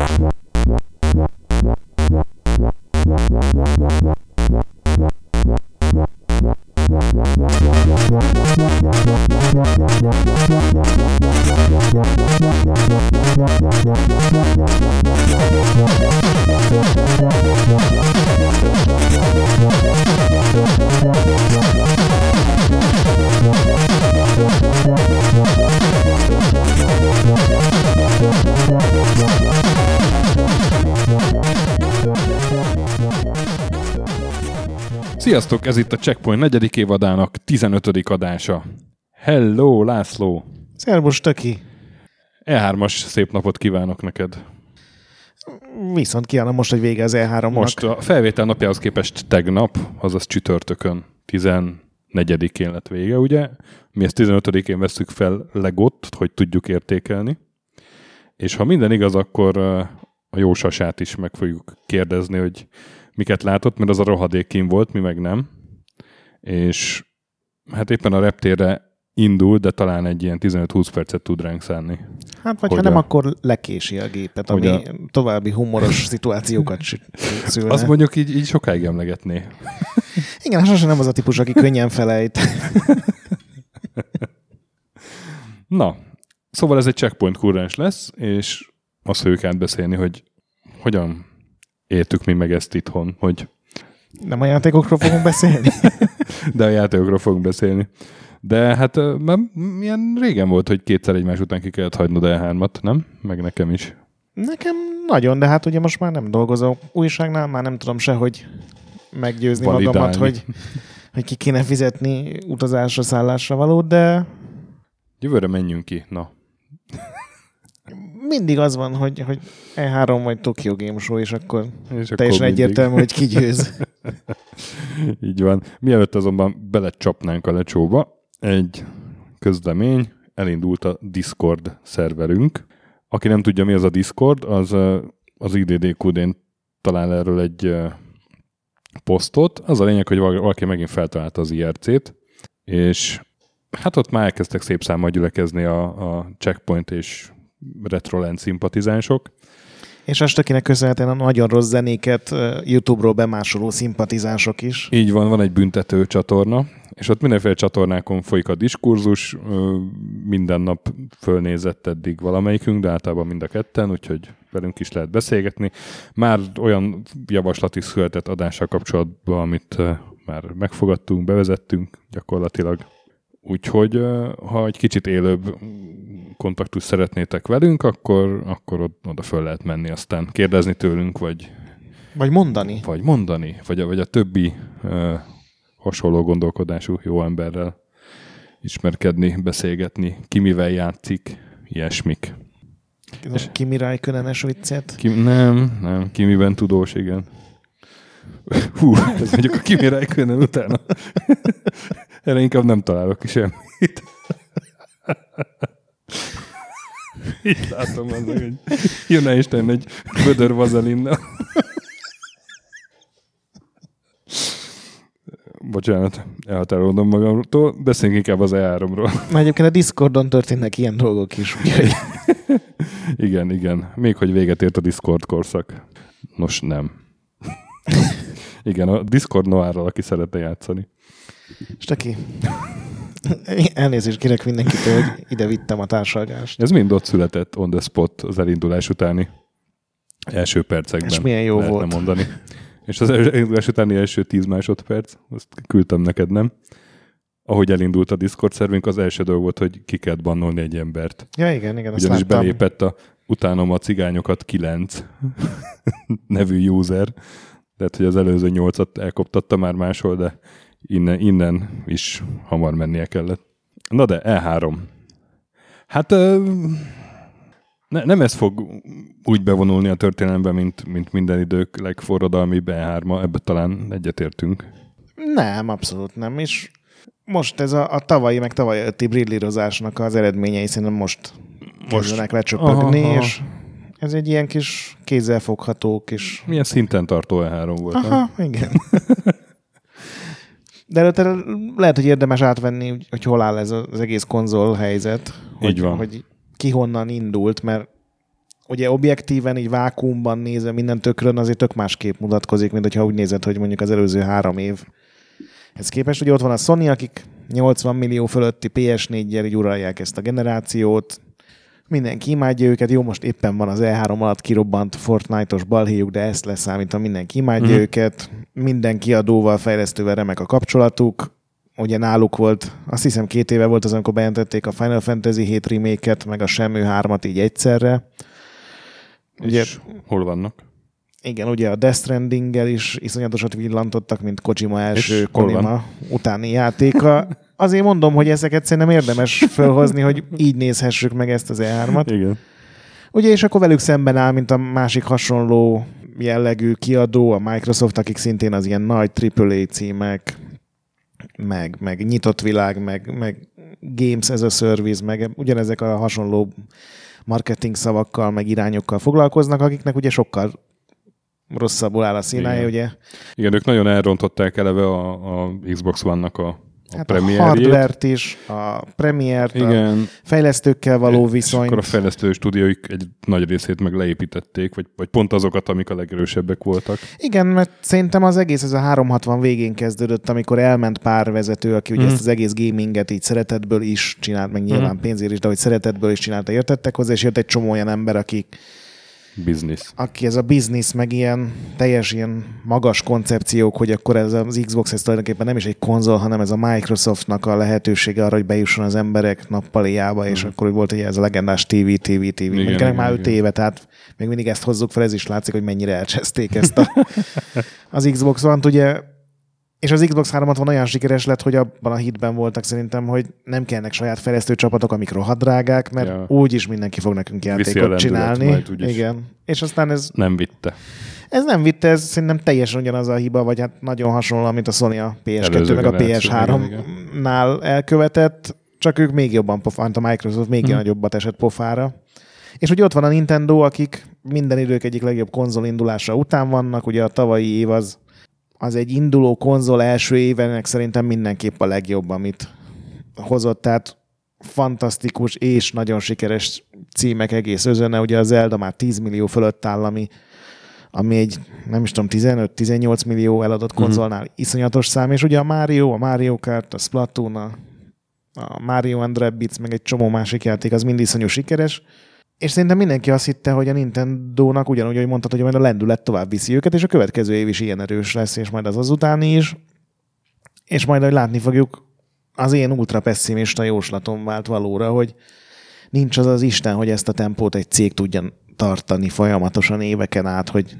What? Sziasztok, ez itt a Checkpoint negyedik évadának 15. adása. Hello, László! Szervus, Töki! E3-as szép napot kívánok neked. Viszont kívánom most, hogy vége az E3-nak. Most a felvétel napjához képest tegnap, azaz csütörtökön 14-én lett vége, ugye? Mi ezt 15-én veszük fel legott, hogy tudjuk értékelni. És ha minden igaz, akkor a jó sasát is meg fogjuk kérdezni, hogy miket látott, mert az a rohadék volt, mi meg nem. És hát éppen a reptérre indul, de talán egy ilyen 15-20 percet tud ránk szánni. Hát vagy ha nem, akkor lekési a gépet, ami a... további humoros szituációkat szülne. Azt mondjuk így, így sokáig emlegetné. Igen, sosem nem az a típus, aki könnyen felejt. Na, szóval ez egy checkpoint kurrens lesz, és azt fogjuk átbeszélni, hogy hogyan éltük mi meg ezt itthon, hogy... Nem a játékokról fogunk beszélni? De a játékokról fogunk beszélni. De hát már milyen régen volt, hogy kétszer egymás után ki kellett hagynod e 3 nem? Meg nekem is. Nekem nagyon, de hát ugye most már nem dolgozom újságnál, már nem tudom se, hogy meggyőzni Validálni. magamat, hogy, hogy ki kéne fizetni utazásra, szállásra valót, de... Jövőre menjünk ki, na mindig az van, hogy, hogy E3 vagy Tokyo Game Show, és akkor és teljesen akkor egyértelmű, hogy ki győz. Így van. Mielőtt azonban belecsapnánk a lecsóba, egy közlemény, elindult a Discord szerverünk. Aki nem tudja, mi az a Discord, az az IDDQD-n talál erről egy posztot. Az a lényeg, hogy valaki megint feltalálta az IRC-t, és hát ott már elkezdtek szép számmal gyülekezni a, a checkpoint és Retroland szimpatizánsok. És Astakinek köszönhetően a nagyon rossz zenéket YouTube-ról bemásoló szimpatizánsok is. Így van, van egy büntető csatorna, és ott mindenféle csatornákon folyik a diskurzus, minden nap fölnézett eddig valamelyikünk, de általában mind a ketten, úgyhogy velünk is lehet beszélgetni. Már olyan javaslat is született adással kapcsolatban, amit már megfogadtunk, bevezettünk gyakorlatilag. Úgyhogy ha egy kicsit élőbb kontaktus szeretnétek velünk, akkor, akkor oda föl lehet menni, aztán kérdezni tőlünk, vagy... Vagy mondani. Vagy mondani, vagy a, vagy a többi uh, hasonló gondolkodású jó emberrel ismerkedni, beszélgetni, ki mivel játszik, ilyesmik. És Kimi Räikkönen-es viccet? Ki, nem, nem, Kimiben tudós, igen. Hú, ez mondjuk a Kimi Räikkönen utána. Erre inkább nem találok semmit. Itt látom az, hogy jönne Isten egy vödör vazelinnal. Bocsánat, elhatárolodom magamtól. Beszéljünk inkább az E3-ról. Már egyébként a Discordon történnek ilyen dolgok is. Úgyhogy... igen, igen. Még hogy véget ért a Discord korszak. Nos, nem. igen, a Discord Noárral, aki szeretne játszani. Staki. Elnézést kérek mindenkitől, hogy ide vittem a társalgást. Ez mind ott született on the spot az elindulás utáni első percekben. És milyen jó volt. mondani. És az elindulás utáni első tíz másodperc, azt küldtem neked, nem? Ahogy elindult a Discord szervünk, az első dolog volt, hogy ki kellett bannolni egy embert. Ja, igen, igen. Ugyanis belépett a utánom a cigányokat kilenc nevű user. Tehát, hogy az előző nyolcat elkoptatta már máshol, de innen, innen is hamar mennie kellett. Na de, E3. Hát ne, nem ez fog úgy bevonulni a történelembe, mint, mint minden idők legforradalmi E3-a, ebbe talán egyetértünk. Nem, abszolút nem, és most ez a, a tavalyi, meg tavaly előtti brillírozásnak az eredményei szerintem most, most kezdenek lecsöpögni, aha, aha. és ez egy ilyen kis kézzelfogható kis... Milyen szinten tartó E3 volt. Aha, nem? igen. De előtte lehet, hogy érdemes átvenni, hogy hol áll ez az egész konzol helyzet. Hogy, Így van. Hogy ki honnan indult, mert ugye objektíven, így vákumban nézve minden tökrön azért tök másképp mutatkozik, mint hogyha úgy nézed, hogy mondjuk az előző három év. Ez képest, ugye ott van a Sony, akik 80 millió fölötti PS4-jel így uralják ezt a generációt, mindenki imádja őket, jó, most éppen van az E3 alatt kirobbant Fortnite-os balhéjuk, de ezt leszámítva mindenki imádja mm. őket, minden kiadóval, fejlesztővel remek a kapcsolatuk, ugye náluk volt, azt hiszem két éve volt az, amikor bejelentették a Final Fantasy 7 remake meg a Semmi 3-at így egyszerre. Ugye, És hol vannak? Igen, ugye a Death stranding is iszonyatosat villantottak, mint Kojima első Kojima utáni játéka. Azért mondom, hogy ezeket szerintem érdemes felhozni, hogy így nézhessük meg ezt az E3-at. Igen. Ugye, és akkor velük szemben áll, mint a másik hasonló jellegű kiadó, a Microsoft, akik szintén az ilyen nagy AAA címek, meg, meg nyitott világ, meg, meg Games as a Service, meg ugyanezek a hasonló marketing szavakkal, meg irányokkal foglalkoznak, akiknek ugye sokkal rosszabbul áll a színája, Igen. ugye? Igen, ők nagyon elrontották eleve a, a Xbox One-nak a a hát a hardware-t is, a premiért, Igen. a fejlesztőkkel való viszonyt. És akkor a fejlesztő stúdióik egy nagy részét meg leépítették, vagy, vagy pont azokat, amik a legerősebbek voltak. Igen, mert szerintem az egész ez a 360 végén kezdődött, amikor elment pár vezető, aki ugye mm. ezt az egész gaminget így szeretetből is csinált, meg nyilván mm. pénzért is, de hogy szeretetből is csinálta, értettek hozzá, és jött egy csomó olyan ember, akik Business. Aki ez a business, meg ilyen teljes ilyen magas koncepciók, hogy akkor ez az Xbox ez tulajdonképpen nem is egy konzol, hanem ez a Microsoftnak a lehetősége arra, hogy bejusson az emberek nappaliába, és mm. akkor volt ugye ez a legendás TV, TV, TV. Igen, igen, már 5 éve, tehát még mindig ezt hozzuk fel, ez is látszik, hogy mennyire elcseszték ezt a, az Xbox One-t. Ugye és az Xbox 360 olyan sikeres lett, hogy abban a hitben voltak szerintem, hogy nem kellnek saját fejlesztő csapatok, amik rohadt drágák, mert ja. úgyis mindenki fog nekünk játékot csinálni. Majd, Igen. És aztán ez... Nem vitte. Ez nem vitte, ez szerintem teljesen ugyanaz a hiba, vagy hát nagyon hasonló, mint a Sony a PS2 Előző meg a PS3-nál elkövetett, csak ők még jobban pofánt, a Microsoft még hmm. nagyobbat esett pofára. És ugye ott van a Nintendo, akik minden idők egyik legjobb konzol indulása után vannak, ugye a tavalyi év az az egy induló konzol első évenek szerintem mindenképp a legjobb, amit hozott, tehát fantasztikus és nagyon sikeres címek egész özönne. Ugye az Zelda már 10 millió fölött áll, ami, ami egy, nem is tudom, 15-18 millió eladott mhm. konzolnál mm-hmm. iszonyatos szám, és ugye a Mario, a Mario Kart, a Splatoon, a, a Mario and Rabbids, meg egy csomó másik játék, az mind iszonyú sikeres, és szerintem mindenki azt hitte, hogy a Nintendo-nak ugyanúgy, hogy mondtad, hogy majd a lendület tovább viszi őket, és a következő év is ilyen erős lesz, és majd az azutáni is. És majd, hogy látni fogjuk, az én ultra pessimista jóslatom vált valóra, hogy nincs az az Isten, hogy ezt a tempót egy cég tudja tartani folyamatosan éveken át, hogy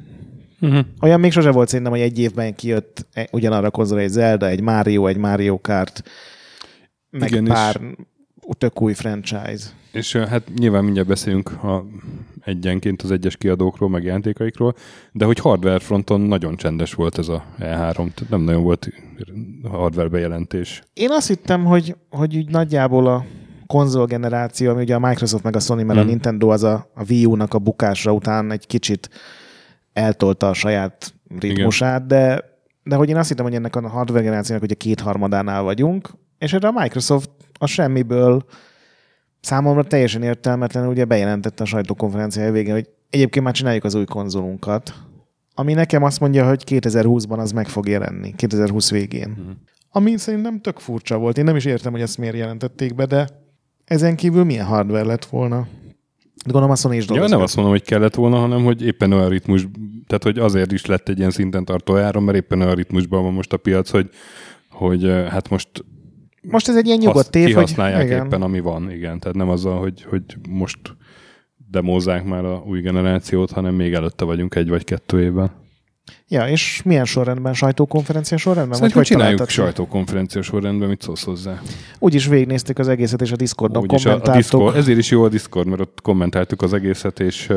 uh-huh. olyan még sose volt szerintem, hogy egy évben kijött e- ugyanarra konzol egy Zelda, egy Mario, egy Mario Kart, meg Igen, pár tök új franchise. És hát nyilván mindjárt beszélünk a, egyenként az egyes kiadókról, meg játékaikról, de hogy hardware fronton nagyon csendes volt ez a E3, nem nagyon volt hardware bejelentés. Én azt hittem, hogy, hogy így nagyjából a konzol generáció, ami ugye a Microsoft meg a Sony, mert mm. a hmm. Nintendo az a, a Wii U-nak a bukásra után egy kicsit eltolta a saját ritmusát, de, de hogy én azt hittem, hogy ennek a hardware generációnak ugye kétharmadánál vagyunk, és erre a Microsoft a semmiből számomra teljesen értelmetlen, ugye bejelentette a sajtókonferencia végén, hogy egyébként már csináljuk az új konzolunkat, ami nekem azt mondja, hogy 2020-ban az meg fog jelenni, 2020 végén. Uh-huh. Ami szerintem tök furcsa volt. Én nem is értem, hogy ezt miért jelentették be, de ezen kívül milyen hardware lett volna? De gondolom a Sony is Ja, nem azt mondom, hogy kellett volna, hanem hogy éppen olyan ritmus, tehát hogy azért is lett egy ilyen szinten tartó áron, mert éppen olyan ritmusban van most a piac, hogy, hogy hát most most ez egy ilyen nyugodt tév, hogy... igen. éppen, ami van, igen. Tehát nem azzal, hogy, hogy most demózzák már a új generációt, hanem még előtte vagyunk egy vagy kettő évben. Ja, és milyen sorrendben? Sajtókonferencia sorrendben? Szerintem vagy csináljuk sajtókonferencia sorrendben, mit szólsz hozzá? Úgyis végignéztük az egészet, és a Discordon Úgy kommentáltuk. A, a Discord, ezért is jó a Discord, mert ott kommentáltuk az egészet, és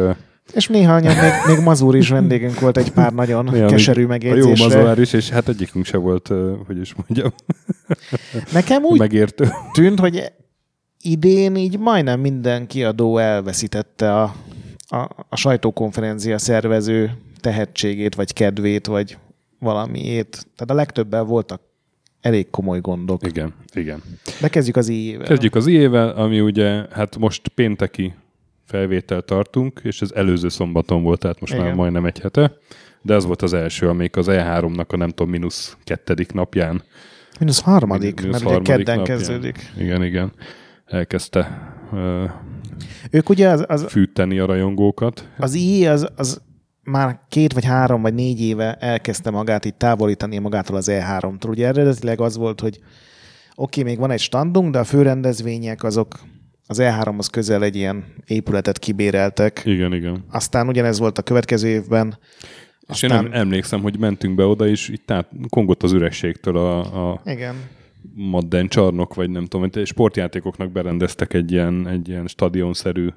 és néha még, még Mazur is vendégünk volt egy pár nagyon Néha keserű megjegyzésre. A jó Mazur is, és hát egyikünk se volt, hogy is mondjam. Nekem úgy Megértő. tűnt, hogy idén így majdnem minden kiadó elveszítette a, a, a sajtókonferencia szervező tehetségét, vagy kedvét, vagy valamiét. Tehát a legtöbben voltak elég komoly gondok. Igen, igen. De kezdjük az IE-vel. Kezdjük az IE-vel, ami ugye hát most pénteki felvétel tartunk, és ez előző szombaton volt, tehát most Igen. már majdnem egy hete, de ez volt az első, amelyik az E3-nak a nem tudom, mínusz kettedik napján. Minusz harmadik, mínusz mert ugye harmadik kedden napján. kezdődik. Igen, igen. Elkezdte uh, Ők ugye az, az, fűteni a rajongókat. az IE az, az már két vagy három vagy négy éve elkezdte magát így távolítani magától az E3-tól. Ugye eredetileg az volt, hogy oké, okay, még van egy standunk, de a főrendezvények azok az E3-hoz közel egy ilyen épületet kibéreltek. Igen, igen. Aztán ugyanez volt a következő évben. És én Aztán, nem emlékszem, hogy mentünk be oda, és itt át, kongott az ürességtől a, a igen. Madden csarnok, vagy nem tudom, hogy sportjátékoknak berendeztek egy ilyen, egy ilyen stadionszerű,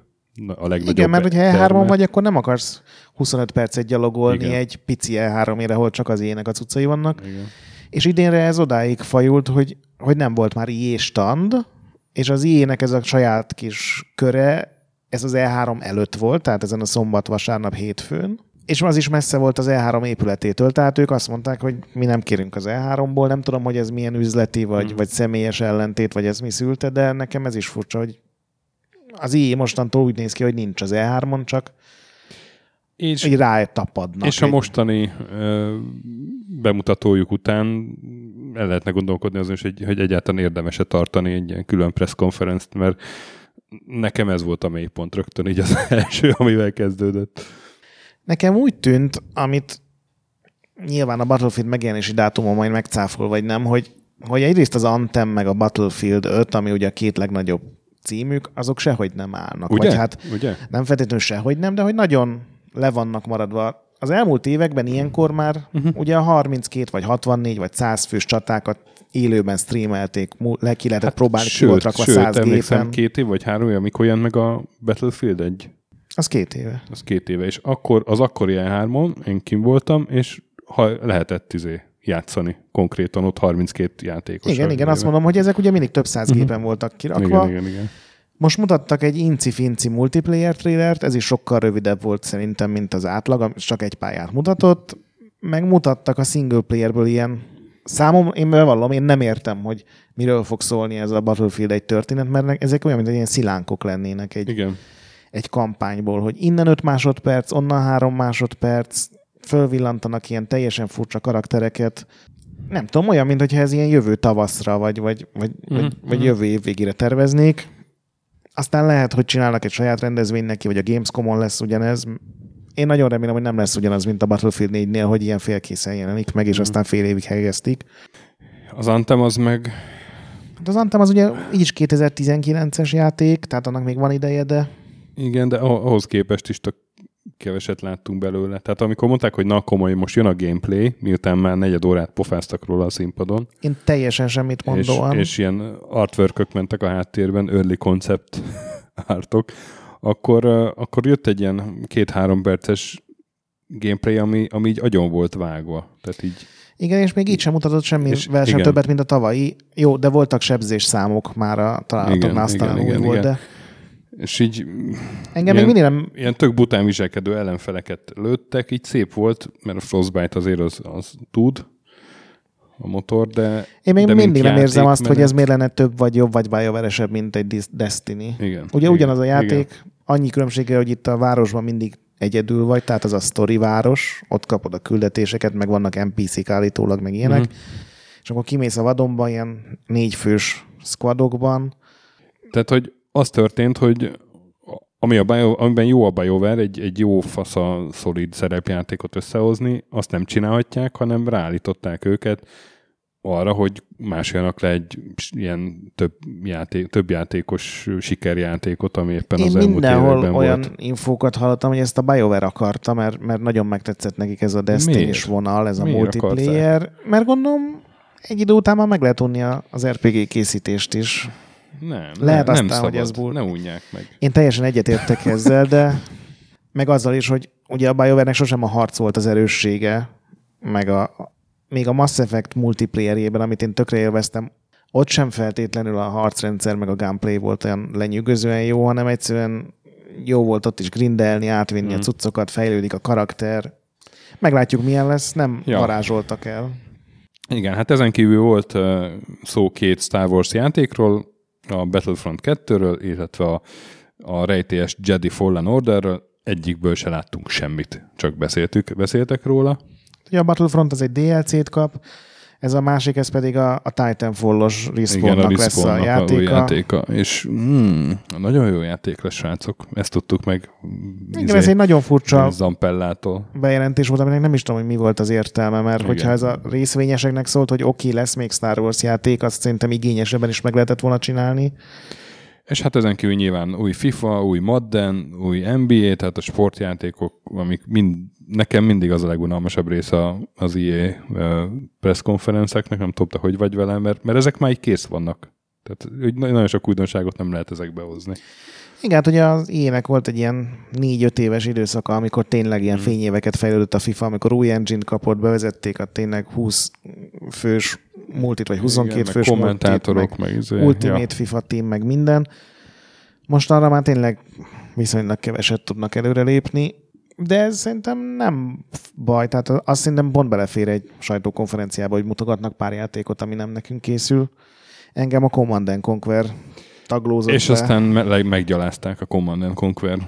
a legnagyobb Igen, mert hogyha E3-on termet. vagy, akkor nem akarsz 25 percet gyalogolni Igen. egy pici E3-ére, ahol csak az ének a cuccai vannak. Igen. És idénre ez odáig fajult, hogy, hogy nem volt már IE stand, és az IE-nek ez a saját kis köre, ez az E3 előtt volt, tehát ezen a szombat, vasárnap, hétfőn, és az is messze volt az E3 épületétől, tehát ők azt mondták, hogy mi nem kérünk az E3-ból, nem tudom, hogy ez milyen üzleti, vagy, Mhm. vagy személyes ellentét, vagy ez mi szülte, de nekem ez is furcsa, hogy az IE mostantól úgy néz ki, hogy nincs az E3-on, csak És, így rátapadnak. és a mostani ö, bemutatójuk után el lehetne gondolkodni azon is, hogy, hogy egyáltalán érdemes-e tartani egy ilyen külön presskonferenzt, mert nekem ez volt a mélypont rögtön így az első, amivel kezdődött. Nekem úgy tűnt, amit nyilván a Battlefield megjelenési dátumon majd megcáfol, vagy nem, hogy, hogy egyrészt az Anthem meg a Battlefield 5, ami ugye a két legnagyobb címük, azok sehogy nem állnak. Ugye? Vagy hát Ugye? nem feltétlenül sehogy nem, de hogy nagyon le vannak maradva. Az elmúlt években ilyenkor már uh-huh. ugye a 32 vagy 64 vagy 100 fős csatákat élőben streamelték, le ki lehetett hát próbálni, ki volt Sőt, rakva sőt 100 emlékszem, gépen. két év vagy három év, amikor jelent meg a Battlefield egy Az két éve. az két éve, és akkor az akkori E3-on én kim voltam, és ha lehetett izé játszani konkrétan ott 32 játékos. Igen, igen, azt mondom, hogy ezek ugye mindig több száz gépen voltak kirakva. Igen, igen, igen. Most mutattak egy inci-finci multiplayer trailert, ez is sokkal rövidebb volt szerintem, mint az átlag, csak egy pályát mutatott. Megmutattak a single playerből ilyen Számom, én bevallom, én nem értem, hogy miről fog szólni ez a Battlefield egy történet, mert ezek olyan, mint egy ilyen szilánkok lennének egy, Igen. egy kampányból, hogy innen 5 másodperc, onnan 3 másodperc, fölvillantanak ilyen teljesen furcsa karaktereket. Nem tudom, olyan, mintha ez ilyen jövő tavaszra, vagy, vagy, vagy, Mhm, vagy, vagy mhm. jövő év végére terveznék. Aztán lehet, hogy csinálnak egy saját rendezvény neki, vagy a Gamescom-on lesz ugyanez. Én nagyon remélem, hogy nem lesz ugyanaz, mint a Battlefield 4-nél, hogy ilyen félkészen jelenik meg, és Mhm. aztán fél évig helyeztik. Az Anthem az meg, De az Anthem az ugye így is 2019-es játék, tehát annak még van ideje, de igen, de ah- ahhoz képest is tök keveset láttunk belőle. Tehát amikor mondták, hogy na komoly, most jön a gameplay, miután már negyed órát pofáztak róla a színpadon, én teljesen semmit és, mondóan. és ilyen artwork mentek a háttérben, early concept artok, akkor, akkor jött egy ilyen két-három perces gameplay, ami, ami így agyon volt vágva. Tehát így, Igen, és még így sem mutatott És semmivel sem igen. többet, mint a tavalyi. Jó, de voltak sebzés számok már a találatoknál, aztán igen, úgy igen, volt, igen. de és így engem Ilyen- még mindig nem... ilyen tök bután viselkedő ellenfeleket lőttek, így szép volt, mert a Frostbite azért az, az tud a motor, de Én még de mindig nem érzem azt, hogy ez miért lenne több vagy jobb, vagy bájoveresebb, mint egy Destiny. Igen. Ugye igen, ugyanaz a játék, Igen. annyi különbsége, hogy itt a városban mindig egyedül vagy, tehát az a story város, ott kapod a küldetéseket, meg vannak NPC-k állítólag, meg ilyenek, Mhm. és akkor kimész a vadonba ilyen négyfős squadokban, Tehát, hogy az történt, hogy ami a Bio, amiben jó a BioWare, egy, egy jó fasza, szolid szerepjátékot összehozni, azt nem csinálhatják, hanem ráállították őket arra, hogy másoljanak le egy ilyen több, játék, több játékos sikerjátékot, ami éppen Én az elmúlt években olyan volt. infókat hallottam, hogy ezt a BioWare akarta, mert, mert nagyon megtetszett nekik ez a Destiny-s Miért? vonal, ez a Miért multiplayer. Mert gondolom, egy idő után már meg lehet unni a- az RPG készítést is. Nem, Lehet nem, aztán, nem szabad, Ne unják meg. Én teljesen egyetértek ezzel, de meg azzal is, hogy ugye a BioWare-nek sosem a harc volt az erőssége, meg a, még a Mass Effect multiplayerjében, amit én tökre élveztem, ott sem feltétlenül a harcrendszer meg a gameplay volt olyan lenyűgözően jó, hanem egyszerűen jó volt ott is grindelni, átvinni Mhm. a cuccokat, fejlődik a karakter. Meglátjuk, milyen lesz, nem Ja. varázsoltak el. Igen, hát ezen kívül volt szó két Star Wars játékról, a Battlefront 2-ről, illetve a a rejtélyes Jedi Fallen Orderről, egyikből se láttunk semmit, csak beszéltük, beszéltek róla. Ugye a Battlefront az egy DLC-t kap, ez a másik, ez pedig a, a Titanfall-os Respawn-nak a lesz a játéka. új játéka. És hmm, nagyon jó játék lesz, srácok. Ezt tudtuk meg. izé, Igen, ez egy nagyon furcsa Zampellától. bejelentés volt, aminek nem is tudom, hogy mi volt az értelme, mert Igen. hogyha ez a részvényeseknek szólt, hogy oké, okay, lesz még Star Wars játék, azt szerintem igényesebben is meg lehetett volna csinálni. És hát ezen kívül nyilván új FIFA, új Madden, új NBA, tehát a sportjátékok, amik mind, nekem mindig az a legunalmasabb része az EA presszkonferenceknek, nem tudom, te hogy vagy vele, mert, mert ezek már így kész vannak. Tehát nagyon sok újdonságot nem lehet ezekbe hozni. Igen, hát ugye az ének volt egy ilyen négy-öt éves időszaka, amikor tényleg ilyen fényéveket fejlődött a FIFA, amikor új engine kapott, bevezették a tényleg 20 fős multit, vagy 22 Igen, fős multit, kommentátorok, meg meg, izé, Ultimate ja. FIFA team, meg minden. Most arra már tényleg viszonylag keveset tudnak előrelépni, de ez szerintem nem baj, tehát azt szerintem pont belefér egy sajtókonferenciába, hogy mutogatnak pár játékot, ami nem nekünk készül. Engem a Command and Conquer taglózott És be. aztán me- meggyalázták a Command and Conquer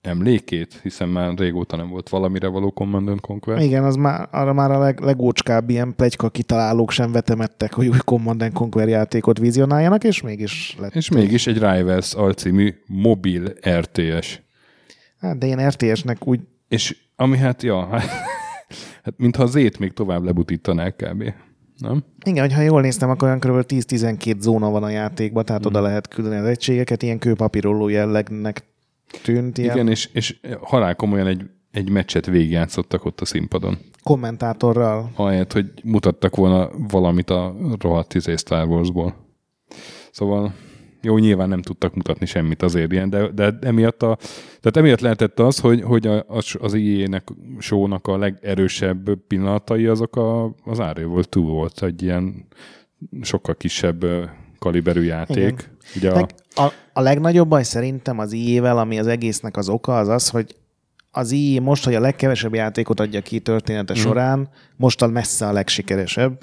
emlékét, hiszen már régóta nem volt valamire való Command and Conquer. Igen, az már, arra már a leg, legócskább ilyen plegyka kitalálók sem vetemettek, hogy új Command and Conquer játékot vizionáljanak, és mégis lett. És mégis egy Rivals alcímű mobil RTS. Hát, de ilyen RTS-nek úgy És ami hát, ja, hát mintha az ét még tovább lebutítanák kb. Nem? Igen, hogyha jól néztem, akkor olyan kb. 10-12 zóna van a játékban, tehát oda lehet küldeni az egységeket, ilyen kőpapírolló jellegnek tűnt, ilyen Igen, és, és halál komolyan egy, egy meccset végigjátszottak ott a színpadon. kommentátorral. Ahelyett, hogy mutattak volna valamit a rohadt izé Star Warsból. Szóval jó, nyilván nem tudtak mutatni semmit azért ilyen, de, de emiatt, a, tehát emiatt lehetett az, hogy, hogy a, az, az IE-nek, show-nak a legerősebb pillanatai azok a, az Unravel 2 volt, egy ilyen sokkal kisebb kaliberű játék. Igen. Ugye a, a, a legnagyobb baj szerintem az IE-vel, ami az egésznek az oka, az az, hogy az IE most, hogy a legkevesebb játékot adja ki története mm. során, mostan messze a legsikeresebb.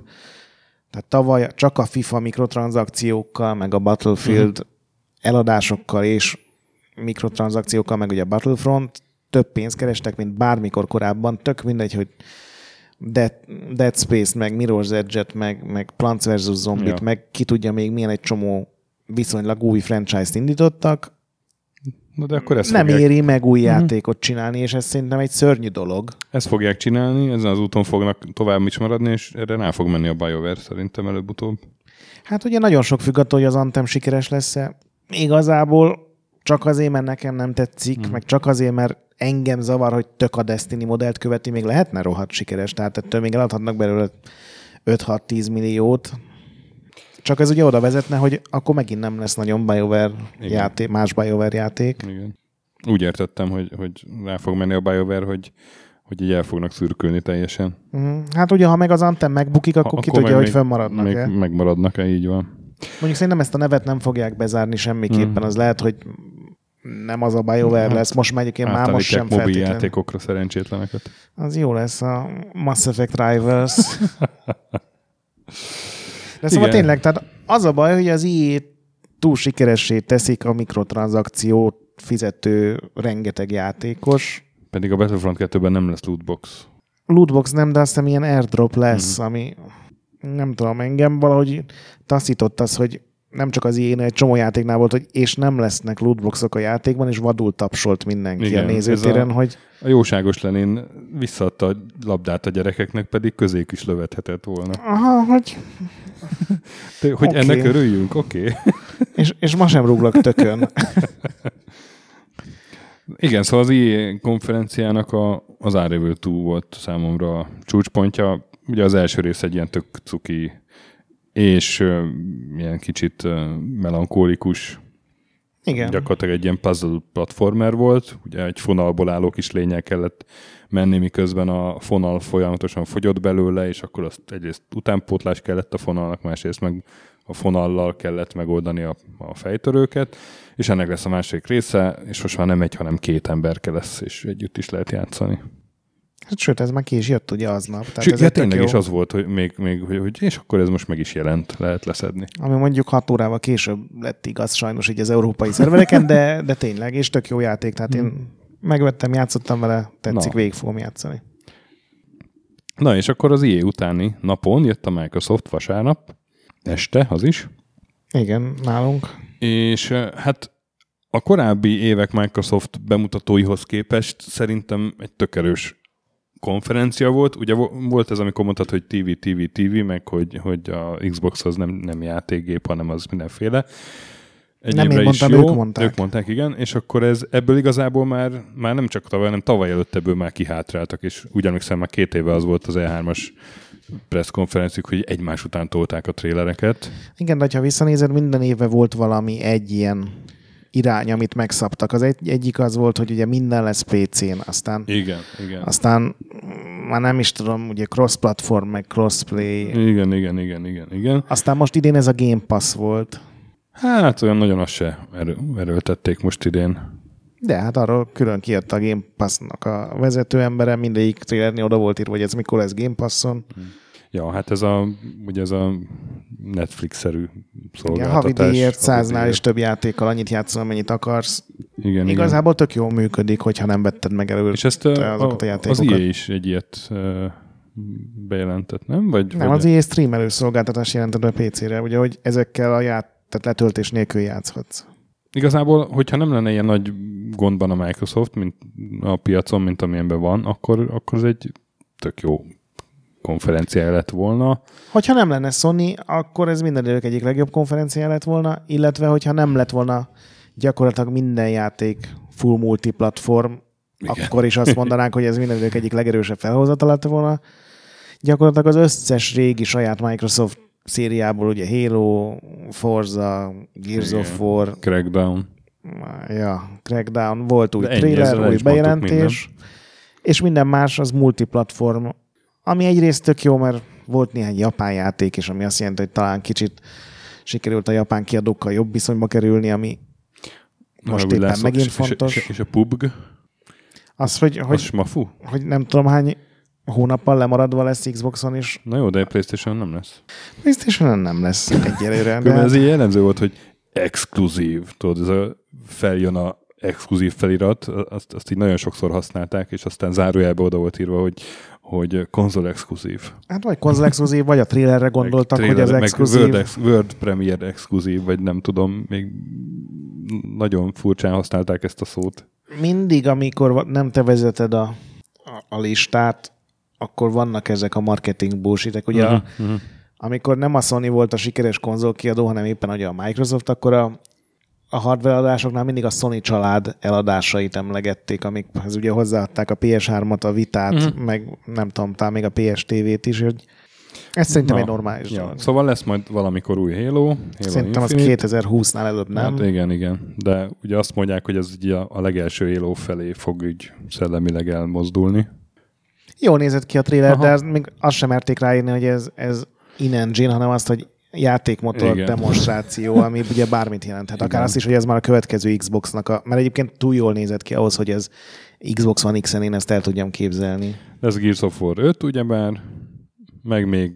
Tehát tavaly csak a FIFA mikrotranszakciókkal, meg a Battlefield Mhm. eladásokkal és mikrotranszakciókkal, meg ugye a Battlefront több pénzt kerestek, mint bármikor korábban. Tök mindegy, hogy Dead, Dead Space, meg Mirror's Edge-et, meg, meg Plants vs. Zombie-t, ja. meg ki tudja még milyen egy csomó viszonylag új franchise-t indítottak, na de akkor ezt nem fogják, éri meg új játékot csinálni, és ez szerintem egy szörnyű dolog. ezt fogják csinálni, ezen az úton fognak tovább is maradni, és erre rá fog menni a BioWare szerintem előbb-utóbb. Hát ugye nagyon sok függ attól, hogy az Anthem sikeres lesz-e. Igazából csak azért, mert nekem nem tetszik, hmm. meg csak azért, mert engem zavar, hogy tök a Destiny modellt követi, még lehetne rohadt sikeres, tehát ettől még eladhatnak belőle 5-6-10 milliót. Csak ez ugye oda vezetne, hogy akkor megint nem lesz nagyon BioWare Igen. játék, más BioWare játék. Igen. Úgy értettem, hogy, hogy rá fog menni a BioWare, hogy, hogy így el fognak szürkülni teljesen. Mhm. Hát ugye, ha meg az Anthem megbukik, akkor, Ha- ki akkor tudja, hogy még- fönnmaradnak-e. Még megmaradnak-e, így van. Mondjuk szerintem ezt a nevet nem fogják bezárni semmiképpen. Mhm. Az lehet, hogy nem az a BioWare lesz. Most már egyébként már most sem mobil feltétlenül. játékokra szerencsétleneket. Az jó lesz a Mass Effect Rivals. De szóval Igen. tényleg, tehát az a baj, hogy az EA túl sikeressé teszik a mikrotranszakciót fizető rengeteg játékos. Pedig a Battlefront 2-ben nem lesz lootbox. Lootbox nem, de azt hiszem ilyen airdrop lesz, Mhm. ami nem tudom, engem valahogy taszított az, hogy nem csak az ilyen egy csomó játéknál volt, hogy és nem lesznek lootboxok a játékban, és vadul tapsolt mindenki Igen, a nézőtéren, a- hogy A jóságos Lenin visszaadta a labdát a gyerekeknek, pedig közék is lövethetett volna. aha, hogy De, hogy Oké. ennek örüljünk, oké. Okay. és, és ma sem rúglak tökön. Igen, szóval az IE konferenciának a, az Unravel 2 volt számomra a csúcspontja. Ugye az első rész egy ilyen tök cuki és ö, ilyen kicsit ö, melankólikus, Igen. gyakorlatilag egy ilyen puzzle platformer volt. Ugye egy fonalból álló kis lényel kellett menni, miközben a fonal folyamatosan fogyott belőle, és akkor azt egyrészt utánpótlás kellett a fonalnak, másrészt meg a fonallal kellett megoldani a, a fejtörőket, és ennek lesz a másik része, és most már nem egy, hanem két emberke lesz, és együtt is lehet játszani. Hát sőt, ez már ki is jött ugye aznap. Tehát Sőt, ez ja, tényleg is az volt, hogy még, még hogy, hogy, és akkor ez most meg is jelent, lehet leszedni. Ami mondjuk hat órával később lett igaz sajnos így az európai szervereken, de, de tényleg, és tök jó játék. Tehát én megvettem, játszottam vele, tetszik, Hmm. Na. végig fogom játszani. Na és akkor az IE utáni napon jött a Microsoft vasárnap, este az is, Igen, nálunk. és eh, hát a korábbi évek Microsoft bemutatóihoz képest szerintem egy tök erős konferencia volt. Ugye vo- volt ez, amikor mondtad, hogy TV, TV, TV, meg hogy, hogy a Xbox az nem, nem játékgép, hanem az mindenféle. Nem én mondtam, jó. ők mondták. Ők mondták, igen, és akkor ez ebből igazából már, már nem csak tavaly, hanem tavaly előtt ebből már kihátráltak, és úgy emlékszem, már két éve az volt az E3-as presszkonferenciük, hogy egymás után tolták a trélereket. Igen, de ha visszanézed, minden évben volt valami egy ilyen irány, amit megszabtak. Az egy, egyik az volt, hogy ugye minden lesz PC-n, aztán, Igen, igen. aztán mm, már nem is tudom, ugye cross-platform, meg crossplay. Igen, igen, igen, igen, igen. Aztán most idén ez a Game Pass volt. Hát olyan nagyon azt se erő, erőltették most idén. De hát arról külön kijött a Game Pass-nak a vezető embere, mindegyik trailerni oda volt írva, hogy ez mikor lesz Game Passon. Ja, hát ez a, ugye ez a Netflix-szerű Igen, szolgáltatás. havi díjért, száznál Havidíjért. is több játékkal annyit játszol, amennyit akarsz. Igen, igen. Igazából tök jól működik, hogyha nem vetted meg előre. És ezt a, azokat a a, az játékokat. IE is egy ilyet bejelentett, nem? Vagy, Nem, vagy az EA streamelő szolgáltatás jelentett be PC-re, ugye, hogy ezekkel a ját, tehát letöltés nélkül játszhatsz. Igazából, hogyha nem lenne ilyen nagy gondban a Microsoft, mint a piacon, mint amilyenben van, akkor, akkor ez egy tök jó konferenciája lett volna. Hogyha nem lenne Sony, akkor ez minden idők egyik legjobb konferencia lett volna, illetve hogyha nem lett volna gyakorlatilag minden játék full multiplatform, Igen. Akkor is azt mondanánk, hogy ez minden idők egyik legerősebb felhozata lett volna. Gyakorlatilag az összes régi saját Microsoft szériából, ugye Halo, Forza, Gears Igen. of War, Crackdown. ja, Crackdown, volt új De trailer, új bejelentés, és minden más az multiplatform, ami egyrészt tök jó, mert volt néhány japán játék is, ami azt jelenti, hogy talán kicsit sikerült a japán kiadókkal jobb viszonyba kerülni, ami most Ahogy éppen lesz- megint és, fontos. És, és, a PUBG, Az, hogy, hogy, az smafu? hogy nem tudom hány hónappal lemaradva lesz Xboxon is. Na jó, de a Playstation nem lesz. playstation nem lesz egyelőre. De ez így jellemző volt, hogy exkluzív, tudod, ez a feljön a exkluzív felirat, azt, azt így nagyon sokszor használták, és aztán zárójelbe oda volt írva, hogy, hogy konzol exkluzív. hát vagy konzol exkluzív, vagy a trailerre gondoltak, Meg hogy az trailer- exkluzív. Meg World, ex, World Premiere exkluzív, vagy nem tudom, még nagyon furcsán használták ezt a szót. mindig, amikor nem te vezeted a, a, a listát, akkor vannak ezek a marketing bullshitek. Ugye uh-huh. amikor nem a Sony volt a sikeres konzolkiadó, hanem éppen ugye a Microsoft, akkor a, a hardware adásoknál mindig a Sony család eladásait emlegették, amikhez ugye hozzáadták a PS3-at, a Vitát, uh-huh. meg nem tudom, talán még a PS TV-t is, hogy ez szerintem Na, egy normális Ja, dolog. szóval lesz majd valamikor új Halo. Halo Szerintem az Infinite. 2020-nál előbb nem. Hát igen, igen. De ugye azt mondják, hogy ez ugye a, legelső Halo felé fog így szellemileg elmozdulni. Jól nézett ki a trailer, Aha. de az, még azt sem merték ráírni, hogy ez, ez in-engine, hanem azt, hogy játékmotor Igen. demonstráció, ami ugye bármit jelenthet. Akár Igen. azt is, hogy ez már a következő Xboxnak a... Mert egyébként túl jól nézett ki ahhoz, hogy ez Xbox One X-en én ezt el tudjam képzelni. Lesz Gears of War 5, ugyebár, meg még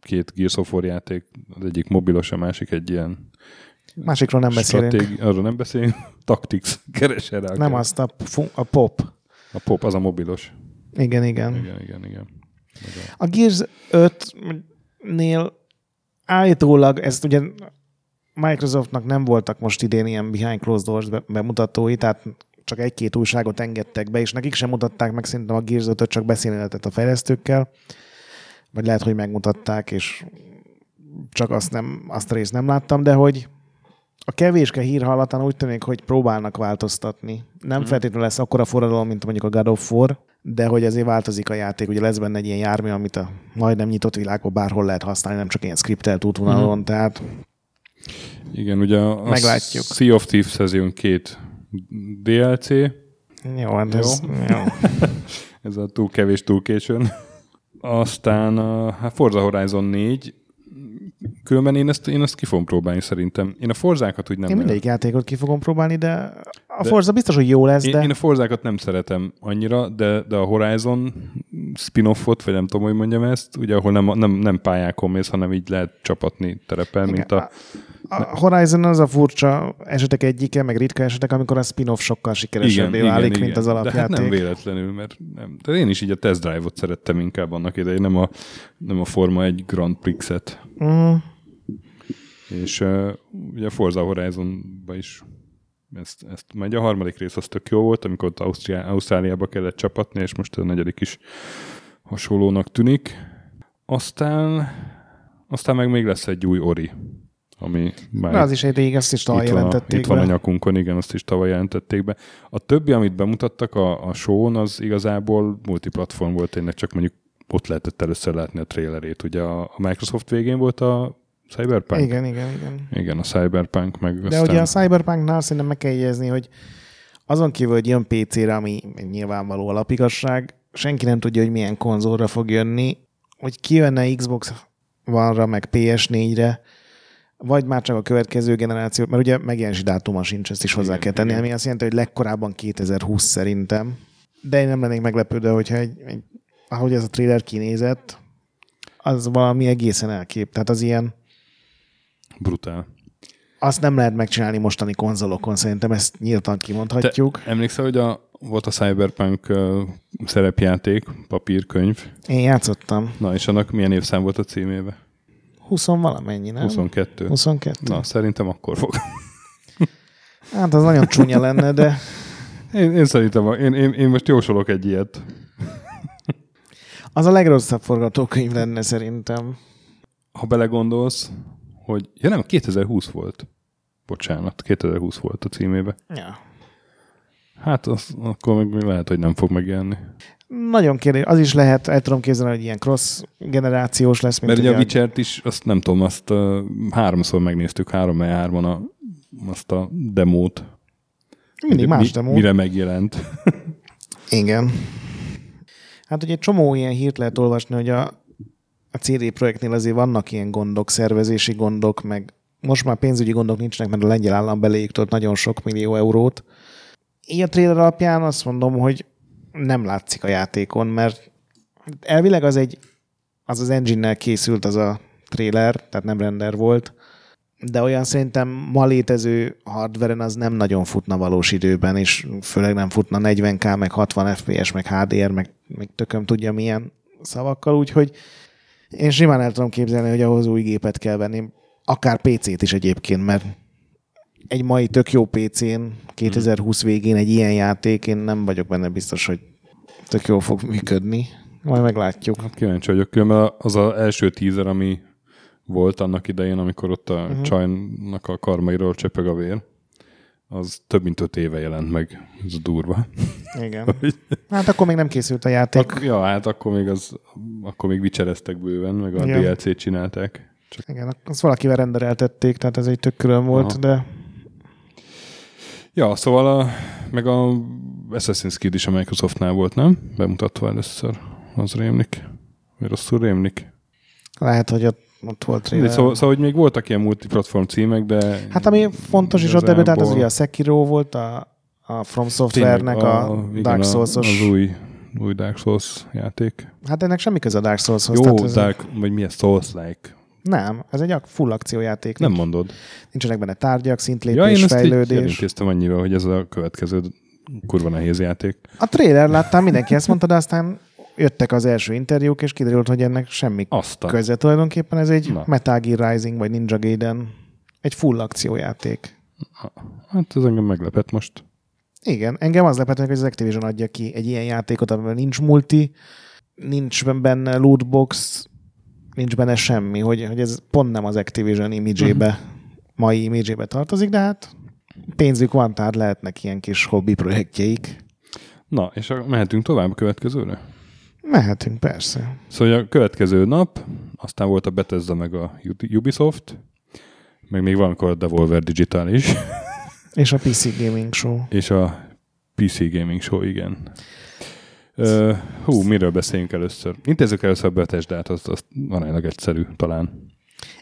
két Gears of War játék, az egyik mobilos, a másik egy ilyen Másikról nem beszélünk. stratégi, arról nem beszélünk, Tactics, keresel rá. Nem azt a, a pop. A pop, az a mobilos. Igen, igen. Igen, igen, igen. Ez a- A Gears 5-nél állítólag, ezt ugye Microsoftnak nem voltak most idén ilyen behind closed doors be- bemutatói, tehát csak egy-két újságot engedtek be, és nekik sem mutatták meg szerintem a Gears 5 csak beszélni lehetett a fejlesztőkkel, vagy lehet, hogy megmutatták, és csak azt, nem, azt a részt nem láttam, de hogy a kevéske hír hallatán úgy tűnik, hogy próbálnak változtatni. Nem mm. feltétlenül lesz akkora forradalom, mint mondjuk a God of War, de hogy azért változik a játék. Ugye lesz benne egy ilyen jármű, amit a majdnem nyitott világban bárhol lehet használni, nem csak ilyen skriptelt útvonalon, mm. tehát Igen, ugye a Meglátjuk. Sea of Thieves-hez jön két DLC, jó, hát ez, jó. ez a túl kevés, túl későn. Aztán a hát Forza Horizon 4, különben én ezt, én ezt ki fogom próbálni szerintem. Én a Forzákat úgy nem... Én mindegyik játékot ki fogom próbálni, de A Forza biztos, hogy jó lesz, én, de... Én a Forzákat nem szeretem annyira, de, de a Horizon spin-offot, vagy nem tudom, hogy mondjam ezt, ugye, ahol nem, nem, nem pályákon mész, hanem így lehet csapatni terepen, mint a... A Horizon az a furcsa esetek egyike, meg ritka esetek, amikor a spin-off sokkal sikeresebbé igen, válik, igen, mint igen. az alapjáték. De hát nem véletlenül, mert nem. De én is így a test drive-ot szerettem inkább annak idején, nem a, nem a Forma 1 Grand Prix-et. Mm. És uh, ugye a Forza Horizon-ba is ezt, ezt megy. A harmadik rész az tök jó volt, amikor ott Ausztriá, Ausztráliába kellett csapatni, és most a negyedik is hasonlónak tűnik. Aztán, aztán meg még lesz egy új Ori, ami már Na, az is egy rég, ezt is tavaly itt van, a, jelentették itt van a nyakunkon, igen, azt is tavaly jelentették be. A többi, amit bemutattak a, a show az igazából multiplatform volt, tényleg csak mondjuk ott lehetett először látni a trailerét. Ugye a, a Microsoft végén volt a Cyberpunk? Igen, igen, igen. Igen, a Cyberpunk, meg De aztán... ugye a Cyberpunknál szerintem meg kell jegyezni, hogy azon kívül, hogy jön PC-re, ami nyilvánvaló alapigasság, senki nem tudja, hogy milyen konzolra fog jönni, hogy kijönne Xbox One-ra, meg PS4-re, vagy már csak a következő generáció, mert ugye megjelenési dátuma sincs, ezt is hozzá Igen, kell tenni, igen. ami azt jelenti, hogy legkorábban 2020 szerintem. De én nem lennék meglepődve, hogyha egy, egy, ahogy ez a trailer kinézett, az valami egészen elkép. Tehát az ilyen, Brutál. azt nem lehet megcsinálni mostani konzolokon, szerintem ezt nyíltan kimondhatjuk. Te emlékszel, hogy a, volt a Cyberpunk uh, szerepjáték, papírkönyv, Én játszottam. na és annak milyen évszám volt a címébe? 20 valamennyi, nem? 22. 22. Na, szerintem akkor fog. Hát az nagyon csúnya lenne, de Én, én szerintem, én, én, én most jósolok egy ilyet. az a legrosszabb forgatókönyv lenne szerintem. Ha belegondolsz, hogy... Ja nem, 2020 volt. Bocsánat, 2020 volt a címébe. Ja. Hát az, akkor még lehet, hogy nem fog megjelenni. Nagyon kérdés. Az is lehet, el tudom képzelni, hogy ilyen cross generációs lesz, mint Mert ugye a ugye Witcher-t is, azt nem tudom, azt uh, háromszor megnéztük, három hárman a, azt a demót. mindig más Mi- demo. Mire megjelent. Igen. Hát ugye egy csomó ilyen hírt lehet olvasni, hogy a, a CD projektnél azért vannak ilyen gondok, szervezési gondok, meg most már pénzügyi gondok nincsenek, mert a lengyel állam beléjük nagyon sok millió eurót. Így a trailer alapján azt mondom, hogy nem látszik a játékon, mert elvileg az egy az az engine-nel készült az a trailer, tehát nem render volt, de olyan szerintem ma létező hardveren az nem nagyon futna valós időben, és főleg nem futna 40k, meg 60 fps, meg HDR, meg, meg tököm tudja milyen szavakkal, úgyhogy én simán el tudom képzelni, hogy ahhoz új gépet kell venni, akár PC-t is egyébként, mert egy mai tök jó PC-n 2020 végén egy ilyen játék, én nem vagyok benne biztos, hogy tök jól fog működni. Majd meglátjuk. Hát kíváncsi vagyok, különben az az első tízer, ami volt annak idején, amikor ott a uh-huh. csajnak a karmairól csepeg a vér, az több mint öt éve jelent meg. Ez durva. Igen. Hát akkor még nem készült a játék. Ak- ja, hát akkor még, az, akkor még vicsereztek bőven, meg a Igen. DLC-t csinálták. Csak Igen, azt valakivel rendereltették, tehát ez egy tök külön volt, Aha. de Ja, szóval a, meg a Assassin's Creed is a Microsoftnál volt, nem? Bemutatva először. Az rémlik. Vagy rosszul rémlik. lehet, hogy ott, ott volt trailer. szóval, szóval, hogy még voltak ilyen multiplatform címek, de... Hát ami fontos is ott debütált, az ugye a Sekiro volt, a, a From Software-nek a, igen, Dark a- Souls-os. Az új, új Dark Souls játék. Hát ennek semmi köze a Dark Souls-hoz. Jó, tehát Dark, vagy mi ez? Souls-like. Nem, ez egy full akciójáték. Nem mondod. Nincsenek benne tárgyak, Ja, szintlépés, én ezt így fejlődés. elintéztem annyira, hogy ez a következő kurva nehéz játék. A trailer láttam, mindenki ezt mondta, de aztán jöttek az első interjúk, és kiderült, hogy ennek semmi Azt a... köze. Tulajdonképpen ez egy Na. Metal Gear Rising, vagy Ninja Gaiden. Egy full akciójáték. Hát ez engem meglepett most. Igen, engem az lepett meg, hogy az Activision adja ki egy ilyen játékot, amiben nincs multi, nincs benne lootbox, nincs benne semmi, hogy, hogy ez pont nem az Activision imidzsébe, uh-huh. mai imidzsébe tartozik, de hát pénzük van, tehát lehetnek ilyen kis hobbi projektjeik. Na, és mehetünk tovább a következőre? Mehetünk, persze. Szóval a következő nap, aztán volt a Bethesda meg a Ubisoft, meg még valamikor a Devolver Digital is, És a PC Gaming Show. és a PC Gaming Show, igen. Uh, hú, miről beszéljünk először? Intézzük először a Bethesda-t, az, az aránylag egyszerű talán.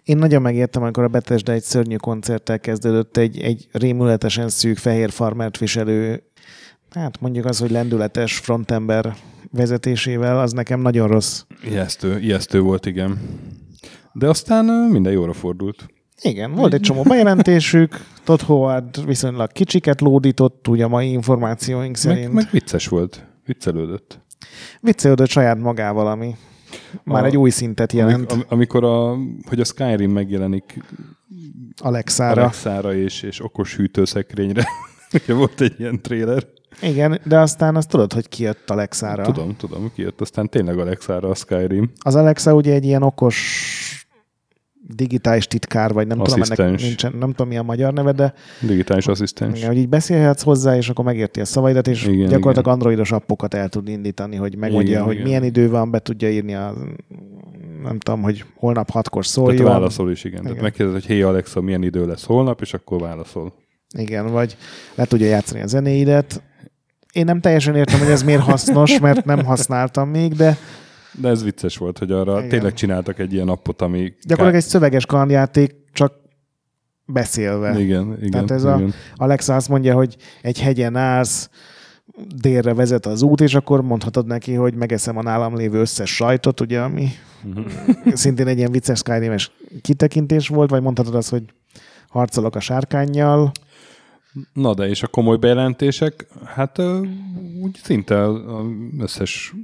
Én nagyon megértem, amikor a Bethesda egy szörnyű koncerttel kezdődött, egy, egy rémületesen szűk fehér farmert viselő, hát mondjuk az, hogy lendületes frontember vezetésével, az nekem nagyon rossz. Ijesztő, ijesztő volt, igen. De aztán minden jóra fordult. Igen, volt egy csomó bejelentésük, Todd Howard viszonylag kicsiket lódított, ugye a mai információink szerint. Meg, meg vicces volt, viccelődött. Viccelődött saját magával, ami már a, egy új szintet jelent. Amik, amikor a, hogy a Skyrim megjelenik Alexára, Alexára és, és okos hűtőszekrényre. Ugye volt egy ilyen tréler. Igen, de aztán azt tudod, hogy kijött Alexára. Tudom, tudom, kijött. Aztán tényleg Alexára a Skyrim. Az Alexa ugye egy ilyen okos digitális titkár, vagy nem asszisztens. tudom, ennek nincsen, nem tudom mi a magyar neve, de digitális asszisztens. Igen, hogy így beszélhetsz hozzá, és akkor megérti a szavaidat, és igen, gyakorlatilag igen. androidos appokat el tud indítani, hogy megmondja, igen, hogy igen. milyen idő van, be tudja írni a nem tudom, hogy holnap hatkor szóljon. Tehát válaszol is, igen. igen. Tehát megkérdez, hogy hé Alexa, milyen idő lesz holnap, és akkor válaszol. Igen, vagy le tudja játszani a zenéidet. Én nem teljesen értem, hogy ez miért hasznos, mert nem használtam még, de de ez vicces volt, hogy arra Igen. tényleg csináltak egy ilyen appot, ami... Gyakorlatilag egy szöveges kalandjáték, csak beszélve. Igen, igen. Tehát ez igen. a Alexa azt mondja, hogy egy hegyen állsz, délre vezet az út, és akkor mondhatod neki, hogy megeszem a nálam lévő összes sajtot, ugye, ami uh-huh. szintén egy ilyen vicces skyrim kitekintés volt, vagy mondhatod azt, hogy harcolok a sárkányjal. Na de, és a komoly bejelentések, hát úgy szinte az összes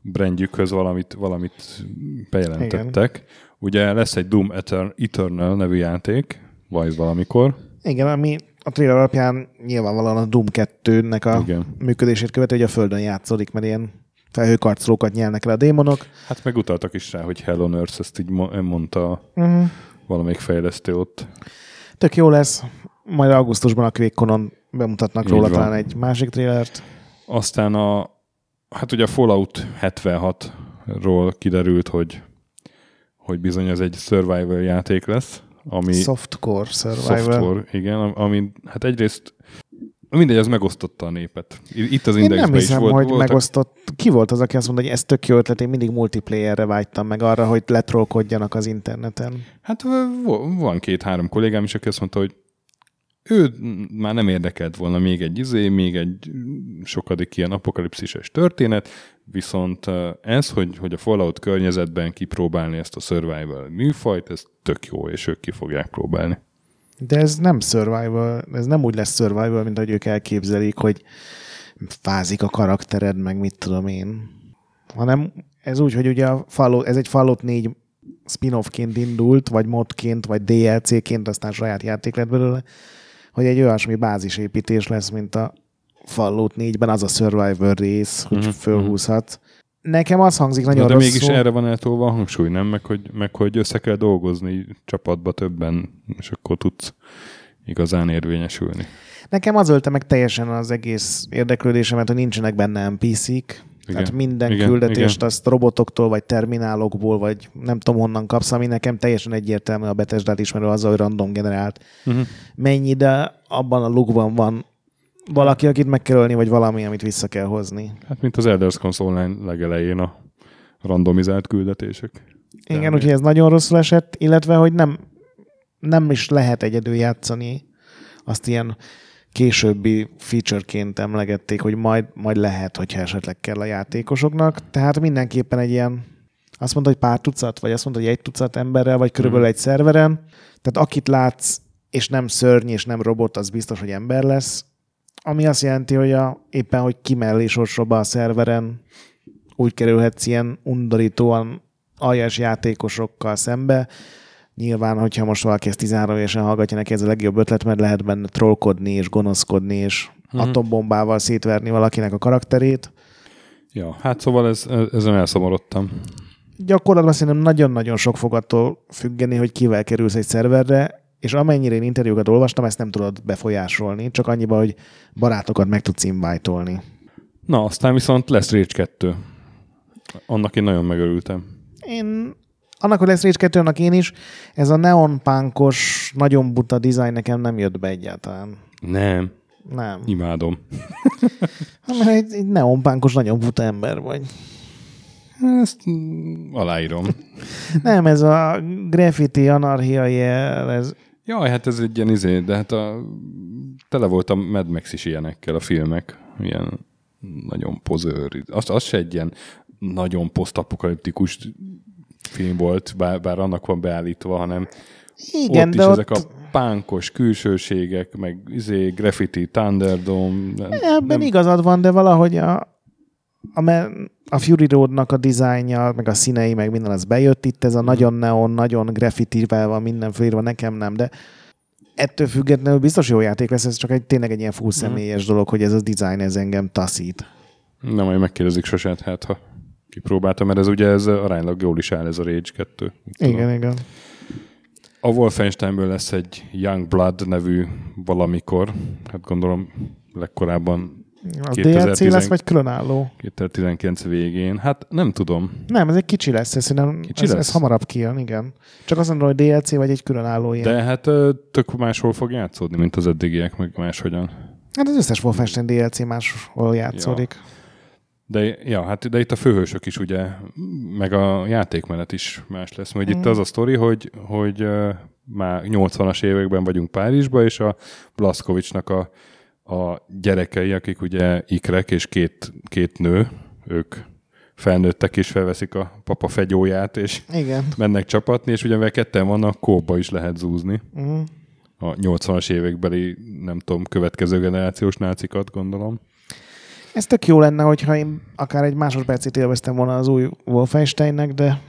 brandjükhöz valamit, valamit bejelentettek. Igen. Ugye lesz egy Doom Eternal nevű játék, vagy valamikor. Igen, ami a trailer alapján nyilvánvalóan a Doom 2-nek a Igen. működését követő, hogy a Földön játszódik, mert ilyen felhőkarcolókat nyelnek le a démonok. Hát megutaltak is rá, hogy Hell on Earth, ezt így mondta uh-huh. valamelyik fejlesztő ott. Tök jó lesz. Majd augusztusban a QuakeConon bemutatnak így róla van. talán egy másik trailert. Aztán a, Hát ugye a Fallout 76-ról kiderült, hogy, hogy bizony ez egy survival játék lesz. Ami softcore survival. Softcore, igen, ami hát egyrészt mindegy, az megosztotta a népet. Itt az indexben nem hiszem, is volt, hogy voltak... megosztott. Ki volt az, aki azt mondta, hogy ez tök jó ötlet, én mindig multiplayerre vágytam meg arra, hogy letrolkodjanak az interneten. Hát van két-három kollégám is, aki azt mondta, hogy ő már nem érdekelt volna még egy izé, még egy sokadik ilyen apokalipszises történet, viszont ez, hogy, hogy a Fallout környezetben kipróbálni ezt a survival műfajt, ez tök jó, és ők ki fogják próbálni. De ez nem survival, ez nem úgy lesz survival, mint ahogy ők elképzelik, hogy fázik a karaktered, meg mit tudom én. Hanem ez úgy, hogy ugye a Fallout, ez egy Fallout 4 spin-offként indult, vagy modként, vagy DLC-ként, aztán saját játék lett belőle, hogy egy olyasmi bázisépítés lesz, mint a Fallout 4-ben az a Survivor rész, hogy uh-huh. fölhúzhat. Nekem az hangzik nagyon De rosszul. mégis erre van eltolva a hangsúly, nem? Meg hogy, meg hogy össze kell dolgozni csapatba többen, és akkor tudsz igazán érvényesülni. Nekem az ölte meg teljesen az egész érdeklődésemet, hogy nincsenek benne NPC-k, igen. Tehát minden igen, küldetést igen. azt robotoktól, vagy terminálokból, vagy nem tudom honnan kapsz, ami nekem teljesen egyértelmű a Bethesda-t ismerő azzal, hogy random generált. Uh-huh. Mennyi, de abban a lukban van valaki, akit meg kell ölni, vagy valami, amit vissza kell hozni. Hát mint az Elder Scrolls Online legelején a randomizált küldetések. Igen, úgyhogy ez nagyon rosszul esett, illetve, hogy nem, nem is lehet egyedül játszani azt ilyen későbbi featureként emlegették, hogy majd, majd lehet, hogyha esetleg kell a játékosoknak. Tehát mindenképpen egy ilyen, azt mondta, hogy pár tucat, vagy azt mondta, hogy egy tucat emberrel, vagy körülbelül hmm. egy szerveren. Tehát akit látsz, és nem szörny, és nem robot, az biztos, hogy ember lesz. Ami azt jelenti, hogy a, éppen, hogy kimellé sorsolba a szerveren, úgy kerülhetsz ilyen undorítóan aljas játékosokkal szembe, Nyilván, hogyha most valaki ezt 13 évesen hallgatja, neki ez a legjobb ötlet, mert lehet benne trollkodni és gonoszkodni, és mm-hmm. atombombával szétverni valakinek a karakterét. Ja, hát szóval ez, ezen elszomorodtam. Gyakorlatban szerintem nagyon-nagyon sok fog attól függeni, hogy kivel kerülsz egy szerverre, és amennyire én interjúkat olvastam, ezt nem tudod befolyásolni, csak annyiban, hogy barátokat meg tudsz invite-olni. Na, aztán viszont lesz Rage 2. Annak én nagyon megörültem. Én annak, hogy lesz Rage 2 annak én is, ez a neonpánkos, nagyon buta dizájn nekem nem jött be egyáltalán. Nem. Nem. Imádom. Mert egy, egy neonpánkos, nagyon buta ember vagy. Ezt aláírom. Nem, ez a graffiti anarchia jel, ez... Jaj, hát ez egy ilyen izé, de hát a, tele volt a Mad Max is ilyenekkel a filmek. Ilyen nagyon pozőr. Az, az se egy ilyen nagyon posztapokaliptikus film volt, bár, bár annak van beállítva, hanem Igen, ott de is ott... ezek a pánkos külsőségek, meg izé, graffiti, Thunderdome. Nem, Ebben nem, igazad van, de valahogy a, a, a Fury Roadnak a dizájnja, meg a színei, meg minden az bejött itt, ez a nagyon neon, nagyon graffitivel van minden fölírva, nekem nem, de ettől függetlenül biztos jó játék lesz, ez csak egy tényleg egy ilyen full személyes dolog, hogy ez a design, ez engem taszít. nem, majd megkérdezik sosem, hát ha kipróbáltam, mert ez ugye ez aránylag jól is áll ez a Rage 2. Igen, igen. A Wolfensteinből lesz egy Young Blood nevű valamikor, hát gondolom legkorábban Az 2010 DLC lesz, vagy különálló? 2019 végén. Hát nem tudom. Nem, ez egy kicsi lesz, ez, szerintem Kicsi ez, lesz? ez hamarabb kijön, igen. Csak azt mondom, hogy DLC vagy egy különálló ilyen. De hát tök máshol fog játszódni, mint az eddigiek, meg máshogyan. Hát az összes Wolfenstein DLC máshol játszódik. De, ja, hát de itt a főhősök is ugye, meg a játékmenet is más lesz. Mert mm. itt az a sztori, hogy, hogy ö, már 80-as években vagyunk Párizsba, és a Blaszkovicsnak a, a gyerekei, akik ugye ikrek, és két, két nő, ők felnőttek és felveszik a papa fegyóját, és Igen. mennek csapatni, és ugye mivel ketten vannak, kóba is lehet zúzni. Uh-huh. A 80-as évekbeli, nem tudom, következő generációs nácikat, gondolom. Ez tök jó lenne, hogyha én akár egy másodpercét élveztem volna az új Wolfensteinnek, de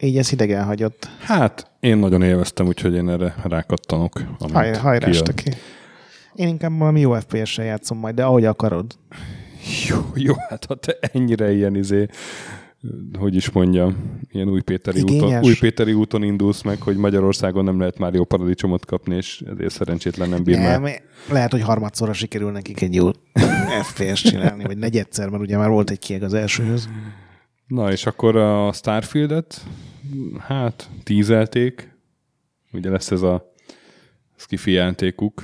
így ez hidegen hagyott. Hát, én nagyon élveztem, úgyhogy én erre rákattanok. Haj, hajrás ki. Én inkább valami jó FPS-sel játszom majd, de ahogy akarod. Jó, jó, hát ha te ennyire ilyen izé, hogy is mondjam, ilyen újpéteri úton, Igényes. újpéteri úton indulsz meg, hogy Magyarországon nem lehet már jó paradicsomot kapni, és ezért szerencsétlen nem bír Nem, már. lehet, hogy harmadszorra sikerül nekik egy jó FPS csinálni, vagy negyedszer, mert ugye már volt egy kieg az elsőhöz. Na, és akkor a Starfieldet, hát, tízelték. Ugye lesz ez a skifi játékuk.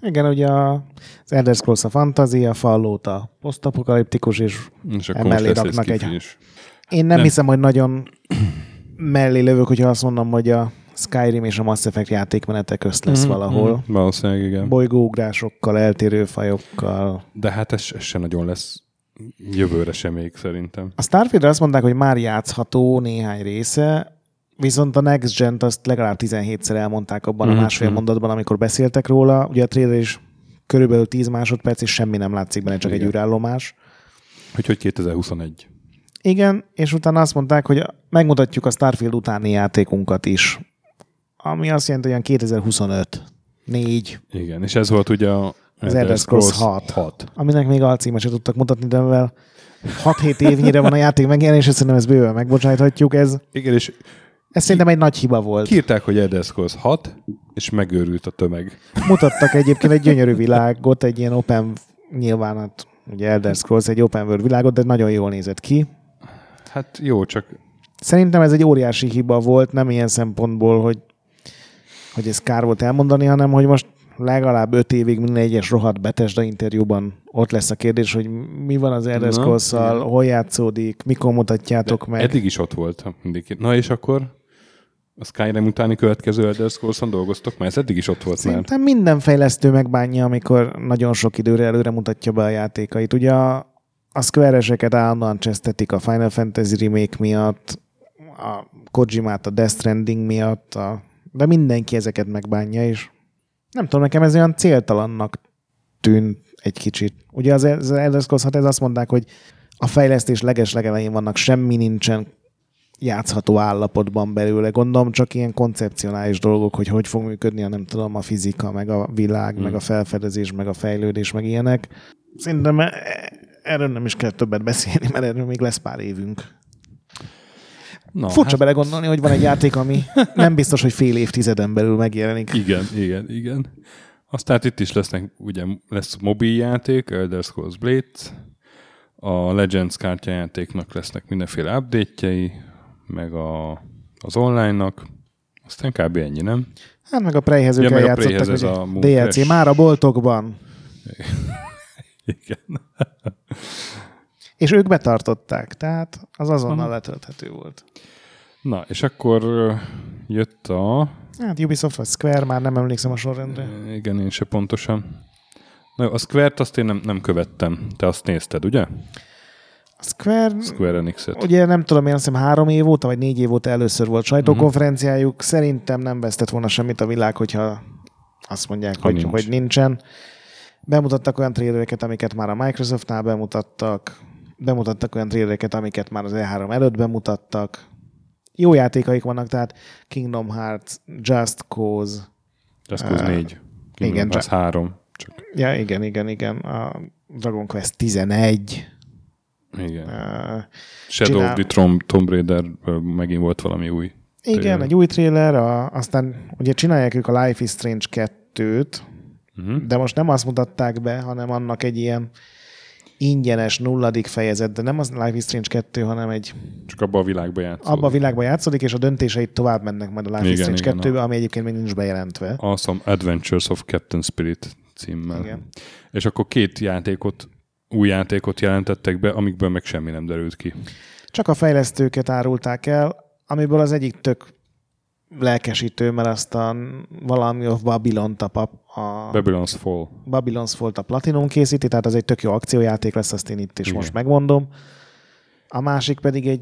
Igen, ugye a- az Elder Scrolls a fantasy, a Fallout a posztapokaliptikus, és És Emellé raknak egy- is. én nem, Nem. hiszem, hogy nagyon mellé lövök, hogyha azt mondom, hogy a Skyrim és a Mass Effect játékmenete közt lesz Mhm, valahol. mhm. Valószínűleg igen. Bolygóugrásokkal, eltérő fajokkal. De hát ez, ez se nagyon lesz jövőre sem még szerintem. A Starfieldre azt mondták, hogy már játszható néhány része, viszont a Next gen azt legalább 17-szer elmondták abban Mhm, a másfél mhm. mondatban, amikor beszéltek róla. Ugye a trailer is körülbelül 10 másodperc, és semmi nem látszik benne, csak Igen. egy űrállomás. Úgyhogy 2021. Igen, és utána azt mondták, hogy megmutatjuk a Starfield utáni játékunkat is, ami azt jelenti, hogy olyan 2025, 4, Igen, és ez volt ugye a Az Elder Scrolls 6. 6. aminek még alcímet sem tudtak mutatni, de mivel 6-7 évnyire van a játék megjelenése, szerintem ezt bőven megbocsájthatjuk. Ez, Igen, és ez szerintem egy nagy hiba volt. kiírták, hogy Scrolls 6, és megőrült a tömeg. Mutattak egyébként egy gyönyörű világot, egy ilyen open, nyilván hát ugye Elder Scrolls egy open world világot, de nagyon jól nézett ki. Hát jó, csak Szerintem ez egy óriási hiba volt, nem ilyen szempontból, hogy, hogy ez kár volt elmondani, hanem hogy most legalább öt évig minden egyes rohadt Bethesda interjúban ott lesz a kérdés, hogy mi van az Elder Na, scrolls igen. hol játszódik, mikor mutatjátok meg. eddig is ott volt mindig. Na és akkor a Skyrim utáni következő Elder Scrolls-on dolgoztok? Mert ez eddig is ott volt már. Szerintem minden fejlesztő megbánja, amikor nagyon sok időre előre mutatja be a játékait. Ugye a, a Square-eseket állandóan csesztetik a Final Fantasy remake miatt, a Kojimát a Death Stranding miatt, a, de mindenki ezeket megbánja, és nem tudom, nekem ez olyan céltalannak tűnt egy kicsit. Ugye az, az Elder Scrolls 6, ez azt mondták, hogy a fejlesztés leges legelején vannak, semmi nincsen játszható állapotban belőle. Gondolom csak ilyen koncepcionális dolgok, hogy hogy fog működni, a nem tudom, a fizika, meg a világ, Hmm. meg a felfedezés, meg a fejlődés, meg ilyenek. Szerintem e- erről nem is kell többet beszélni, mert erről még lesz pár évünk. Na, Furcsa hát... belegondolni, hogy van egy játék, ami nem biztos, hogy fél évtizeden belül megjelenik. Igen, igen, igen. Aztán itt is lesznek, ugye lesz mobil játék, Elder Scrolls Blades, a Legends kártyajátéknak lesznek mindenféle update meg a, az online-nak, aztán kb. ennyi, nem? Hát meg a Preyhez Ja, ők eljátszottak, ez a DLC már a boltokban. Igen. És ők betartották, tehát az azonnal Aha. letölthető volt. Na, és akkor jött a... Hát Ubisoft vagy Square, már nem emlékszem a sorrendre. Igen, én se pontosan. Na jó, a Square-t azt én nem, nem követtem. Te azt nézted, ugye? Square, Square Enix-et. ugye nem tudom, én azt hiszem három év óta, vagy négy év óta először volt sajtókonferenciájuk. Uh-huh. Szerintem nem vesztett volna semmit a világ, hogyha azt mondják, ha hogy, nincs. hogy nincsen. Bemutattak olyan trélereket, amiket már a Microsoftnál bemutattak, bemutattak olyan trélereket, amiket már az E3 előtt bemutattak. Jó játékaik vannak, tehát Kingdom Hearts, Just Cause. Just Cause uh, 4. Kingdom igen, Hearts 3. Csak. Ja, igen, igen, igen. A Dragon Quest 11. Igen. Uh, Shadow csinál... of the Tomb, Tomb Raider megint volt valami új. Igen, trailer. egy új trailer, a, aztán ugye csinálják ők a Life is Strange 2-t, uh-huh. de most nem azt mutatták be, hanem annak egy ilyen ingyenes nulladik fejezet, de nem az Life is Strange 2, hanem egy... Csak abba a világba játszódik. Abba a világba játszódik, és a döntéseit tovább mennek majd a Life igen, is Strange 2-be, ami egyébként még nincs bejelentve. Awesome Adventures of Captain Spirit címmel. Igen. És akkor két játékot, új játékot jelentettek be, amikből meg semmi nem derült ki. Csak a fejlesztőket árulták el, amiből az egyik tök lelkesítő, mert azt a valami of babylon a, a Babylon's Fall. Babylon's fall a Platinum készíti, tehát az egy tök jó akciójáték lesz, azt én itt is Igen. most megmondom. A másik pedig egy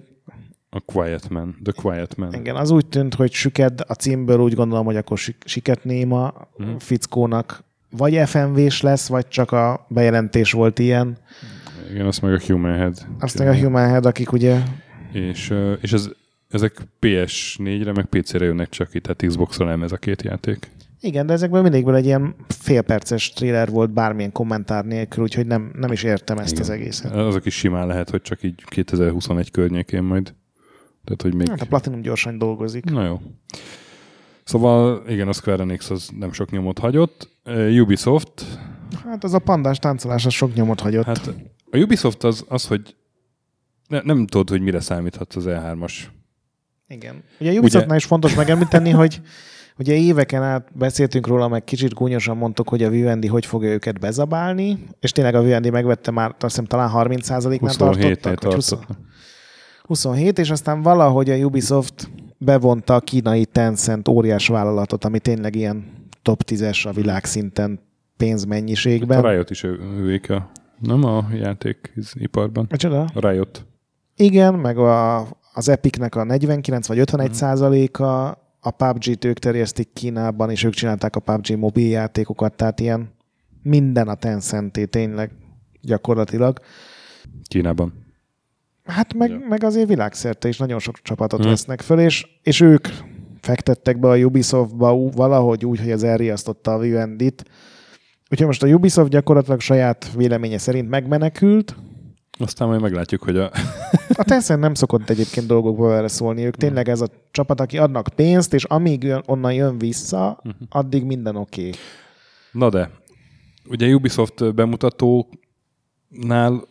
a Quiet Man, The Quiet Man. Igen, az úgy tűnt, hogy süked a címből úgy gondolom, hogy akkor siket néma mm. fickónak vagy FMV-s lesz, vagy csak a bejelentés volt ilyen. Igen, azt meg a Human Head. Azt meg a Human Head, akik ugye... És, és ez, ezek PS4-re, meg PC-re jönnek csak itt, tehát Xbox-ra nem ez a két játék. Igen, de ezekből mindigből egy ilyen félperces trailer volt bármilyen kommentár nélkül, úgyhogy nem, nem is értem ezt Igen. az egészet. Azok is simán lehet, hogy csak így 2021 környékén majd. Tehát, hogy még... Hát a Platinum gyorsan dolgozik. Na jó. Szóval igen, a Square Enix az nem sok nyomot hagyott. Ubisoft... Hát az a pandás táncolás az sok nyomot hagyott. Hát a Ubisoft az, az hogy ne, nem tudod, hogy mire számíthatsz az E3-as. Igen. Ugye a Ubisoftnál Ugye... is fontos megemlíteni, hogy Ugye éveken át beszéltünk róla, meg kicsit gúnyosan mondtuk, hogy a Vivendi hogy fogja őket bezabálni, és tényleg a Vivendi megvette már, azt hiszem talán 30%-nál tartottak. 20, 27, és aztán valahogy a Ubisoft bevonta a kínai Tencent óriás vállalatot, ami tényleg ilyen top 10-es a világszinten pénzmennyiségben. A Riot is ővék a, nem a játékiparban. Micsoda? A Riot. Igen, meg a, az Epicnek a 49 vagy 51 hmm. százaléka, a PUBG-t ők terjesztik Kínában, és ők csinálták a PUBG mobil játékokat, tehát ilyen minden a Tencenté tényleg gyakorlatilag. Kínában. Hát meg, ja. meg azért világszerte is nagyon sok csapatot hmm. vesznek föl, és, és ők fektettek be a Ubisoftba valahogy úgy, hogy az elriasztotta a Vivendit. Úgyhogy most a Ubisoft gyakorlatilag saját véleménye szerint megmenekült, aztán majd meglátjuk, hogy a... a Tencent nem szokott egyébként dolgokba vele szólni. Ők tényleg ez a csapat, aki adnak pénzt, és amíg onnan jön vissza, uh-huh. addig minden oké. Okay. Na de, ugye Ubisoft bemutatónál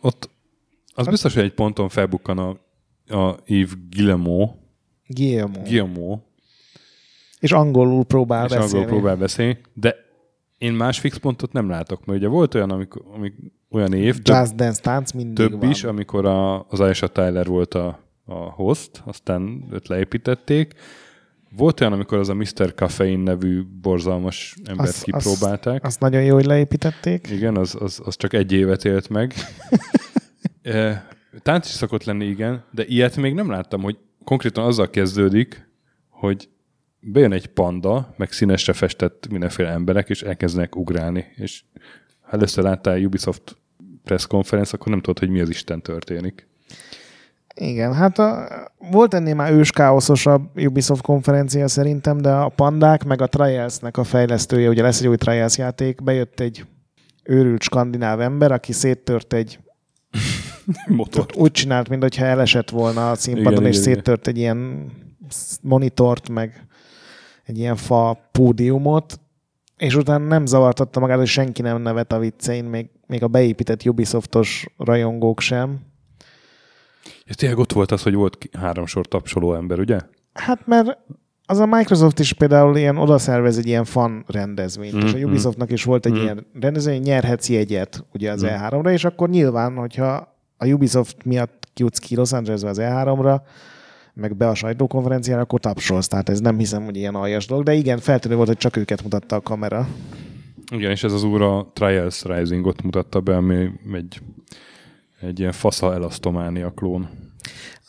ott az hát- biztos, hogy egy ponton felbukkan a, a Yves Guillemot. Guillemot. Guillemot. És angolul próbál és beszélni. angolul próbál beszélni, de én más fix pontot nem látok, mert ugye volt olyan, amikor, amik, olyan év, Just több, Dance tánc mindig több van. is, amikor a, az Aisha Tyler volt a, a host, aztán őt leépítették. Volt olyan, amikor az a Mr. Caffeine nevű borzalmas embert azt, kipróbálták. Azt, azt nagyon jó, hogy leépítették. Igen, az, az, az csak egy évet élt meg. e, tánc is szokott lenni, igen, de ilyet még nem láttam, hogy konkrétan azzal kezdődik, hogy bejön egy panda, meg színesre festett mindenféle emberek, és elkezdenek ugrálni. És ha először láttál Ubisoft press conference, akkor nem tudod, hogy mi az Isten történik. Igen, hát a, volt ennél már őskáoszosabb Ubisoft konferencia szerintem, de a pandák meg a Trials-nek a fejlesztője, ugye lesz egy új Trials játék, bejött egy őrült skandináv ember, aki széttört egy motor. Úgy csinált, mintha elesett volna a színpadon, igen, és igen, széttört igen. egy ilyen monitort, meg egy ilyen fa pódiumot, és utána nem zavartatta magát, hogy senki nem nevet a viccein, még, még a beépített Ubisoftos rajongók sem. És tényleg ott volt az, hogy volt három sor tapsoló ember, ugye? Hát mert az a Microsoft is például ilyen oda szervez egy ilyen fan rendezvényt, mm-hmm. és a mm-hmm. Ubisoftnak is volt egy mm-hmm. ilyen rendezvény, nyerhetsz jegyet ugye az mm-hmm. E3-ra, és akkor nyilván, hogyha a Ubisoft miatt kijutsz ki Los Angelesbe az E3-ra, meg be a sajtókonferenciára, akkor tapsolsz. Tehát ez nem hiszem, hogy ilyen aljas dolog, de igen, feltűnő volt, hogy csak őket mutatta a kamera. Igen, és ez az úr a Trials Rising-ot mutatta be, ami egy, egy ilyen fasza elasztománia klón.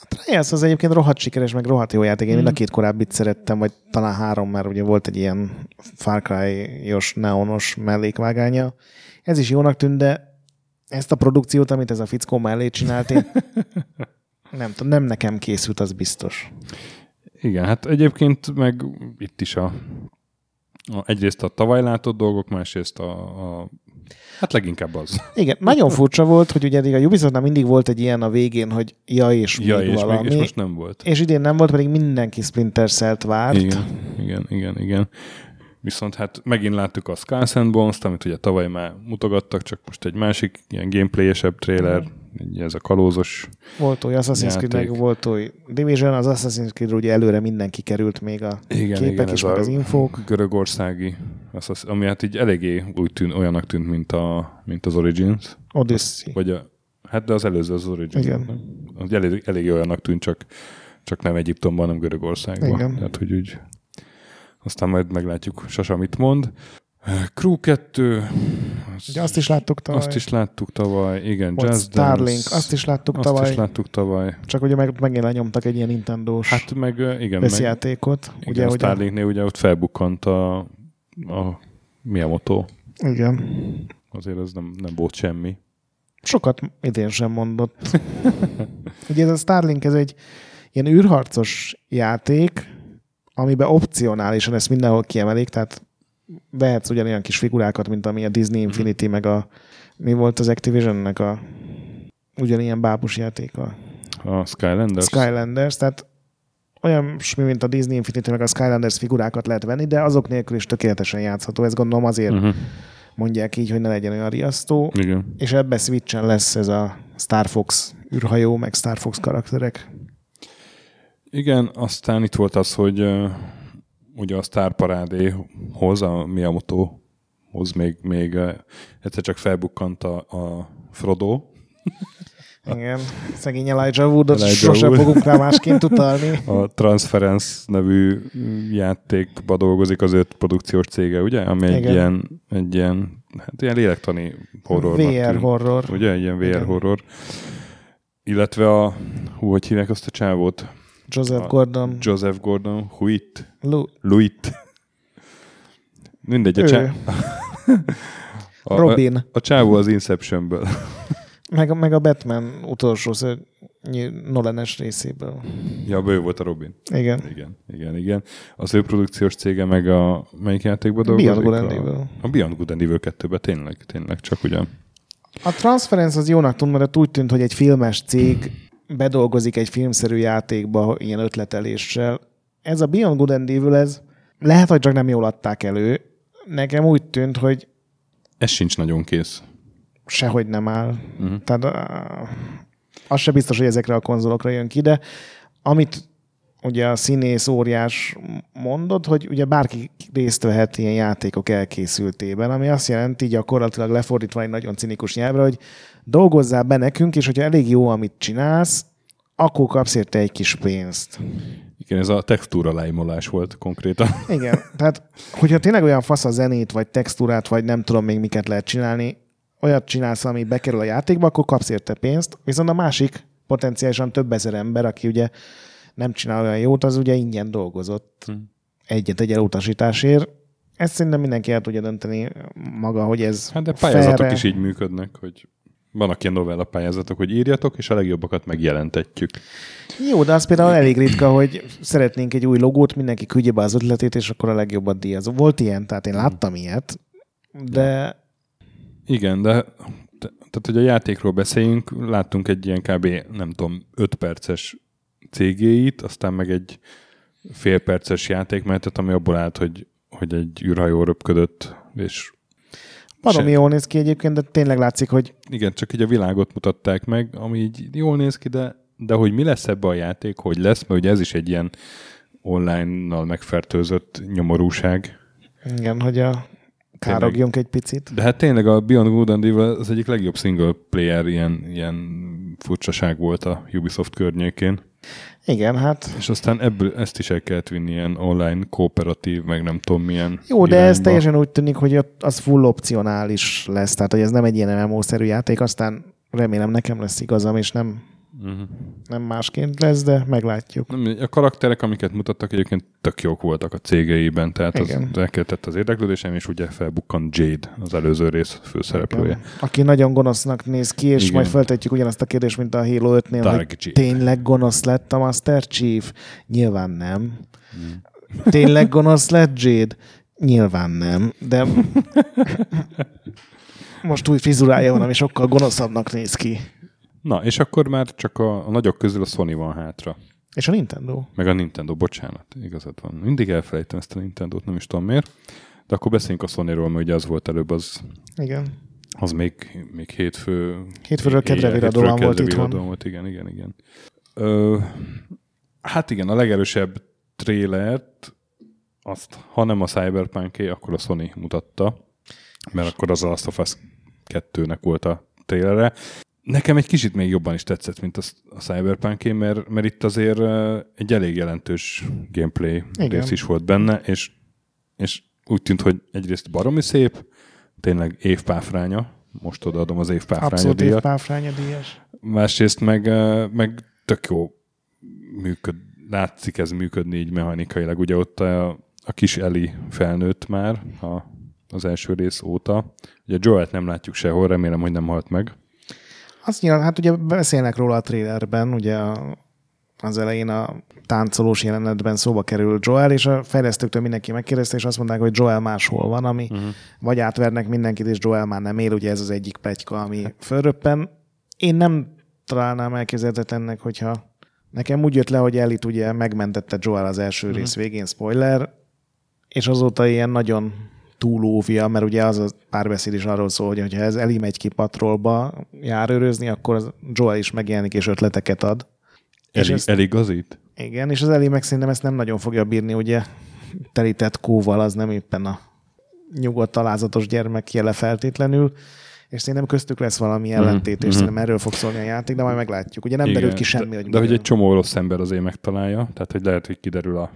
A Trials az egyébként rohadt sikeres, meg rohadt jó játék. Én mm. mind a két korábbit szerettem, vagy talán három, mert ugye volt egy ilyen Far Cry-os, neonos mellékvágánya. Ez is jónak tűnt, de ezt a produkciót, amit ez a fickó mellé csinált, én nem tudom, nem nekem készült, az biztos. Igen, hát egyébként meg itt is a, a egyrészt a tavaly látott dolgok, másrészt a, a Hát leginkább az. Igen, nagyon furcsa volt, hogy ugye a Ubisoftnál mindig volt egy ilyen a végén, hogy ja és ja, még és, valami. még, és most nem volt. És idén nem volt, pedig mindenki Splinter Cell-t várt. Igen, igen, igen, igen. Viszont hát megint láttuk a Skull and Bones-t, amit ugye tavaly már mutogattak, csak most egy másik ilyen gameplayesebb trailer, mm. Ez a kalózos Volt oly Assassin's Creed, meg volt oly Division, az Assassin's Creed ugye előre mindenki került még a igen, képek igen, is, meg az infók. Görögországi, ami hát így eléggé úgy tűn, olyanak tűnt, mint, a, mint az Origins. Odyssey. Vagy a, hát de az előző az Origins. Igen. Nem? Az elég, elég olyanak tűnt, csak, csak nem Egyiptomban, hanem Görögországban. Igen. Tehát, hogy úgy aztán majd meglátjuk Sasa mit mond. Crew 2. Az, Ugye azt is láttuk tavaly. Azt is láttuk tavaly, igen. Volt Just Starlink, Dance, azt is láttuk azt tavaly. is láttuk tavaly. Csak ugye meg, megint lenyomtak egy ilyen Nintendo-s Hát meg, igen. Meg, összjátékot. igen, ugye, Starlinknél ugye ott felbukkant a, a Miyamoto. Igen. Azért az nem, nem volt semmi. Sokat idén sem mondott. ugye ez a Starlink, ez egy ilyen űrharcos játék, amiben opcionálisan ezt mindenhol kiemelik, tehát vehetsz ugyanilyen kis figurákat, mint ami a Disney Infinity, meg a mi volt az Activisionnek a ugyanilyen bábus játéka? A Skylanders? Skylanders, tehát olyan mint a Disney Infinity, meg a Skylanders figurákat lehet venni, de azok nélkül is tökéletesen játszható. Ezt gondolom azért uh-huh. mondják így, hogy ne legyen olyan riasztó. Igen. És ebbe Switchen lesz ez a Star Fox űrhajó, meg Star Fox karakterek. Igen, aztán itt volt az, hogy ugye a Star Parádéhoz, a Miyamoto-hoz még, még uh, egyszer csak felbukkant a, a Frodo. Igen, szegény Elijah Woodot Elijah Wood. fogunk rá másként utalni. A Transference nevű játékba dolgozik az öt produkciós cége, ugye? Ami egy Igen. ilyen, egy ilyen, hát ilyen lélektani horror. VR horror. Ugye? Egy ilyen VR Igen. horror. Illetve a, hú, hogy hívják azt a csávót? Joseph A Gordon. Joseph Gordon Huit. Lu- Luit. Mindegy, a, Ő. csá... a, Robin. A, a csávó az Inceptionből. Meg, a- meg a Batman utolsó Nolan-es részéből. ja, ő volt a Robin. Igen. Igen, igen, igen. Az ő produkciós cége meg a melyik játékban dolgozik? Beyond Good and a, Evil. a Beyond Good and Evil 2-ben tényleg, tényleg, csak ugyan. A Transference az jónak tűnt, mert úgy tűnt, hogy egy filmes cég bedolgozik egy filmszerű játékba ilyen ötleteléssel. Ez a Beyond Good and Evil, ez lehet, hogy csak nem jól adták elő. Nekem úgy tűnt, hogy Ez sincs nagyon kész. sehogy nem áll. Uh-huh. Tehát az se biztos, hogy ezekre a konzolokra jön ki, de amit ugye a színész óriás mondott, hogy ugye bárki részt vehet ilyen játékok elkészültében, ami azt jelenti gyakorlatilag lefordítva egy nagyon cinikus nyelvre, hogy dolgozzál be nekünk, és hogyha elég jó, amit csinálsz, akkor kapsz érte egy kis pénzt. Igen, ez a textúra lájmolás volt konkrétan. Igen, tehát hogyha tényleg olyan fasz a zenét, vagy textúrát, vagy nem tudom még miket lehet csinálni, olyat csinálsz, ami bekerül a játékba, akkor kapsz érte pénzt, viszont a másik potenciálisan több ezer ember, aki ugye nem csinál olyan jót, az ugye ingyen dolgozott Hm. egyet egy elutasításért. Ezt szerintem mindenki el tudja dönteni maga, hogy ez Hát de pályázatok fair-e. is így működnek, hogy vannak ilyen novella pályázatok, hogy írjatok, és a legjobbakat megjelentetjük. Jó, de az például elég ritka, hogy szeretnénk egy új logót, mindenki küldje be az ötletét, és akkor a legjobbat díjazó. Volt ilyen, tehát én láttam ilyet, de Igen, de te- tehát, hogy a játékról beszéljünk, láttunk egy ilyen kb. nem tudom, 5 perces cégéit, aztán meg egy fél perces játékmenetet, ami abból állt, hogy, hogy egy űrhajó röpködött, és baromi jól néz ki egyébként, de tényleg látszik, hogy igen, csak így a világot mutatták meg, ami így jól néz ki, de, de hogy mi lesz ebbe a játék, hogy lesz, mert ugye ez is egy ilyen online-nal megfertőzött nyomorúság. igen, hogy a károgjunk egy picit. De hát tényleg a Beyond Good and Evil az egyik legjobb single player ilyen, ilyen furcsaság volt a Ubisoft környékén. Igen, hát... És aztán ebből ezt is el kellett vinni ilyen online, kooperatív, meg nem tudom milyen Jó, de irányba. ez teljesen úgy tűnik, hogy az full opcionális lesz, tehát hogy ez nem egy ilyen MMO-szerű játék, aztán remélem nekem lesz igazam, és nem, Uh-huh. nem másként lesz, de meglátjuk. Nem, A karakterek, amiket mutattak, egyébként tök jók voltak a cégeiben, tehát Igen. az elkeltett az érdeklődésem, és ugye felbukkan Jade, az előző rész főszereplője. Aki nagyon gonosznak néz ki, és Igen. majd feltetjük ugyanazt a kérdést, mint a Halo 5-nél, Dark hogy Jade. tényleg gonosz lett a Master Chief? Nyilván nem. Hmm. Tényleg gonosz lett Jade? Nyilván nem, de most új frizurája van, ami sokkal gonoszabbnak néz ki. Na, és akkor már csak a, a nagyok közül a Sony van hátra. És a Nintendo? Meg a Nintendo, bocsánat, igazad van. Mindig elfelejtem ezt a Nintendo-t, nem is tudom miért. De akkor beszéljünk a Sony-ról, mert ugye az volt előbb, az, Igen. az még, még hétfő... Hétfőről kedre viradóan volt itthon. volt, igen, igen, igen. Ö, hát igen, a legerősebb trélert, azt, ha nem a cyberpunk akkor a Sony mutatta, mert akkor az a Last of Us 2-nek volt a trélere. Nekem egy kicsit még jobban is tetszett, mint a, a cyberpunk mert, mert itt azért egy elég jelentős gameplay Igen. rész is volt benne, és, és úgy tűnt, hogy egyrészt baromi szép, tényleg évpáfránya, most odaadom az évpáfránya Abszolút díjat, évpáfránya díjas. másrészt meg, meg tök jó működ, látszik ez működni így mechanikailag. Ugye ott a, a kis Eli felnőtt már a, az első rész óta. Ugye Joel-t nem látjuk sehol, remélem, hogy nem halt meg. Azt nyilván, hát ugye beszélnek róla a trailerben, ugye az elején a táncolós jelenetben szóba kerül Joel, és a fejlesztőktől mindenki megkérdezte, és azt mondták, hogy Joel máshol van, ami uh-huh. vagy átvernek mindenkit, és Joel már nem él, ugye ez az egyik plegyka, ami fölröppen. Én nem találnám elképzelhetetlennek, hogyha nekem úgy jött le, hogy Elit ugye megmentette Joel az első uh-huh. rész végén, spoiler, és azóta ilyen nagyon túlóvja, mert ugye az a párbeszéd is arról szól, hogy ha ez Eli megy ki patrolba járőrözni, akkor az Joel is megjelenik és ötleteket ad. És Elég, ezt- eligazít? Igen, és az Eli meg szerintem ezt nem nagyon fogja bírni, ugye telített kóval, az nem éppen a nyugodt, alázatos gyermek jele feltétlenül, és szerintem köztük lesz valami ellentét, és mhm. szerintem erről fog szólni a játék, de majd meglátjuk. Ugye nem derült ki semmi, de, hogy de hogy egy csomó rossz ember azért megtalálja, tehát hogy lehet, hogy kiderül a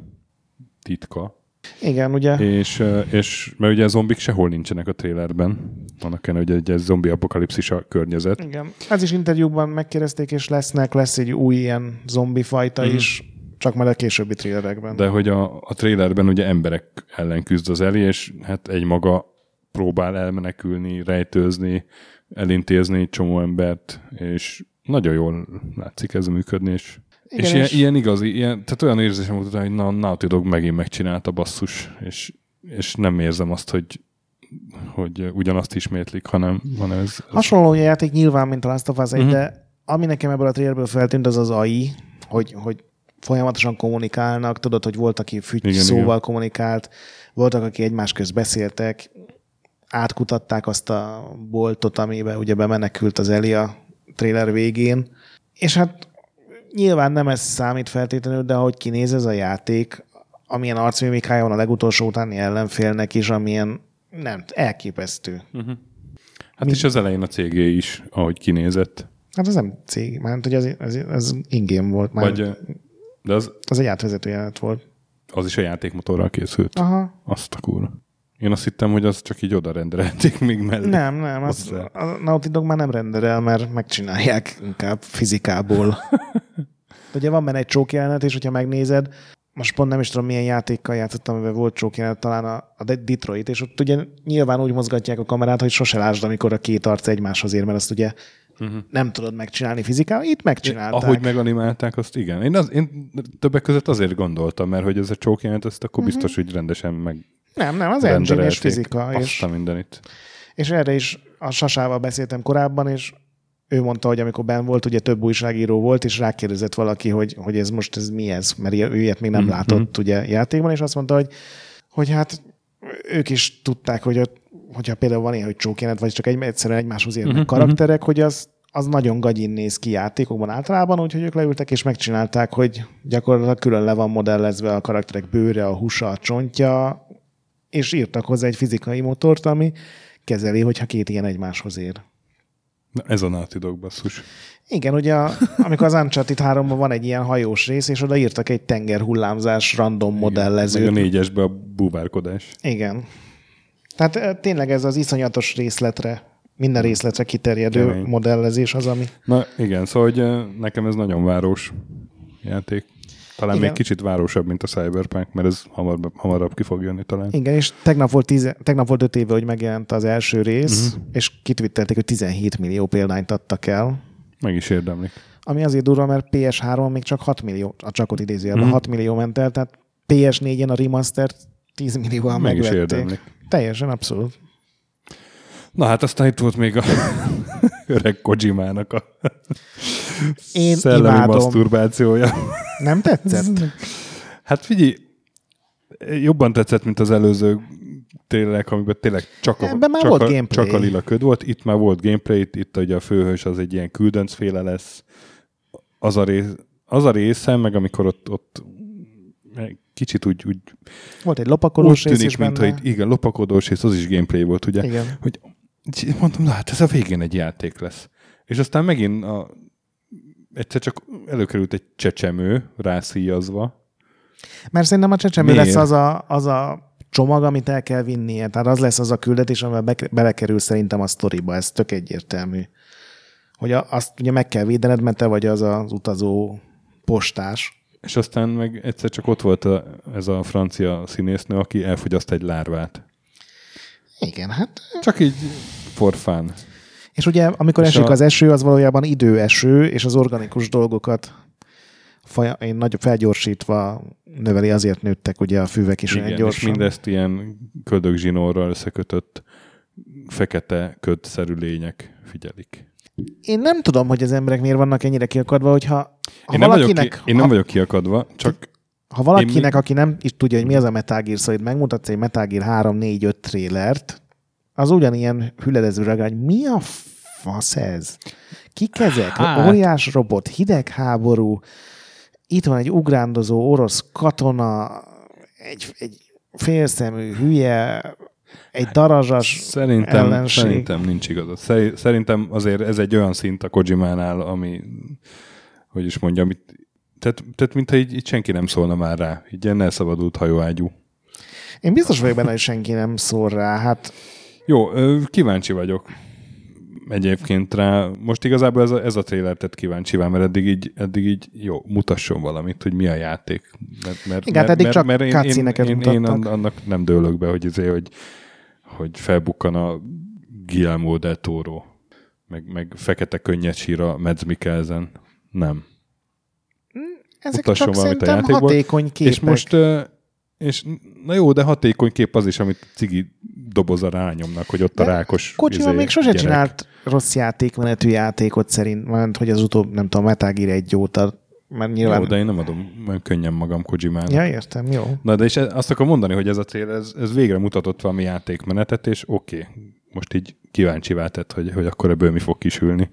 titka. Igen, ugye És, és mert ugye a zombik sehol nincsenek a trailerben. Annak kellene, hogy egy, zombi apokalipszis a környezet. Igen. Ez is interjúban megkérdezték, és lesznek, lesz egy új ilyen zombi fajta Mhm. is, csak majd a későbbi trailerekben. De hogy a, a trailerben ugye emberek ellen küzd az Eli, és hát egy maga próbál elmenekülni, rejtőzni, elintézni egy csomó embert, és nagyon jól látszik ez működni, és, Igen, és, ilyen, és- ilyen igazi, ilyen, tehát olyan érzésem volt, hogy na, Naughty Dog megint megcsinálta basszus, és, és nem érzem azt, hogy hogy ugyanazt ismétlik, hanem, hanem ez, ez Hasonló játék nyilván, mint a Last of Us 1, Mhm. de ami nekem ebből a trailerből feltűnt, az az AI, hogy, hogy folyamatosan kommunikálnak, tudod, hogy volt, aki fügy Igen, szóval igen. kommunikált, voltak, akik egymás közt beszéltek, átkutatták azt a boltot, amiben ugye bemenekült az Eli a trailer végén, és hát nyilván nem ez számít feltétlenül, de ahogy kinéz ez a játék, amilyen arcmimikája van a legutolsó utáni ellenfélnek is, amilyen nem, elképesztő. hát és az elején a cégé is, ahogy kinézett. Hát ez nem cég, mert hogy ez, ez, ez ingame volt már. Vagy, de az, Az egy átvezető jelenet volt. az is a játékmotorral készült. Aha. Azt a kurva. Én azt hittem, hogy az csak így oda rendelték még mellé. Nem, nem, az, Hozzá. a Naughty Dog már nem renderel, mert megcsinálják inkább fizikából. De ugye van benne egy csók jelenet, és hogyha megnézed, most pont nem is tudom, milyen játékkal játszottam, amiben volt csók jelenet, talán a, a De- Detroit, és ott ugye nyilván úgy mozgatják a kamerát, hogy sose lásd, amikor a két arc egymáshoz ér, mert azt ugye uh-huh. nem tudod megcsinálni fizikával. Itt megcsinálták. Ahogy meganimálták, azt igen. Én, az, én többek között azért gondoltam, mert hogy ez a csókjelent, ezt akkor Mhm. biztos, hogy rendesen meg Nem, nem, az engine és fizika. És... Azt a mindenit. És erre is a Sasával beszéltem korábban, és ő mondta, hogy amikor ben volt, ugye több újságíró volt, és rákérdezett valaki, hogy, hogy ez most ez mi ez, mert ő ilyet még nem Mhm. látott ugye játékban, és azt mondta, hogy, hogy hát ők is tudták, hogy ott, hogyha például van ilyen, hogy csókjelet, vagy csak egy, egyszerűen egymáshoz érnek Mhm, karakterek, hogy az, az nagyon gagyin néz ki játékokban általában, úgyhogy ők leültek és megcsinálták, hogy gyakorlatilag külön le van modellezve a karakterek bőre, a húsa, a csontja, és írtak hozzá egy fizikai motort, ami kezeli, hogyha két ilyen egymáshoz ér. Na, ez a Naughty Dog basszus. Igen, ugye a, amikor az Uncharted 3 van egy ilyen hajós rész, és oda írtak egy tengerhullámzás random modellezőt. Meg a négyesbe a búvárkodás. Igen. Tehát eh, tényleg ez az iszonyatos részletre, minden részletre kiterjedő Kemény. modellezés az, ami... Na igen, szóval hogy nekem ez nagyon város játék. Talán Igen. még kicsit városabb, mint a Cyberpunk, mert ez hamarabb, hamarabb ki fog jönni talán. Igen, és tegnap volt, tíze, tegnap volt öt éve, hogy megjelent az első rész, Mhm. uh-huh. és kitvittelték, hogy 17 millió példányt adtak el. Meg is érdemlik. Ami azért durva, mert PS3-on még csak 6 millió, a csakot idézőjelben Mhm. mm. 6 millió ment el, tehát PS4-en a remaster 10 millióval Meg is megvették. érdemlik. Teljesen abszolút. Na hát aztán itt volt még a öreg Kojimának a Én szellemi imádom. maszturbációja. Nem tetszett? Hát figyelj, jobban tetszett, mint az előző tényleg, amiben tényleg csak a, Ebben már csak, volt a, gameplay. csak a lila köd volt. Itt már volt gameplay, itt, itt ugye a főhős az egy ilyen küldöncféle lesz. Az a, rész, az a része, meg amikor ott, ott kicsit úgy, úgy, Volt egy úgy lopakolós rész is mint benne. hogy igen, lopakodós rész, az is gameplay volt, ugye? Igen. hogy így mondtam, na hát ez a végén egy játék lesz. És aztán megint a, egyszer csak előkerült egy csecsemő rászíjazva. Mert szerintem a csecsemő Miért? lesz az a, az a csomag, amit el kell vinnie. Tehát az lesz az a küldetés, amivel be, belekerül szerintem a sztoriba. Ez tök egyértelmű. Hogy a, azt ugye meg kell védened, mert te vagy az az utazó postás. És aztán meg egyszer csak ott volt a, ez a francia színésznő, aki elfogyaszt egy lárvát. Igen, hát. Csak így for fun. És ugye, amikor És esik a- az eső, az valójában időeső, és az organikus dolgokat faja, én nagy felgyorsítva növeli, azért nőttek ugye a füvek is olyan Igen, és gyorsan. mindezt ilyen ködögzsinórral összekötött fekete ködszerű lények figyelik. Én nem tudom, hogy az emberek miért vannak ennyire kiakadva, hogyha ha Én nem, vagyok valakinek, ki, én nem ha, vagyok kiakadva, csak ha valakinek, én aki nem is tudja, hogy mi az a Metal Gear Solid, megmutatsz egy Metal Gear 3, 4, 5 trélert, az ugyanilyen hüledező regány, mi a fasz ez? Kik ezek? Hát- Óriás robot, hidegháború, itt van egy ugrándozó orosz katona, egy, egy félszemű hülye, egy darazsas Szerintem, ellenség. szerintem nincs igazad. Szeri- Szerintem azért ez egy olyan szint a Kojimánál, ami, hogy is mondjam, itt, tehát, tehát mintha így, így senki nem szólna már rá. Így ilyen elszabadult hajóágyú. Én biztos vagyok benne, hogy senki nem szól rá. Hát Jó, kíváncsi vagyok egyébként rá. Most igazából ez a, ez a trailer tett kíváncsi mert eddig így, eddig így jó, mutasson valamit, hogy mi a játék. Mert, mert, Igen, mert, eddig csak én, én, én, én mutattak. annak nem dőlök be, hogy, izé, hogy, hogy felbukkan a Guillermo del Toro, meg, meg fekete könnyed sír a Mads Mikkelsen. Nem. Ezek csak valamit a játékból. hatékony képek. És most, és na jó, de hatékony kép az is, amit cigi doboza rányomnak, hogy ott a De rákos Kocsival izé, még sose gyerek. csinált rossz játékmenetű játékot szerint, mert hogy az utóbb, nem tudom, Metal Gear egy óta, mert nyilván... Jó, de én nem adom olyan könnyen magam Kojimának. Ja, értem, jó. Na, de és e- azt akarom mondani, hogy ez a cél, ez, ez végre mutatott valami játékmenetet, és oké, okay, most így kíváncsi tett, hogy, hogy akkor ebből mi fog kisülni.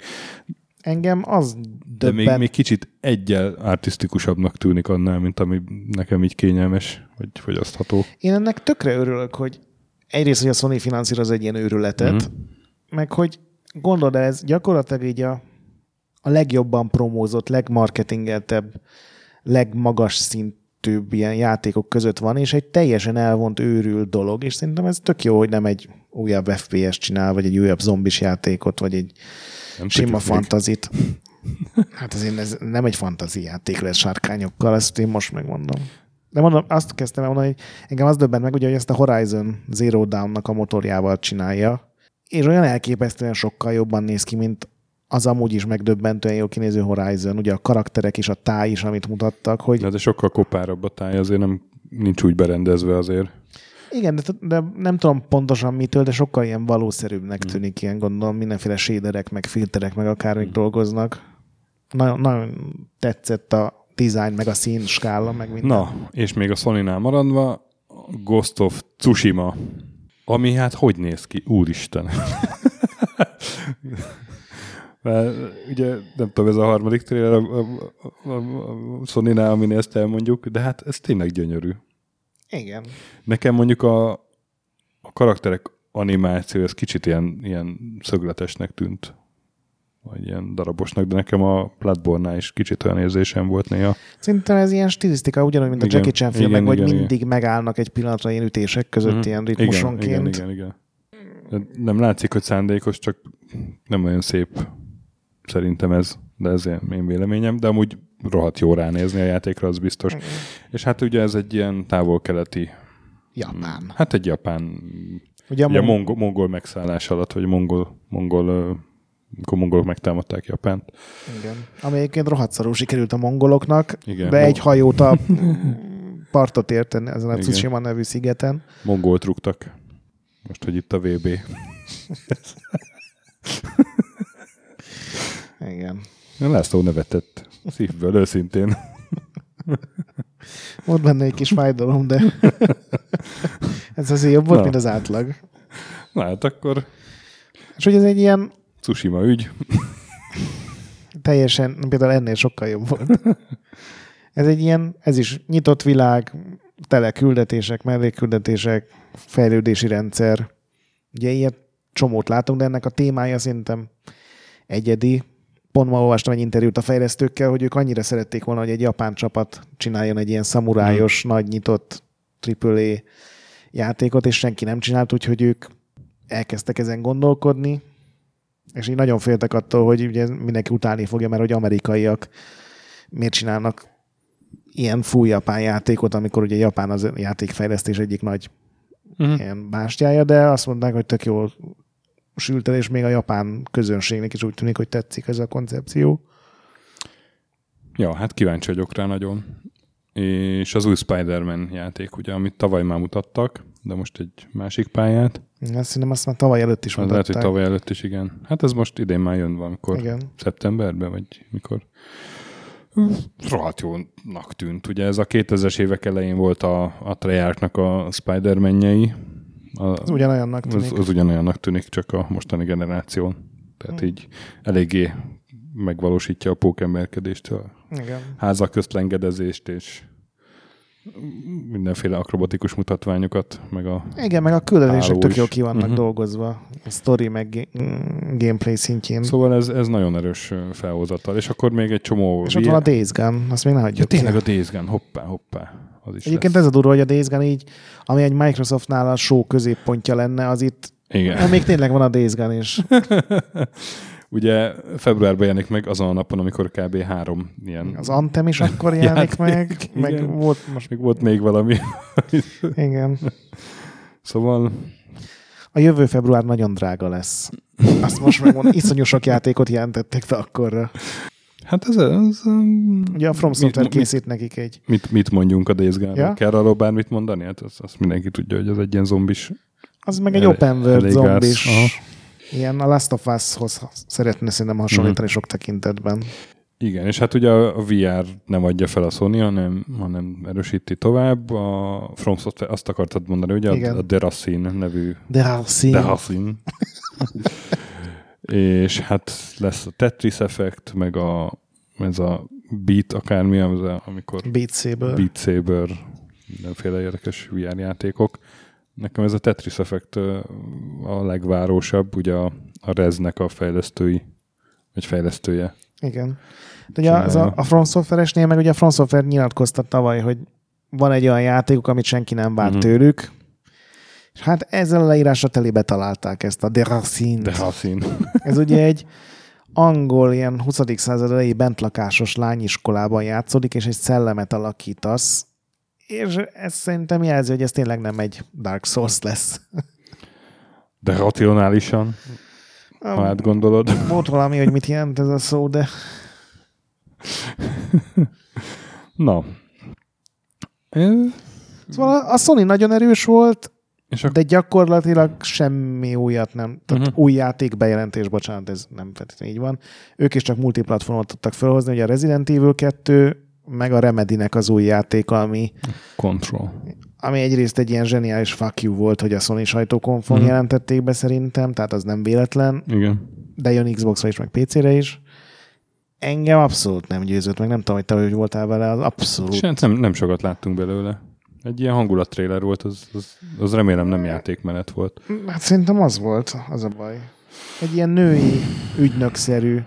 Engem az De még, döbben... még kicsit egyel artisztikusabbnak tűnik annál, mint ami nekem így kényelmes, vagy fogyasztható. Én ennek tökre örülök, hogy egyrészt, hogy a Sony finanszíroz egy ilyen őrületet, Mhm. mm. meg hogy gondolod, el, ez gyakorlatilag így a, a legjobban promózott, legmarketingeltebb, legmagas szintűbb ilyen játékok között van, és egy teljesen elvont őrült dolog, és szerintem ez tök jó, hogy nem egy újabb FPS csinál, vagy egy újabb zombis játékot, vagy egy Nem sima fantazit. Hát azért ez nem egy fantazi játék lesz sárkányokkal, ezt én most megmondom. De mondom, azt kezdtem el mondani, hogy engem az döbbent meg, ugye, hogy ezt a Horizon Zero Dawn-nak a motorjával csinálja, és olyan elképesztően sokkal jobban néz ki, mint az amúgy is megdöbbentően jó kinéző Horizon, ugye a karakterek és a táj is, amit mutattak, hogy De, de sokkal kopárabb a táj, azért nem nincs úgy berendezve azért. Igen, de, de nem tudom pontosan mitől, de sokkal ilyen valószerűbbnek tűnik, ilyen gondolom, mindenféle shaderek, meg filterek, meg akármik dolgoznak. Nagyon, nagyon tetszett a design, meg a szín skála, meg minden. Na, és még a Sony-nál maradva, Ghost of Tsushima, ami hát hogy néz ki? Úristen! Mert, ugye nem tudom, ez a harmadik trailer a, a, a, a Sony-nál, amin ezt elmondjuk, de hát ez tényleg gyönyörű. Igen. Nekem mondjuk a, a karakterek animáció, ez kicsit ilyen, ilyen szögletesnek tűnt. vagy ilyen darabosnak, de nekem a Bloodborne-nál is kicsit olyan érzésem volt néha. Szerintem ez ilyen stilisztika, ugyanúgy, mint a Igen, Jackie Chan filmek, igen, hogy igen, mindig megállnak egy pillanatra ilyen ütések között, Mhm. ilyen Igen, ritmusonként. igen, igen, igen. De Nem látszik, hogy szándékos, csak nem olyan szép szerintem ez, de ez én én véleményem, de amúgy rohadt jó ránézni a játékra, az biztos. Mhm. És hát ugye ez egy ilyen távol-keleti, Japán. hát egy japán, Ugye a ugye mong- mongol, mongol megszállás alatt, vagy mongol, mongol, amikor mongolok megtámadták Japánt. Igen. Ami egyébként rohadt szarul sikerült a mongoloknak, Igen. de egy hajót a partot érten ezen a Igen. Tsushima nevű szigeten. Mongolt rúgtak. Most, hogy itt a VB. Igen. László nevetett. Szívből, őszintén. Volt benne egy kis fájdalom, de ez azért jobb volt, Na. mint az átlag. Na hát akkor És hogy ez egy ilyen Tsushima ügy. teljesen, például ennél sokkal jobb volt. Ez egy ilyen, ez is nyitott világ, tele küldetések, mellékküldetések, fejlődési rendszer. Ugye ilyet csomót látunk, de ennek a témája szerintem egyedi. Pont ma olvastam egy interjút a fejlesztőkkel, hogy ők annyira szerették volna, hogy egy japán csapat csináljon egy ilyen szamurájos, nagy nyitott AAA játékot, és senki nem csinált, úgyhogy ők elkezdtek ezen gondolkodni, és így nagyon féltek attól, hogy ugye mindenki utálni fogja, mert hogy amerikaiak miért csinálnak ilyen full japán játékot, amikor ugye Japán az játékfejlesztés egyik nagy Uh-huh. ilyen bástyája, de azt mondták, hogy tök jól sült el, és még a japán közönségnek is úgy tűnik, hogy tetszik ez a koncepció. Ja, hát kíváncsi vagyok rá nagyon. És az új Spider-Man játék, ugye, amit tavaly már mutattak, de most egy másik pályát. Azt szerintem azt már tavaly előtt is Az lehet, hogy mutatták. tavaly előtt is, igen. Hát ez most idén már jön valamikor. Igen. Szeptemberben, vagy mikor? Rohadt jónak tűnt. Ugye ez a 2000-es évek elején volt a, a Treyarchnak a Spider-Man-jei. A, Az ugyanolyannak az, tűnik. az ugyanolyannak tűnik, csak a mostani generáción. Tehát így eléggé megvalósítja a pókemberkedést, a Igen. házak közt lengedezést, és mindenféle akrobatikus mutatványokat, meg a... Igen, meg a küldetések tök jól ki vannak Mhm. dolgozva. A story meg mm, gameplay szintjén. Szóval ez, ez nagyon erős ö, felhozatal. És akkor még egy csomó... és ott van a Days Gone, azt még ne ja, hagyjuk tényleg ki. a Days Gone, hoppá, hoppá. Az is Egyébként lesz. ez a durva, hogy a Days Gone így, ami egy Microsoftnál a show középpontja lenne, az itt, Igen. még tényleg van a Days Gone is. Ugye februárban jelenik meg azon a napon, amikor kb. három ilyen... Az Anthem is akkor jelenik Játék, meg, igen. meg volt most, Még volt még valami. igen. Szóval A jövő február nagyon drága lesz. Azt most megmondom, iszonyú sok játékot jelentettek be akkorra. Hát ez, ez Ugye a From Software mit, mit, készít nekik egy... mit, mit mondjunk a Days Gone-ról? Ja? Kell arról bármit mondani? Hát azt, azt mindenki tudja, hogy ez egy ilyen zombis. Az meg egy El- open world zombis. Aha. Ilyen a Last of Us-hoz szeretne szerintem hasonlítani Mhm. sok tekintetben. Igen, és hát ugye a VR nem adja fel a Sony, hanem, hanem erősíti tovább. A From Software azt akartad mondani, ugye? Igen. A, Deracine nevű De szín. Deracine. És hát lesz a Tetris effekt, meg a, ez a Beat akármi, az amikor Beat Saber. Beat Saber, mindenféle érdekes VR játékok. Nekem ez a Tetris effekt a legvárósabb, ugye a, a Reznek a fejlesztői, vagy fejlesztője. Igen. De ugye az a, a From Software-esnél meg ugye a From Software nyilatkozta tavaly, hogy van egy olyan játékuk, amit senki nem vár Mhm. tőlük, és hát ezzel a leírásra telébe találták ezt a Deracine. Deracine. Ez ugye egy angol, ilyen 20. század elejé bentlakásos lányiskolában játszódik, és egy szellemet alakítasz, és ez szerintem jelzi, hogy ez tényleg nem egy Dark Souls lesz. De racionálisan, ha átgondolod. Volt valami, hogy mit jelent ez a szó, de Na. Szóval a Sony nagyon erős volt, És akkor de gyakorlatilag semmi újat nem. Tehát Mhm. új játék bejelentés, bocsánat, ez nem feltétlenül így van. Ők is csak multiplatformot tudtak felhozni, ugye a Resident Evil 2, meg a Remedy-nek az új játéka, ami, Control. ami egyrészt egy ilyen zseniális fuck you volt, hogy a Sony sajtókonfon Mhm. jelentették be szerintem, tehát az nem véletlen, Igen. de jön Xbox-ra is, meg PC-re is. Engem abszolút nem győzött, meg nem tudom, hogy te hogy voltál vele, az abszolút. És hát nem, nem sokat láttunk belőle. Egy ilyen hangulat-trailer volt, az, az, az remélem nem játékmenet volt. Hát szerintem az volt, az a baj. Egy ilyen női ügynökszerű.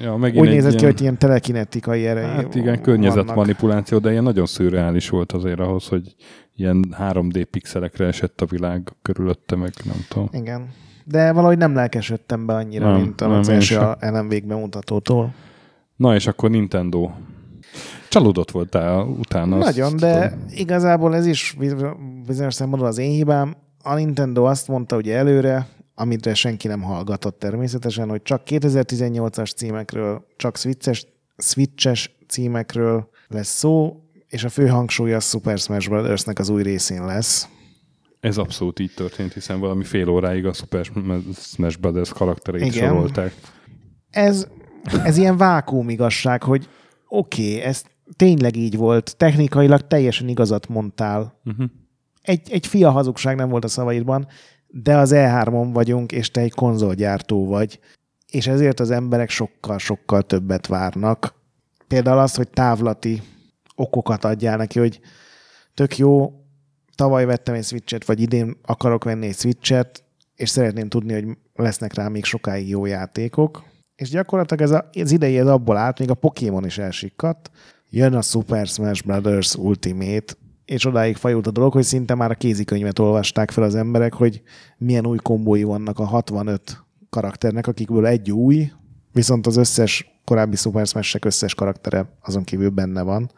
Ja, Úgy nézett ki, hogy ilyen telekinetikai erejé Hát igen, környezetmanipuláció, de ilyen nagyon szürreális volt azért ahhoz, hogy ilyen 3D pixelekre esett a világ körülötte, meg nem tudom. Igen. De valahogy nem lelkesedtem be annyira, nem, mint az első elem végbemutatótól. Na és akkor Nintendo. Csalódott voltál utána. Nagyon, de tudom. igazából ez is bizonyos szempontból az én hibám. A Nintendo azt mondta ugye előre, amit senki nem hallgatott természetesen, hogy csak 2018-as címekről, csak switches, switches címekről lesz szó, és a fő hangsúly a Super Smash bros az új részén lesz. Ez abszolút így történt, hiszen valami fél óráig a Super Smash Brothers karaktereit Igen. sorolták. Ez, ez ilyen vákum igazság, hogy oké, okay, ez tényleg így volt, technikailag teljesen igazat mondtál. Uh-huh. Egy, egy fia hazugság nem volt a szavaidban, de az E3-on vagyunk, és te egy konzolgyártó vagy, és ezért az emberek sokkal-sokkal többet várnak. Például az, hogy távlati okokat adjál neki, hogy tök jó, tavaly vettem egy switchet, vagy idén akarok venni egy switchet, és szeretném tudni, hogy lesznek rá még sokáig jó játékok. És gyakorlatilag ez a, az idei ez abból állt, még a Pokémon is elsikkadt, jön a Super Smash Brothers Ultimate, és odáig fajult a dolog, hogy szinte már a kézikönyvet olvasták fel az emberek, hogy milyen új kombói vannak a 65 karakternek, akikből egy új, viszont az összes korábbi Super smash összes karaktere azon kívül benne van.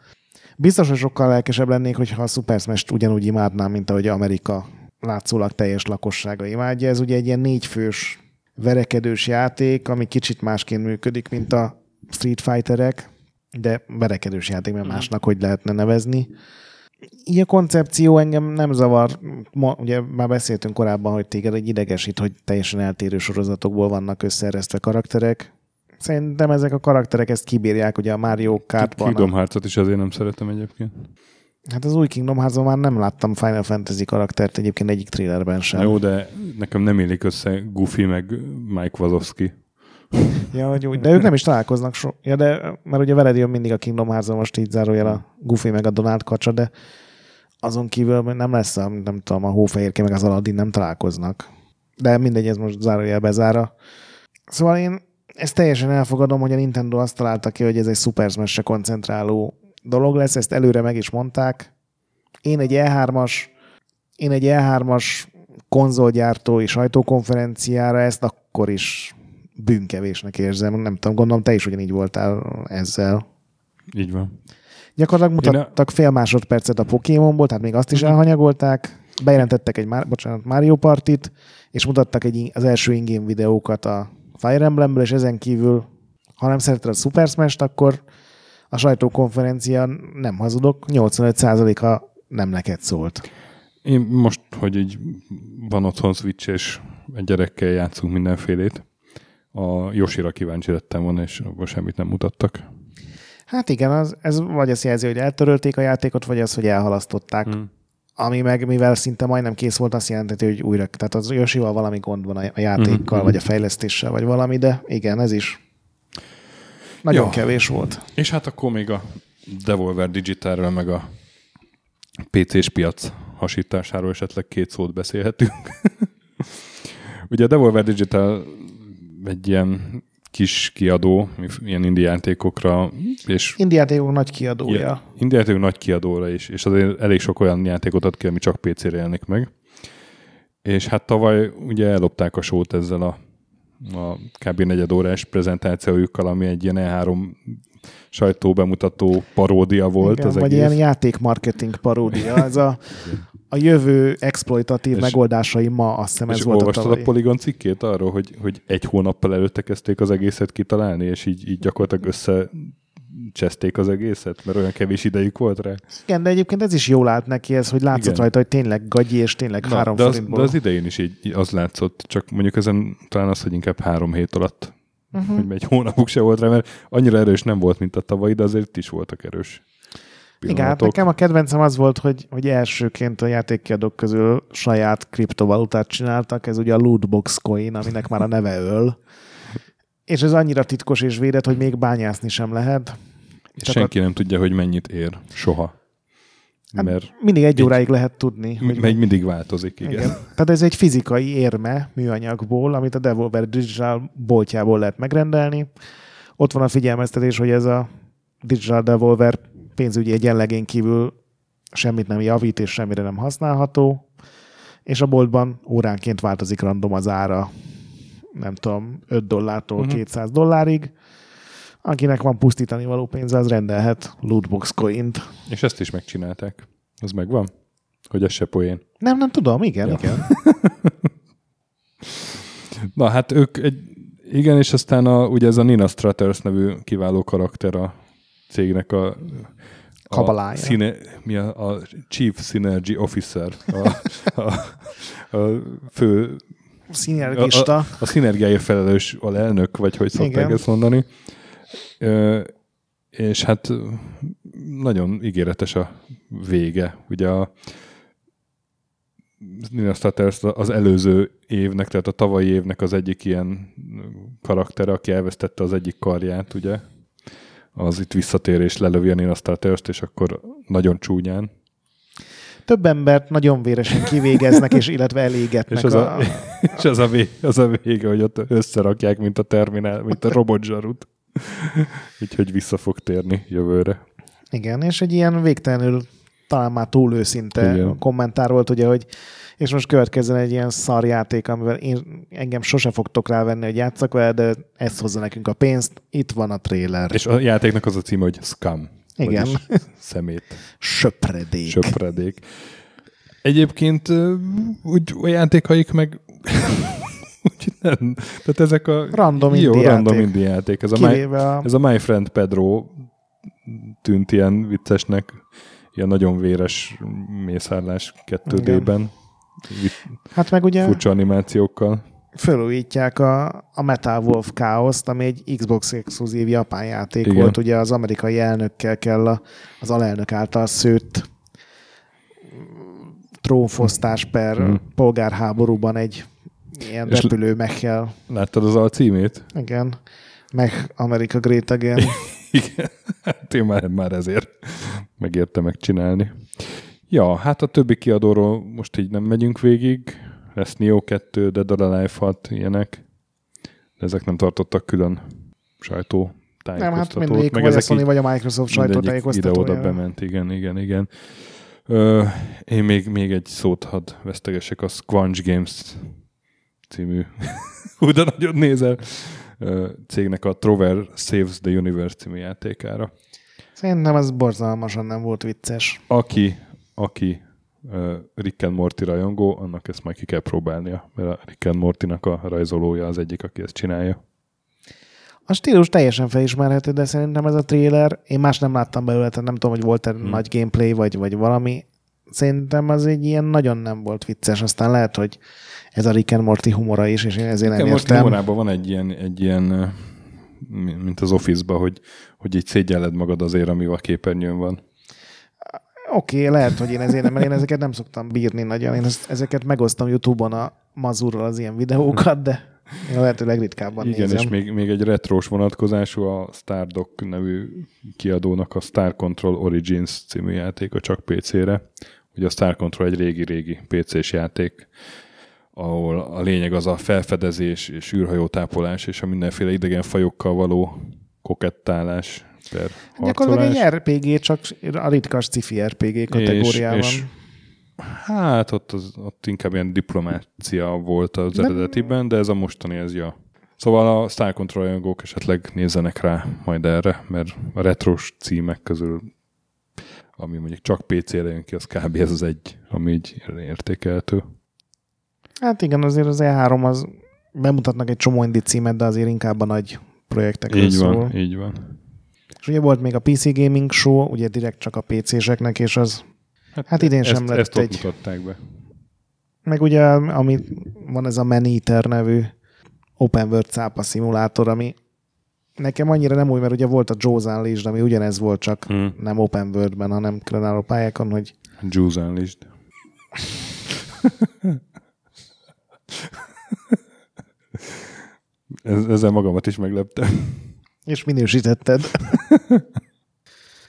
Biztos, hogy sokkal lelkesebb lennék, hogyha a Super Smash-t ugyanúgy imádnám, mint ahogy Amerika látszólag teljes lakossága imádja. Ez ugye egy ilyen négyfős verekedős játék, ami kicsit másként működik, mint a Street Fighterek, de verekedős játék, mert mhm. másnak hogy lehetne nevezni. Így a koncepció engem nem zavar. Ma, ugye már beszéltünk korábban, hogy téged egy idegesít, hogy teljesen eltérő sorozatokból vannak összeeresztve karakterek. Szerintem ezek a karakterek ezt kibírják, ugye a Mario Kartban. Kingdom Hearts-ot is azért nem szeretem egyébként. Hát az új Kingdom hearts már nem láttam Final Fantasy karaktert egyébként egyik trailerben sem. jó, de nekem nem élik össze Goofy meg Mike Wazowski. Ja, hogy úgy, de ők nem is találkoznak so. Ja, de mert ugye veled jön mindig a Kingdom hearts most így zárójel a Goofy meg a Donald kacsa, de azon kívül nem lesz a, nem tudom, a hófehérke meg az Aladdin nem találkoznak. De mindegy, ez most zárójel bezára. Szóval én ezt teljesen elfogadom, hogy a Nintendo azt találta ki, hogy ez egy Super smash koncentráló dolog lesz, ezt előre meg is mondták. Én egy E3-as, én egy E3-as konzolgyártói sajtókonferenciára ezt akkor is bűnkevésnek érzem. Nem tudom, gondolom te is ugyanígy voltál ezzel. Így van. Gyakorlatilag mutattak fél másodpercet a Pokémonból, tehát még azt is mhm. elhanyagolták. Bejelentettek egy bocsánat, Mario Partit, és mutattak egy, az első ingame videókat a Fire Emblemből, és ezen kívül, ha nem szereted a Super Smash-t, akkor a sajtókonferencia, nem hazudok, 85%-a nem neked szólt. Én most, hogy így van otthon Switch, és egy gyerekkel játszunk mindenfélét, a Yoshira kíváncsi lettem volna, és abban semmit nem mutattak. Hát igen, az, ez vagy azt jelzi, hogy eltörölték a játékot, vagy az, hogy elhalasztották. Hmm. Ami meg, mivel szinte majdnem kész volt, azt jelenti, hogy újra, tehát az Yoshival valami gond van a játékkal, hmm. vagy a fejlesztéssel, vagy valami, de igen, ez is nagyon Jó. kevés volt. És hát akkor még a Devolver Digitalről, meg a PC-s piac hasításáról esetleg két szót beszélhetünk. Ugye a Devolver Digital egy ilyen kis kiadó, ilyen indie játékokra. És indie játékok nagy kiadója. Ilyen, indie játékok nagy kiadóra is, és azért elég sok olyan játékot ad ki, ami csak PC-re élnek meg. És hát tavaly ugye ellopták a sót ezzel a a kb. negyed órás prezentációjukkal, ami egy ilyen E3 sajtóbemutató paródia volt. Igen, az vagy egész. ilyen játékmarketing paródia. Ez a, a jövő exploitatív és, megoldásai ma, azt hiszem ez volt olvastad a, a Polygon cikkét arról, hogy, hogy egy hónappal előtte kezdték az egészet kitalálni, és így, így gyakorlatilag össze cseszték az egészet, mert olyan kevés idejük volt rá. Igen, de egyébként ez is jól állt neki ez, hogy látszott Igen. rajta, hogy tényleg gagyi, és tényleg Na, három de az, forintból. De az idején is így az látszott, csak mondjuk ezen talán az, hogy inkább három hét alatt, uh-huh. hogy egy hónapuk se volt rá, mert annyira erős nem volt, mint a tavalyi, de azért itt is voltak erős pillanatok. Igen, hát nekem a kedvencem az volt, hogy, hogy elsőként a játékkiadók közül saját kriptovalutát csináltak, ez ugye a Lootbox Coin, aminek már a neve öl. És ez annyira titkos és védett, hogy még bányászni sem lehet. És Csak senki a... nem tudja, hogy mennyit ér. Soha. Mert Mindig egy óráig lehet tudni. m- megy mindig változik, igen. Igen. Tehát ez egy fizikai érme műanyagból, amit a Devolver Digital boltjából lehet megrendelni. Ott van a figyelmeztetés, hogy ez a Digital Devolver pénzügyi egyenlegén kívül semmit nem javít és semmire nem használható, és a boltban óránként változik random az ára, nem tudom, 5 dollártól Mhm. uh-huh. 200 dollárig. Akinek van pusztítani való pénze, az rendelhet lootbox coint. És ezt is megcsinálták. Az megvan? Hogy ez se poén. Nem, nem tudom, igen, Ja. igen. Na hát ők egy, igen, és aztán a, ugye ez a Nina Stratters nevű kiváló karakter a cégnek a, a Kabalája. Színe, mi a, a Chief Synergy Officer, a, a, a fő Szinergista. A, a, a szinergiáért felelős alelnök, vagy hogy szokták Igen. ezt mondani. Ö, és hát nagyon ígéretes a vége. Ugye a Nina Staters az előző évnek, tehát a tavalyi évnek az egyik ilyen karaktere, aki elvesztette az egyik karját, ugye? Az itt visszatér és lelövi a Nina Staters-t, és akkor nagyon csúnyán. Több embert nagyon véresen kivégeznek, és illetve elégetnek. És az a, a, és az a, vé, az a vége, hogy ott összerakják, mint a terminál, mint a robotzsarut. Úgyhogy vissza fog térni jövőre. Igen, és egy ilyen végtelenül talán már túl őszinte Igen. kommentár volt, ugye, hogy és most következzen egy ilyen szarjáték, amivel én, engem sose fogtok rávenni, hogy játszak vele, de ez hozza nekünk a pénzt, itt van a trailer. És a játéknak az a címe, hogy Scum. Igen. Szemét, Söpredék. söpredék. Egyébként úgy a játékaik meg úgy nem. Tehát ezek a Random jó, indie random játék. indie játék. Ez a, my, a... ez a My Friend Pedro tűnt ilyen viccesnek, ilyen nagyon véres mészárlás 2D-ben, Hát meg ugye furcsa animációkkal. fölújítják a, a Metal Wolf Chaos-t, ami egy Xbox exkluzív japán játék Igen. volt, ugye az amerikai elnökkel kell a, az alelnök által szőtt trónfosztás per Mhm. polgárháborúban egy ilyen És- repülő mechel. Láttad az alcímét? Igen. Meg America Great Again. Igen. Hát én már, már ezért megérte megcsinálni. Ja, hát a többi kiadóról most így nem megyünk végig. Lesz Neo 2, Dead or Alive 6, ilyenek. De ezek nem tartottak külön sajtó Nem, hát mindig meg vagy a Sony, vagy a Microsoft mindegyik sajtótájékoztatója. ide-oda bement, igen, igen, igen. Ö, én még, még egy szót hadd vesztegesek, a Squanch Games című, hú, de nagyon nézel, cégnek a Trover Saves the Universe című játékára. Szerintem ez borzalmasan nem volt vicces. Aki, aki uh, Rick and Morty rajongó, annak ezt majd ki kell próbálnia, mert a Rick and Morty-nak a rajzolója az egyik, aki ezt csinálja. A stílus teljesen felismerhető, de szerintem ez a trailer, én más nem láttam belőle, tehát nem tudom, hogy volt-e hmm. nagy gameplay, vagy, vagy valami. Szerintem az egy ilyen nagyon nem volt vicces, aztán lehet, hogy ez a Rick and Morty humora is, és én ezért nem Rick értem. humorában van egy ilyen, egy ilyen mint az Office-ba, hogy, hogy így szégyelled magad azért, ami a képernyőn van. Oké, okay, lehet, hogy én ezért nem, mert én ezeket nem szoktam bírni nagyon. Én ezt, ezeket megosztom YouTube-on a mazurral az ilyen videókat, de én a lehető legritkábban Igen, nézem. és még, még egy retrós vonatkozású a Stardock nevű kiadónak a Star Control Origins című játéka csak PC-re. Ugye a Star Control egy régi-régi PC-s játék, ahol a lényeg az a felfedezés és űrhajótápolás és a mindenféle idegen fajokkal való kokettálás per Gyakorlatilag egy RPG, csak a ritkas sci-fi RPG kategóriában. És, és hát ott, az, ott inkább ilyen diplomácia volt az De- eredetiben, de ez a mostani, ez ja. Szóval a Star Control esetleg nézzenek rá majd erre, mert a retros címek közül, ami mondjuk csak PC-re jön ki, az kb. ez az egy, ami így értékelhető. Hát igen, azért az E3 az bemutatnak egy csomó indie címet, de azért inkább a nagy projektekről Így szól. van, így van. És ugye volt még a PC Gaming Show, ugye direkt csak a PC-seknek, és az, hát idén sem ezt, lett ezt egy... mutatták be. Meg ugye, ami van ez a Maneater nevű open world cápa szimulátor, ami nekem annyira nem új, mert ugye volt a Joe's Unleashed, ami ugyanez volt, csak Mm. nem open worldben, hanem különálló pályákon, hogy Juice Unleashed. Ez, ezzel magamat is megleptem. és minősítetted.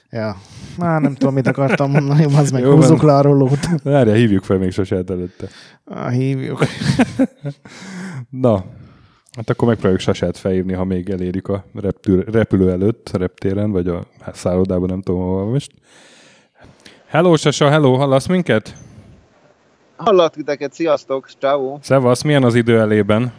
ja. Már nem tudom, mit akartam mondani, az meg húzzuk le a rolót. Várja, hívjuk fel még sose előtte. Ah, hívjuk. Na, hát akkor megpróbáljuk Sasát felírni, ha még elérjük a reptül, repülő előtt, a reptéren, vagy a szállodában, nem tudom, hol most. Hello, Sasa, hello, hallasz minket? Hallak titeket, sziasztok, ciao. Szevasz, milyen az idő elében?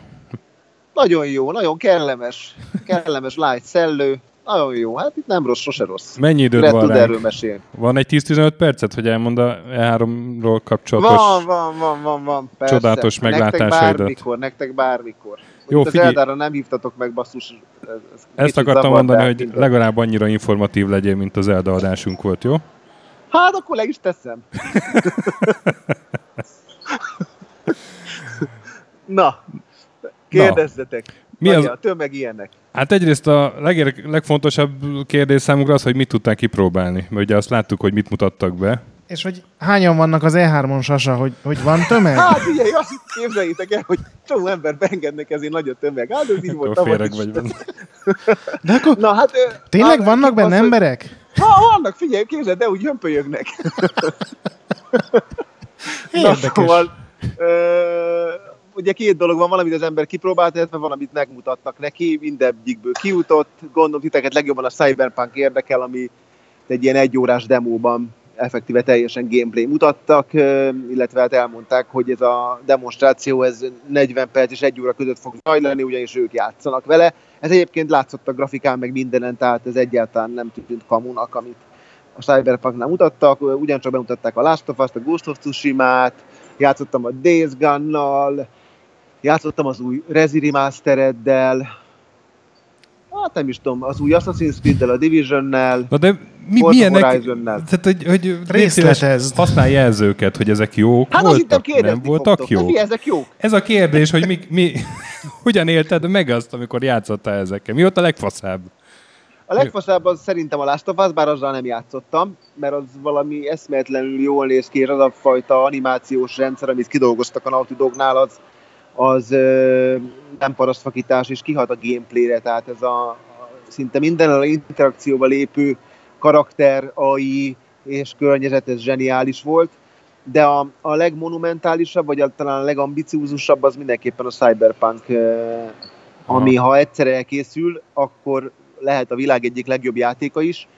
Nagyon jó, nagyon kellemes, kellemes, light, szellő, nagyon jó, hát itt nem rossz, sose rossz. Mennyi időd van tud ránk? erről mesélni. Van egy 10-15 percet, hogy elmond a E3-ról kapcsolatos... Van, van, van, van, van, persze. Csodálatos nektek meglátásaidat. bármikor, nektek bármikor. Jó, az figyelj. Eldára nem hívtatok meg, basszus. Ez, ez Ezt akartam mondani, hogy minden. legalább annyira informatív legyél, mint az Elda adásunk volt, jó? Hát akkor le is teszem. Na, kérdezzetek. Mi Mi az- az... A tömeg ilyenek. Hát egyrészt a legér- legfontosabb kérdés számunkra az, hogy mit tudtál kipróbálni. Mert ugye azt láttuk, hogy mit mutattak be. És hogy hányan vannak az E3-on, Sasa, hogy, hogy van tömeg? Hát ugye, azt képzeljétek el, hogy csomó ember beengednek ezért nagy a tömeg. Hát ez így volt Akkor tavaly vagy benne. De akkor Na hát... ö, tényleg hát, vannak benne azt- emberek? Ha, vannak, figyelj, képzeld, de úgy hömpölyögnek. Na, Érdekes. szóval, ö, ugye két dolog van, valamit az ember kipróbált, illetve valamit megmutatnak neki, mindegyikből kiutott. Gondolom titeket legjobban a Cyberpunk érdekel, ami egy ilyen egyórás demóban effektíve teljesen gameplay mutattak, illetve hát elmondták, hogy ez a demonstráció ez 40 perc és egy óra között fog zajlani, ugyanis ők játszanak vele. Ez egyébként látszott a grafikán meg mindenen, tehát ez egyáltalán nem tűnt kamunak, amit a Cyberpunknál mutattak, ugyancsak bemutatták a Last of Us-t, a Ghost of Tsushima-t, játszottam a Days Gone-nal, játszottam az új Rezi Remastereddel, hát nem is tudom, az új Assassin's Creed-del, a Division-nel, Na de mi, Forza milyenek... Horizon-nel. Tehát, hogy, hogy szíves, Használj jelzőket, hogy ezek jók Hát voltak, nem voltak fogtok. De jók. fi, ezek jók. Ez a kérdés, hogy mi, mi, hogyan élted meg azt, amikor játszottál ezekkel? Mi volt a legfaszább? A legfaszább az szerintem a Last of Us, bár azzal nem játszottam, mert az valami eszméletlenül jól néz ki, és az a fajta animációs rendszer, amit kidolgoztak a Naughty Dognál, az, az nem parasztfakítás, és kihat a gameplayre, tehát ez a, a szinte minden interakcióba lépő karakter, AI és környezet, ez zseniális volt, de a, a legmonumentálisabb, vagy a, talán a legambiciózusabb az mindenképpen a Cyberpunk, ami ha egyszer elkészül, akkor lehet a világ egyik legjobb játéka is.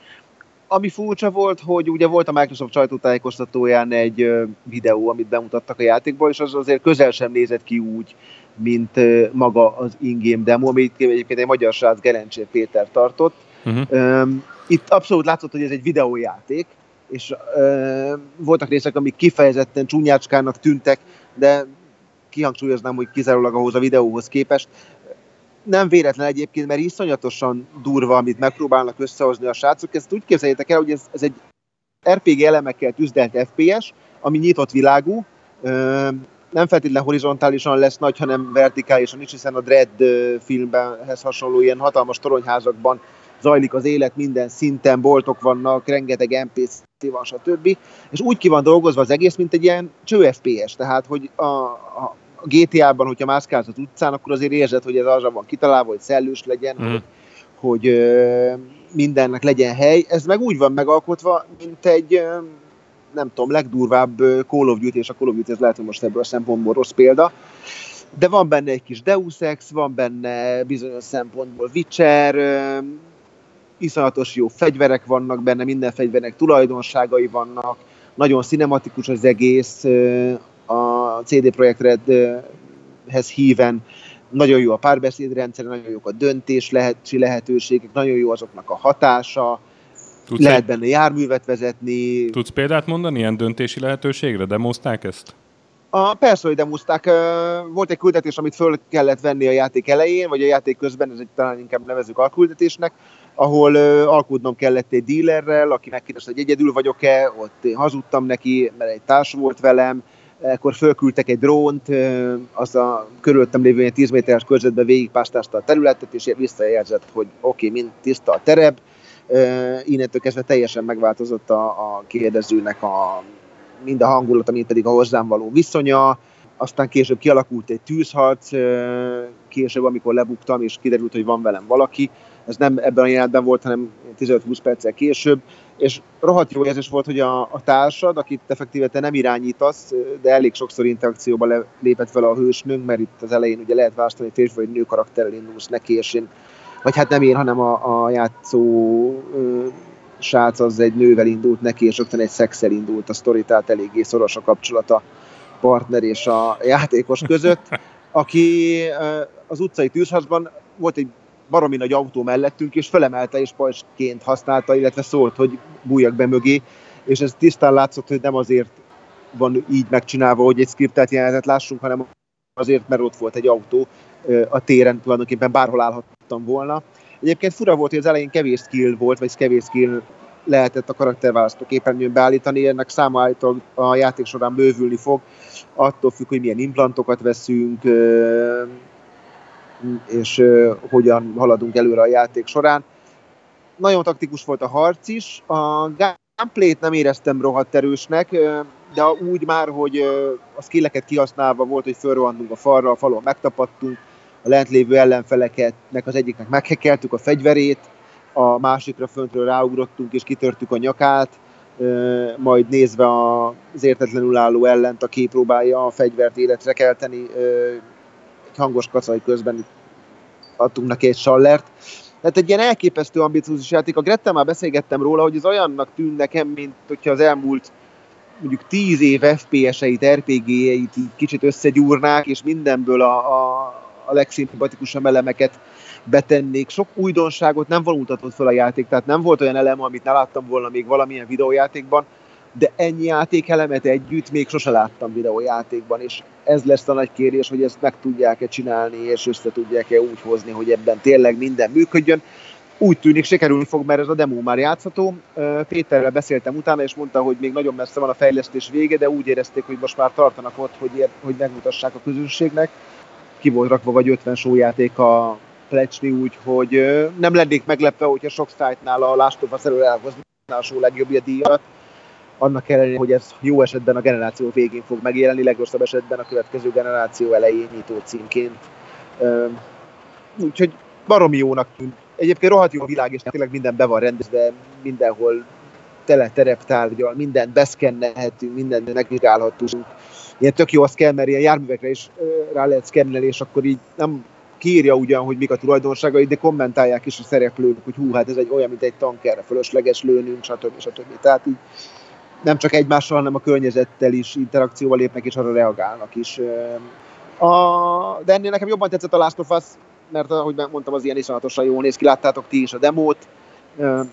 Ami furcsa volt, hogy ugye volt a Microsoft sajtótájékoztatóján egy videó, amit bemutattak a játékból, és az azért közel sem nézett ki úgy, mint maga az in-game demo, amit egyébként egy magyar srác Gerencsé Péter tartott. Uh-huh. Itt abszolút látszott, hogy ez egy videójáték, és voltak részek, amik kifejezetten csúnyácskának tűntek, de kihangsúlyoznám, hogy kizárólag ahhoz a videóhoz képest. Nem véletlen egyébként, mert iszonyatosan durva, amit megpróbálnak összehozni a srácok. Ezt úgy képzeljétek el, hogy ez, ez egy RPG elemekkel tüzdelt FPS, ami nyitott világú, nem feltétlenül horizontálisan lesz nagy, hanem vertikálisan is, hiszen a Dread filmbenhez hasonló ilyen hatalmas toronyházakban zajlik az élet minden szinten, boltok vannak, rengeteg NPC van, stb. És úgy ki van dolgozva az egész, mint egy ilyen cső FPS, tehát hogy a, a, a GTA-ban, hogyha mászkálsz az utcán, akkor azért érzed, hogy ez arra van kitalálva, hogy szellős legyen, Mhm. hogy, hogy ö, mindennek legyen hely. Ez meg úgy van megalkotva, mint egy ö, nem tudom, legdurvább Call of Duty, és a Call of Duty ez lehet, hogy most ebből a szempontból rossz példa, de van benne egy kis Deus Ex, van benne bizonyos szempontból Witcher, ö, iszonyatos jó fegyverek vannak benne, minden fegyvernek tulajdonságai vannak, nagyon cinematikus az egész, a CD Projekt Redhez híven, nagyon jó a párbeszédrendszer, nagyon jók a döntés lehetőségek, nagyon jó azoknak a hatása, Tudsz, lehet egy, benne járművet vezetni. tudsz példát mondani ilyen döntési lehetőségre? Demozták ezt? A, persze, hogy demozták. Volt egy küldetés, amit föl kellett venni a játék elején, vagy a játék közben, ez egy talán inkább nevezük alküldetésnek, ahol alkudnom kellett egy dealerrel, aki megkérdezte, hogy egyedül vagyok-e, ott én hazudtam neki, mert egy társ volt velem, akkor fölküldtek egy drónt, az a körülöttem lévő ilyen 10 méteres körzetben végigpásztázta a területet, és visszajelzett, hogy oké, okay, mind tiszta a terep. Innentől kezdve teljesen megváltozott a, a kérdezőnek a, mind a hangulata, mind pedig a hozzám való viszonya. Aztán később kialakult egy tűzharc, később, amikor lebuktam, és kiderült, hogy van velem valaki. Ez nem ebben a jelenetben volt, hanem 15-20 perccel később, és rohadt jó érzés volt, hogy a, a társad, akit effektíve te nem irányítasz, de elég sokszor interakcióba le, lépett vele a hősnőnk, mert itt az elején ugye lehet választani, férfi vagy nő karakterrel indulsz neki, és én, vagy hát nem én, hanem a, a játszó ö, srác az egy nővel indult neki, és rögtön egy szexel indult a sztori, tehát eléggé szoros a kapcsolata partner és a játékos között, aki az utcai tűzharcban volt egy baromi nagy autó mellettünk, és felemelte és pajsként használta, illetve szólt, hogy bújjak be mögé, és ez tisztán látszott, hogy nem azért van így megcsinálva, hogy egy skriptelt jelenetet lássunk, hanem azért, mert ott volt egy autó a téren, tulajdonképpen bárhol állhattam volna. Egyébként fura volt, hogy az elején kevés skill volt, vagy kevés skill lehetett a karakterválasztó képernyőn beállítani, ennek száma állítólag a játék során bővülni fog, attól függ, hogy milyen implantokat veszünk, és hogyan haladunk előre a játék során. Nagyon taktikus volt a harc is, a gameplayt nem éreztem rohadt erősnek, de úgy már, hogy a skilleket kihasználva volt, hogy fölrohannunk a falra, a falon megtapadtunk, a lent lévő ellenfeleknek az egyiknek meghekeltük a fegyverét, a másikra föntről ráugrottunk és kitörtük a nyakát, majd nézve az értetlenül álló ellent, aki próbálja a fegyvert életre kelteni, hangos kacai közben adtunk neki egy sallert. Tehát egy ilyen elképesztő ambiciózus játék. A Grettel már beszélgettem róla, hogy ez olyannak tűn nekem, mint hogyha az elmúlt mondjuk tíz év FPS-eit, RPG-eit kicsit összegyúrnák, és mindenből a, a, a legszimpatikusabb elemeket betennék. Sok újdonságot nem vonultatott fel a játék, tehát nem volt olyan elem, amit ne láttam volna még valamilyen videójátékban, de ennyi játékelemet együtt még sose láttam videójátékban, és ez lesz a nagy kérés, hogy ezt meg tudják-e csinálni, és össze tudják-e úgy hozni, hogy ebben tényleg minden működjön. Úgy tűnik, sikerülni fog, mert ez a demo már játszható. Péterrel beszéltem utána, és mondta, hogy még nagyon messze van a fejlesztés vége, de úgy érezték, hogy most már tartanak ott, hogy, ér, hogy megmutassák a közönségnek. Ki volt rakva vagy 50 sójáték a plecsni, úgyhogy nem lennék meglepve, hogyha sok szájtnál a Last of Us elhozná a só legjobbja díjat annak ellenére, hogy ez jó esetben a generáció végén fog megjelenni, legrosszabb esetben a következő generáció elején nyitó címként. Úgyhogy baromi jónak tűnt. Egyébként rohadt jó a világ, és tényleg minden be van rendezve, mindenhol tele tereptárgyal, mindent beszkennelhetünk, mindent megvizsgálhatunk. Ilyen tök jó a szkenner, ilyen járművekre is rá lehet szkennelni, és akkor így nem kiírja ugyan, hogy mik a tulajdonságai, de kommentálják is a szereplők, hogy hú, hát ez egy olyan, mint egy tankerre, fölösleges lőnünk, stb. stb. Tehát így nem csak egymással, hanem a környezettel is interakcióval lépnek, és arra reagálnak is. A, de ennél nekem jobban tetszett a Last of Us, mert ahogy mondtam, az ilyen iszonyatosan jól néz ki, láttátok ti is a demót.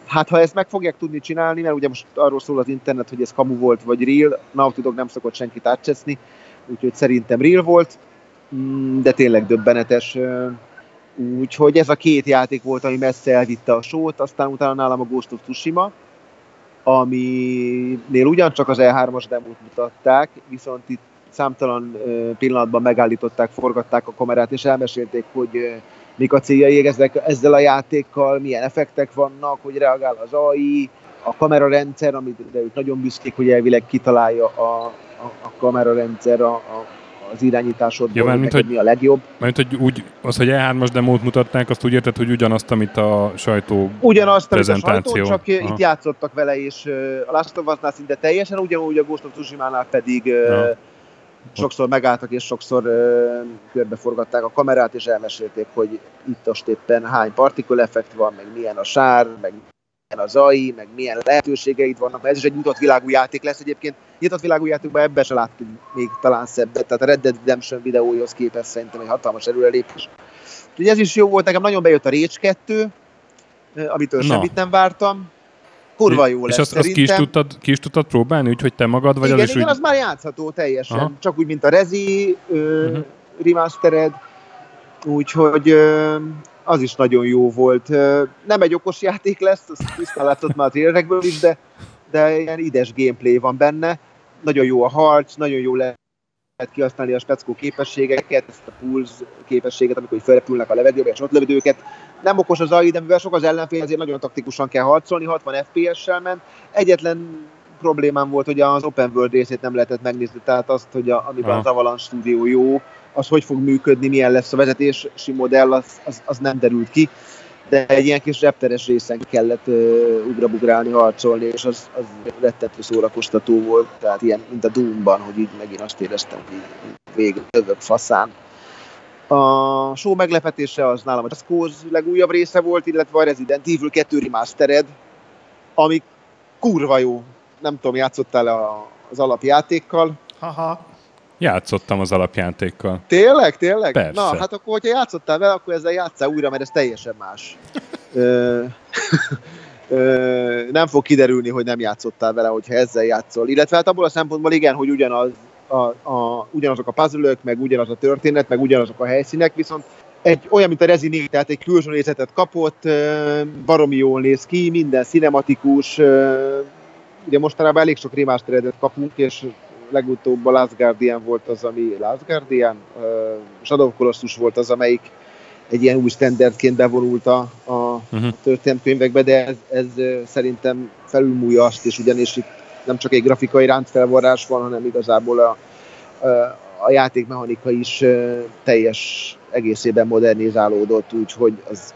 Hát ha ezt meg fogják tudni csinálni, mert ugye most arról szól az internet, hogy ez kamu volt vagy real, Naughty Dog nem szokott senkit átcseszni, úgyhogy szerintem real volt, mm, de tényleg döbbenetes. Úgyhogy ez a két játék volt, ami messze elvitte a sót, aztán utána nálam a Ghost of Tsushima, aminél ugyancsak az E3-as demót mutatták, viszont itt számtalan pillanatban megállították, forgatták a kamerát, és elmesélték, hogy mik a céljai ezek, ezzel a játékkal, milyen effektek vannak, hogy reagál az AI, a kamerarendszer, amit de ők nagyon büszkék, hogy elvileg kitalálja a, a, a kamerarendszer a, a, az irányításodból, ja, hogy, hogy mi a legjobb. Mert hogy úgy, az, hogy E3-as demót mutatták, azt úgy érted, hogy ugyanazt, amit a sajtó Ugyanazt, amit a sajtó, csak Aha. itt játszottak vele, és a Last of Us-nál szinte teljesen ugyanúgy, a Ghost of Tsushima-nál pedig ja. sokszor megálltak, és sokszor körbeforgatták a kamerát, és elmesélték, hogy itt most éppen hány particle effekt van, meg milyen a sár, meg az AI, meg milyen lehetőségeid vannak. Ez is egy nyitott világú játék lesz egyébként. Nyitott világú játékban ebben se láttunk még talán szebbet. Tehát a Red Dead Redemption videóihoz képest szerintem egy hatalmas előrelépés. Úgyhogy ez is jó volt, nekem nagyon bejött a Rage 2, amitől Na. semmit nem vártam. Kurva jó lesz És azt, azt ki, is tudtad, ki is tudtad próbálni, úgyhogy te magad vagy igen, az is Igen, úgy... az már játszható teljesen. Aha. Csak úgy, mint a Rezi uh-huh. remastered. Úgyhogy az is nagyon jó volt. Nem egy okos játék lesz, azt tisztán látszott már a érekből is, de, de ilyen ides gameplay van benne. Nagyon jó a harc, nagyon jó lehet kihasználni a speckó képességeket, ezt a pulz képességet, amikor felrepülnek a levegőbe, és ott lövöd őket. Nem okos az AI, de mivel sok az ellenfél, ezért nagyon taktikusan kell harcolni, 60 FPS-sel ment. Egyetlen problémám volt, hogy az open world részét nem lehetett megnézni, tehát azt, hogy a, amiben az Avalanche Studio jó, az hogy fog működni, milyen lesz a vezetési modell, az, az, az nem derült ki. de egy ilyen kis repteres részen kellett uh, ugrabugrálni, harcolni, és az, az rettető szórakoztató volt, tehát ilyen, mint a Doomban, hogy így megint azt éreztem, hogy végül övök faszán. A show meglepetése az nálam a Just legújabb része volt, illetve a Resident Evil 2 Remastered, ami kurva jó. Nem tudom, játszottál az alapjátékkal? Haha. Játszottam az alapjátékkal. Tényleg? Tényleg? Persze. Na, hát akkor, hogyha játszottál vele, akkor ezzel játszál újra, mert ez teljesen más. ö, ö, nem fog kiderülni, hogy nem játszottál vele, hogyha ezzel játszol. Illetve hát abból a szempontból igen, hogy ugyanaz, a, a, ugyanazok a puzzle meg ugyanaz a történet, meg ugyanazok a helyszínek, viszont egy olyan, mint a Resident tehát egy külső nézetet kapott, baromi jól néz ki, minden cinematikus, ugye mostanában elég sok remasteredet kapunk, és legutóbb a Last Guardian volt az, ami Last Guardian, uh, Shadow Colossus volt az, amelyik egy ilyen új standardként bevonult a, a uh-huh. történetkönyvekbe, de ez, ez szerintem felülmúlja azt, és ugyanis itt nem csak egy grafikai rántfelvarrás van, hanem igazából a, a, a játékmechanika is teljes egészében modernizálódott, úgyhogy az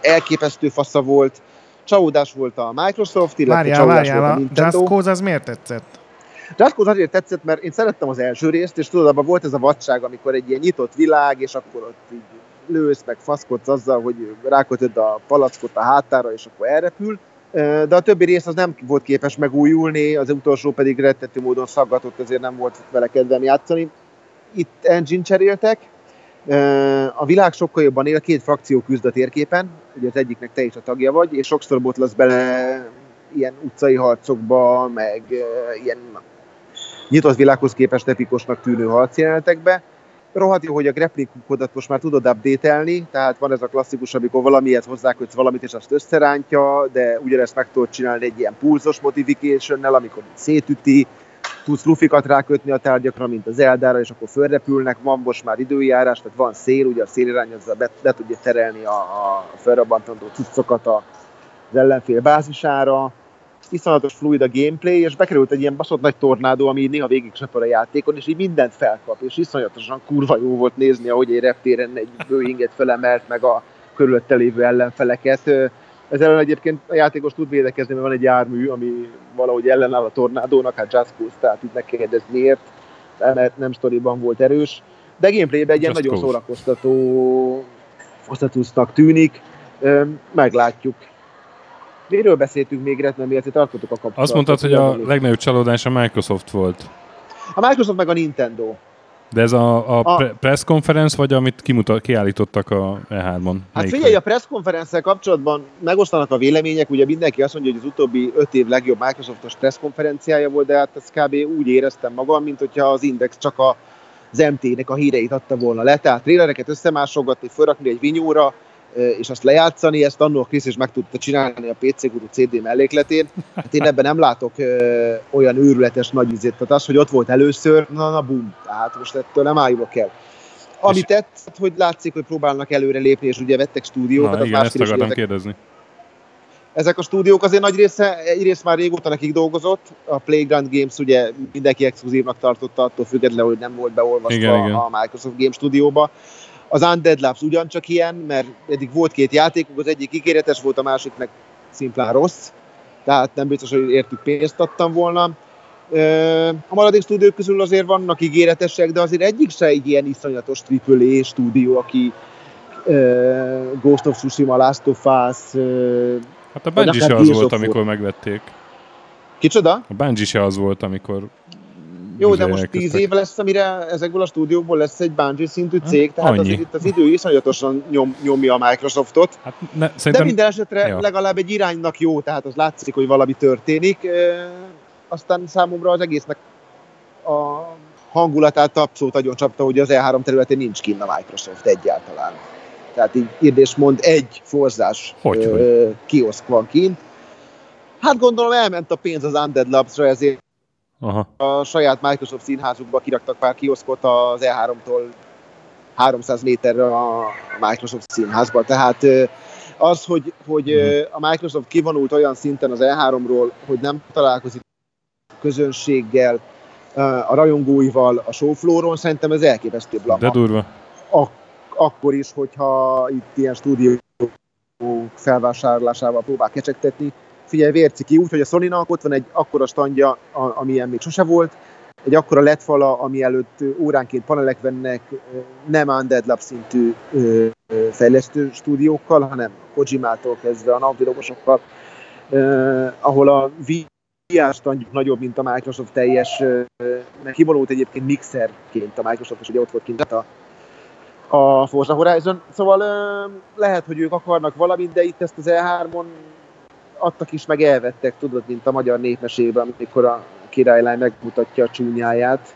elképesztő fasza volt. Csalódás volt a Microsoft, illetve várjál, csalódás várjál, volt a Nintendo. Just Cause az miért tetszett? Cause azért tetszett, mert én szerettem az első részt, és tudod, abban volt ez a vadság, amikor egy ilyen nyitott világ, és akkor ott így lősz, meg faszkodsz azzal, hogy rákötöd a palackot a hátára, és akkor elrepül. De a többi rész az nem volt képes megújulni, az utolsó pedig rettető módon szaggatott, ezért nem volt vele kedvem játszani. Itt engine cseréltek, a világ sokkal jobban él, két frakció küzd a térképen, ugye az egyiknek te is a tagja vagy, és sokszor botlasz bele ilyen utcai harcokba, meg ilyen nyitott világhoz képest epikosnak tűnő harcjelenetekbe. Rohadt jó, hogy a grapplingodat most már tudod update tehát van ez a klasszikus, amikor valamihez hozzákötsz valamit, és azt összerántja, de ugyanezt meg tudod csinálni egy ilyen pulzos modification amikor szétüti, tudsz lufikat rákötni a tárgyakra, mint az Eldára, és akkor fölrepülnek, van most már időjárás, tehát van szél, ugye a szélirányozza be, be tudja terelni a, a felrabbantandó cuccokat az ellenfél bázisára, iszonyatos fluid a gameplay, és bekerült egy ilyen baszott nagy tornádó, ami néha végig söpör a játékon, és így mindent felkap, és iszonyatosan kurva jó volt nézni, ahogy egy reptéren egy Boeinget felemelt, meg a körülötte lévő ellenfeleket. Ez ellen egyébként a játékos tud védekezni, mert van egy jármű, ami valahogy ellenáll a tornádónak, hát Just Cause, tehát itt meg kérdez miért, mert nem sztoriban volt erős. De gameplayben egy ilyen nagyon szórakoztató fosztatusznak tűnik, meglátjuk. Miről beszéltünk még, mert mi azért tartottuk a kapcsolatot. Azt mondtad, hogy a legnagyobb csalódás a Microsoft volt. A Microsoft meg a Nintendo. De ez a, a, a press conference, vagy amit kimutat, kiállítottak a E3-on? Hát figyelj, a press conference kapcsolatban megosztanak a vélemények, ugye mindenki azt mondja, hogy az utóbbi öt év legjobb Microsoftos press konferenciája volt, de hát ezt kb. úgy éreztem magam, mint hogyha az Index csak a, az MT-nek a híreit adta volna le, tehát trélereket összemásolgatni, felrakni egy vinyóra, és azt lejátszani, ezt annól Krisz is meg tudta csinálni a PC Guru CD mellékletén. Hát én ebben nem látok ö, olyan őrületes nagy izét. Tehát az, hogy ott volt először, na, na bum, tehát most ettől nem álljunk el. Ami tett, hogy látszik, hogy próbálnak előre lépni, és ugye vettek stúdiókat. Na, igen, ezt akartam kérdezni. Ezek a stúdiók azért nagy része, egyrészt már régóta nekik dolgozott, a Playground Games ugye mindenki exkluzívnak tartotta, attól függetlenül, hogy nem volt beolvasva igen, igen. a Microsoft Game Stúdióba. Az Undead Labs ugyancsak ilyen, mert eddig volt két játékuk, az egyik ígéretes volt, a másik meg szimplán rossz, tehát nem biztos, hogy értük pénzt adtam volna. A maradék stúdiók közül azért vannak ígéretesek, de azért egyik se egy ilyen iszonyatos AAA stúdió, aki Ghost of Tsushima, Last of Us, Hát a Bungie se az volt, amikor megvették. Kicsoda? A Bungie se az volt, amikor jó, de most tíz év lesz, amire ezekből a stúdiókból lesz egy Bungie szintű cég, tehát Annyi. azért itt az idő iszonyatosan nyom, nyomja a Microsoftot. Hát ne, szerintem... De minden esetre ja. legalább egy iránynak jó, tehát az látszik, hogy valami történik. E, aztán számomra az egésznek a hangulatát abszolút nagyon csapta, hogy az E3 területén nincs kinn a Microsoft egyáltalán. Tehát így érdés mond egy forzás hogy, ö, hogy? kioszk van kint. Hát gondolom elment a pénz az Undead Labs-ra, ezért Aha. A saját Microsoft színházukba kiraktak pár kioszkot az E3-tól 300 méterre a Microsoft színházba. Tehát az, hogy, hogy mhm. a Microsoft kivonult olyan szinten az E3-ról, hogy nem találkozik közönséggel, a rajongóival a showflooron, szerintem ez elképesztő blama. De durva. Ak- akkor is, hogyha itt ilyen stúdió felvásárlásával próbál kecsegtetni. Figyelj, vérci ki úgy, a sony ott van egy akkora standja, amilyen még sose volt, egy akkora led fala, ami előtt óránként panelek vennek, nem Undead Lab szintű fejlesztő stúdiókkal, hanem Kojimától kezdve a Naughty Dogosokkal, ahol a VR standjuk nagyobb, mint a Microsoft teljes, mert kivonult egyébként mixerként a Microsoft, és ugye ott volt kint a, a Forza Horizon. Szóval lehet, hogy ők akarnak valamit, de itt ezt az E3-on adtak is, meg elvettek, tudod, mint a magyar népmesében, amikor a királylány megmutatja a csúnyáját.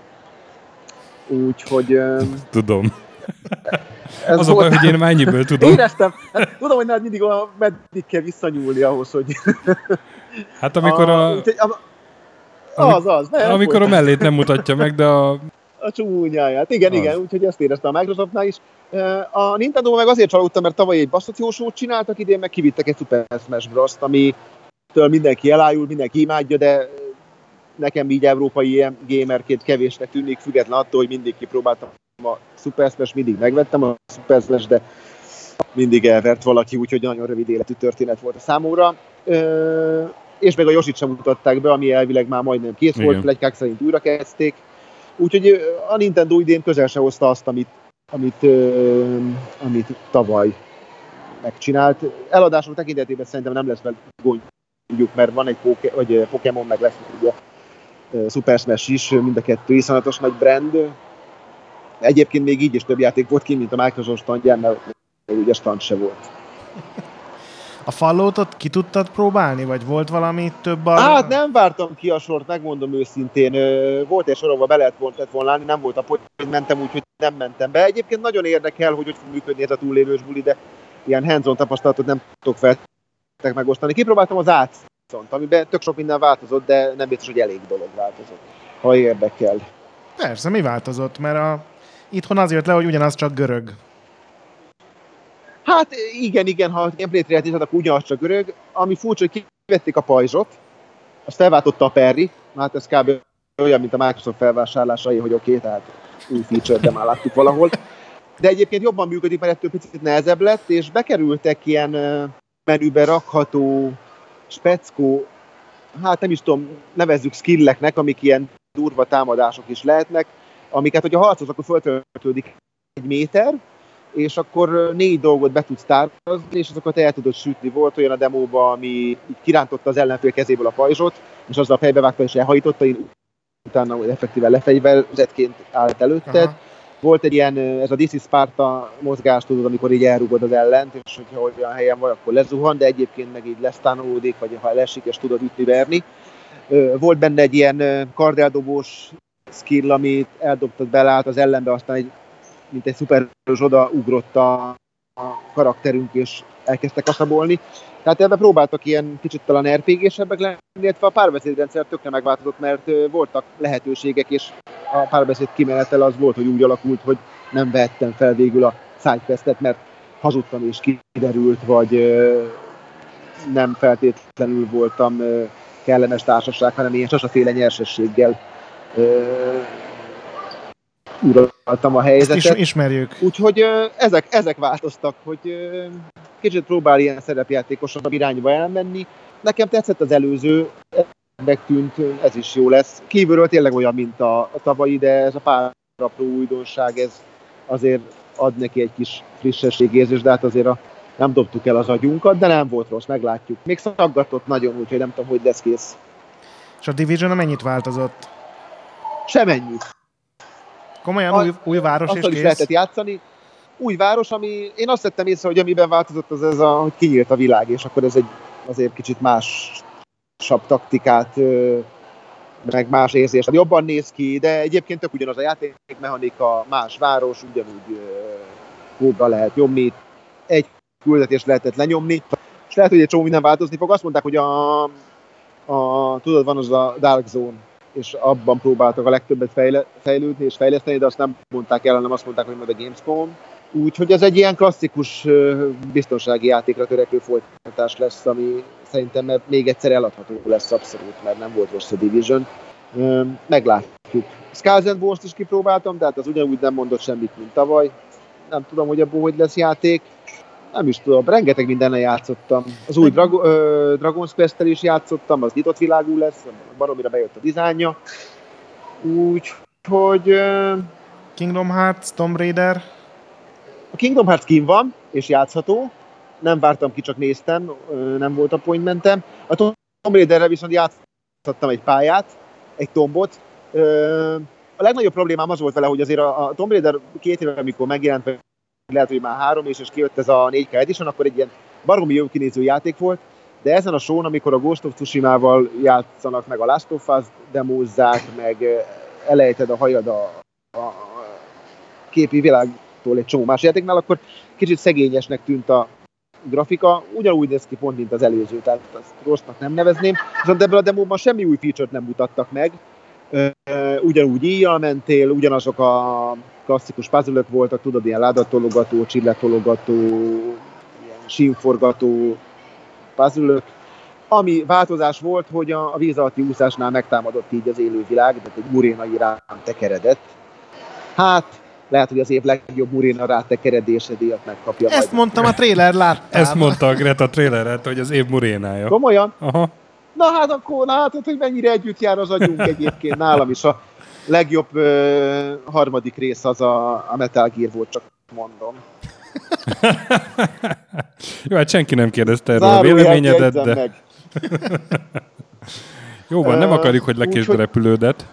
Úgyhogy... Tudom. Ez az a baj, hogy én mennyiből tudom. Éreztem. Hát, tudom, hogy mindig a, meddig kell visszanyúlni ahhoz, hogy... Hát amikor a... a, a az, az. Nem, amikor a mellét nem mutatja meg, de a... A csúnyáját. Igen, az. igen, úgyhogy ezt éreztem a Microsoftnál is. A Nintendo meg azért csalódtam, mert tavaly egy basszatiós csináltak, idén meg kivittek egy Super Smash Bros-t, ami től mindenki elájul, mindenki imádja, de nekem így európai gamerként kevésnek tűnik, független attól, hogy mindig kipróbáltam a Super Smash, mindig megvettem a Super Smash, de mindig elvert valaki, úgyhogy nagyon rövid életű történet volt a számomra. Ö, és meg a Yoshi sem mutatták be, ami elvileg már majdnem kész Igen. volt, plegykák szerint újra kezdték. Úgyhogy a Nintendo idén közel se hozta azt, amit, amit, amit tavaly megcsinált. Eladások tekintetében szerintem nem lesz vele gondjuk, mert van egy poke, vagy Pokémon, meg lesz ugye Super Smash is, mind a kettő iszonyatos nagy brand. Egyébként még így is több játék volt ki, mint a Microsoft standján, mert ugye stand se volt. A fallout ki tudtad próbálni, vagy volt valami több a... Hát nem vártam ki a sort, megmondom őszintén. Volt egy sorokba be lehet volna, volna állni, nem volt a hogy mentem úgy, hogy nem mentem be. Egyébként nagyon érdekel, hogy hogy fog működni ez a túlélős buli, de ilyen hands tapasztalatot nem tudok fel megosztani. Kipróbáltam az át viszont, amiben tök sok minden változott, de nem biztos, hogy elég dolog változott, ha érdekel. Persze, mi változott? Mert a... itthon az jött le, hogy ugyanaz csak görög. Hát igen, igen, ha gameplay-t nézed, akkor ugyanaz csak görög. Ami furcsa, hogy kivették a pajzsot, azt felváltotta a Perry, hát ez kb. olyan, mint a Microsoft felvásárlásai, hogy oké, okay, tehát új feature, de már láttuk valahol. De egyébként jobban működik, mert ettől picit nehezebb lett, és bekerültek ilyen menübe rakható speckó, hát nem is tudom, nevezzük skilleknek, amik ilyen durva támadások is lehetnek, amiket, hogyha harcolsz, akkor föltöltődik egy méter, és akkor négy dolgot be tudsz tározni, és azokat el tudod sütni. Volt olyan a demóban, ami így kirántotta az ellenfél kezéből a pajzsot, és azzal fejbevágta és elhajította, én utána effektíven lefegyverzetként állt előtted. Aha volt egy ilyen, ez a DC Sparta mozgás, tudod, amikor így elrugod az ellent, és hogyha olyan helyen vagy, akkor lezuhan, de egyébként meg így lesztánolódik, vagy ha lesik, és tudod ütni, verni. Volt benne egy ilyen kardeldobós skill, amit eldobtad belállt az ellenbe, aztán egy, mint egy szuperos oda ugrott a, a karakterünk, és elkezdte kaszabolni. Tehát ebben próbáltak ilyen kicsit talán RPG-sebbek lenni, illetve a párbeszédrendszer tökre megváltozott, mert voltak lehetőségek, és a párbeszéd kimenetel az volt, hogy úgy alakult, hogy nem vettem fel végül a sidequestet, mert hazudtam és kiderült, vagy nem feltétlenül voltam kellemes társaság, hanem ilyen sasaféle nyersességgel uraltam a helyzetet. Ezt is ismerjük. Úgyhogy ezek, ezek változtak, hogy kicsit próbál ilyen szerepjátékosabb irányba elmenni. Nekem tetszett az előző, tűnt, ez is jó lesz. Kívülről tényleg olyan, mint a, a tavalyi, de ez a pár apró újdonság, ez azért ad neki egy kis frissességérzés, de hát azért a, nem dobtuk el az agyunkat, de nem volt rossz, meglátjuk. Még szaggatott nagyon, úgyhogy nem tudom, hogy lesz kész. És a Division mennyit változott? Semennyit. Komolyan a, új, új város és kész? is lehetett játszani. Új város, ami én azt vettem észre, hogy amiben változott, az ez a, hogy kinyílt a világ, és akkor ez egy azért kicsit más taktikát, meg más érzés. Jobban néz ki, de egyébként tök ugyanaz a játékmechanika, más város, ugyanúgy kódra lehet nyomni, egy küldetést lehetett lenyomni, és lehet, hogy egy csomó minden változni fog. Azt mondták, hogy a, a tudod, van az a Dark Zone, és abban próbáltak a legtöbbet fejlődni és fejleszteni, de azt nem mondták el, hanem azt mondták, hogy majd a Gamescom. Úgyhogy ez egy ilyen klasszikus biztonsági játékra törekvő folytatás lesz, ami szerintem még egyszer eladható lesz abszolút, mert nem volt rossz a Division. Meglátjuk. And Wars-t is kipróbáltam, tehát az ugyanúgy nem mondott semmit, mint tavaly. Nem tudom, hogy abból hogy lesz játék. Nem is tudom, rengeteg mindennel játszottam. Az új Drago, uh, Dragon's quest is játszottam, az nyitott világú lesz, baromira bejött a dizájnja. Úgyhogy... Uh, Kingdom Hearts, Tomb Raider. A Kingdom Hearts kín van, és játszható. Nem vártam ki, csak néztem, nem volt appointmentem. A Tomb Raiderre viszont játszottam egy pályát, egy tombot. A legnagyobb problémám az volt vele, hogy azért a, Tomb Raider két éve, amikor megjelent, lehet, hogy már három és, és kijött ez a 4K Edition, akkor egy ilyen baromi jó kinéző játék volt, de ezen a show amikor a Ghost of Tsushima-val játszanak, meg a Last of Us demózzák, meg elejted a hajad a, a, képi világtól egy csomó más játéknál, akkor kicsit szegényesnek tűnt a grafika, ugyanúgy néz ki pont, mint az előző, tehát azt rossznak nem nevezném, viszont ebből a demóban semmi új feature-t nem mutattak meg, ugyanúgy íjjal mentél, ugyanazok a klasszikus puzzle voltak, tudod, ilyen ládatologató, csilletologató, ilyen sínforgató puzzle Ami változás volt, hogy a, a víz alatti úszásnál megtámadott így az élővilág, tehát egy murénai rám tekeredett. Hát, lehet, hogy az év legjobb Muréna rátekeredése díjat megkapja. Ezt majd. mondtam, a trailer láttál. Ezt mondta a Greta traileret, hogy az év Murénája. Komolyan? Aha. Na hát akkor látod, hogy mennyire együtt jár az agyunk egyébként. Nálam is a legjobb ö, harmadik rész az a, a Metal Gear volt, csak mondom. Jó, hát senki nem kérdezte erről a véleményedet, de... Meg. Jó van, nem akarjuk, hogy lekésd a repülődet.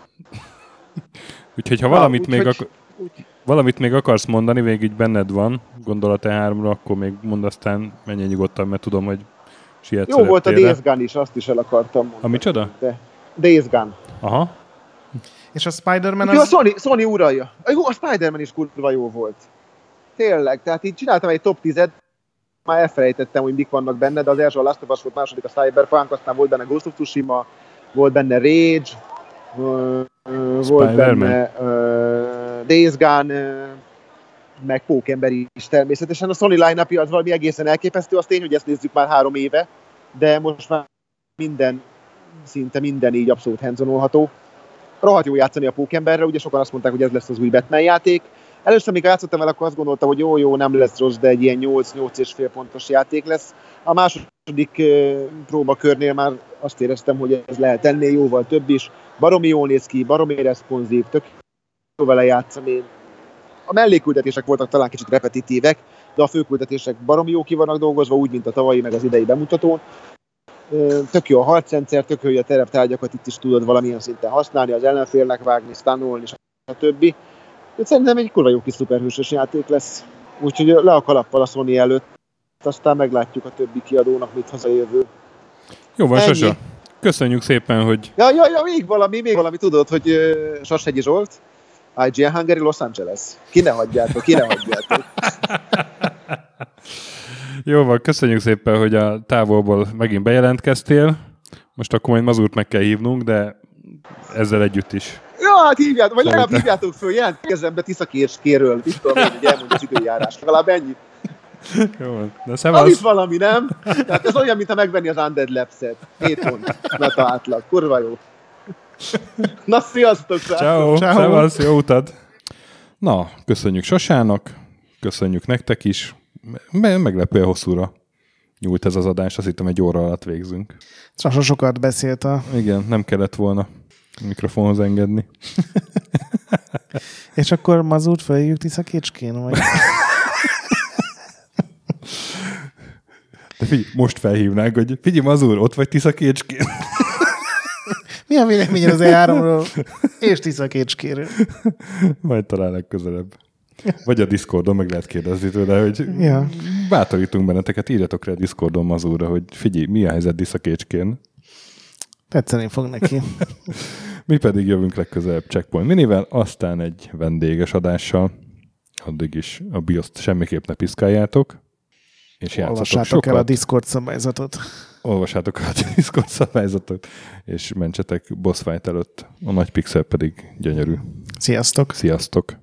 Úgyhogy ha valamit, Na, még ak- úgy... valamit még akarsz mondani, még így benned van, gondolat E3-ra, akkor még mond aztán menj nyugodtan, mert tudom, hogy sietsz Jó volt a Days Gun is, azt is el akartam mondani. A micsoda? De Days Gun. Aha. És a Spider-Man az... Jó, a Sony, Sony uralja. Jó, a Spider-Man is kurva jó volt. Tényleg, tehát így csináltam egy top 10 már elfelejtettem, hogy mik vannak benne, de az első a Last of Us volt, második a Cyberpunk, aztán volt benne Ghost of Tsushima, volt benne Rage, volt benne uh, Days Gone, uh, meg Pókember is természetesen. A Sony line az valami egészen elképesztő, az tény, hogy ezt nézzük már három éve, de most már minden, szinte minden így abszolút hands Rohadt jó játszani a Pókemberre, ugye sokan azt mondták, hogy ez lesz az új Batman játék. Először, amikor játszottam vele, akkor azt gondoltam, hogy jó, jó, nem lesz rossz, de egy ilyen 8-8 és fél pontos játék lesz. A második próbakörnél már azt éreztem, hogy ez lehet ennél jóval több is. Baromi jól néz ki, baromi responsív, tök jó vele játszani. A melléküldetések voltak talán kicsit repetitívek, de a főküldetések baromi jó ki vannak dolgozva, úgy, mint a tavalyi, meg az idei bemutatón. Tök jó a harcrendszer, tök jó, hogy a tereptárgyakat itt is tudod valamilyen szinten használni, az ellenfélnek vágni, stanolni, többi. Szerintem egy kurva jó kis szuperhősös játék lesz. Úgyhogy le a kalappal a Sony előtt, aztán meglátjuk a többi kiadónak, mit hazajövő. Jó van, Sasa. Köszönjük szépen, hogy... Ja, ja, ja, még valami, még valami, tudod, hogy uh, Sashegyi Zsolt, IGN Hungary Los Angeles. Ki ne hagyjátok, ki ne hagyjátok. Jó van, köszönjük szépen, hogy a távolból megint bejelentkeztél. Most akkor majd Mazurt meg kell hívnunk, de ezzel együtt is. Ja, hát hívjátok, vagy legalább hívjátok föl, jelentkezem be kéről. Itt tudom hogy elmondja az időjárás. Legalább ennyit. Jó, de szevasz. Az is valami, nem? Tehát ez olyan, mint megvenni az Undead Labs-et. 7 pont. Meta átlag. Kurva jó. Na, sziasztok! Ciao. Ciao. Szevasz, jó utad! Na, köszönjük Sasának, köszönjük nektek is. Meglepően hosszúra nyújt ez az adás, azt hittem egy óra alatt végzünk. Sasa sokat beszélt a... Igen, nem kellett volna mikrofonhoz engedni. És akkor mazút feljük Tisza Kécskén, vagy? De figyelj, most felhívnánk, hogy figyelj, Mazur, ott vagy Tisza Kécskén. Mi a véleményed az E3-ról és Tisza Kécskéről? Majd talán legközelebb. Vagy a Discordon meg lehet kérdezni tőle, hogy ja. bátorítunk benneteket, írjatok rá a Discordon Mazurra, hogy figyelj, mi a helyzet Tisza Kécskén? Tetszeni fog neki. Mi pedig jövünk legközelebb Checkpoint Minivel, aztán egy vendéges adással. Addig is a BIOS-t semmiképp ne piszkáljátok. És Olvassátok sokat. el a Discord szabályzatot. Olvassátok el a Discord szabályzatot, és mentsetek boss fight előtt. A nagy pixel pedig gyönyörű. Sziasztok! Sziasztok!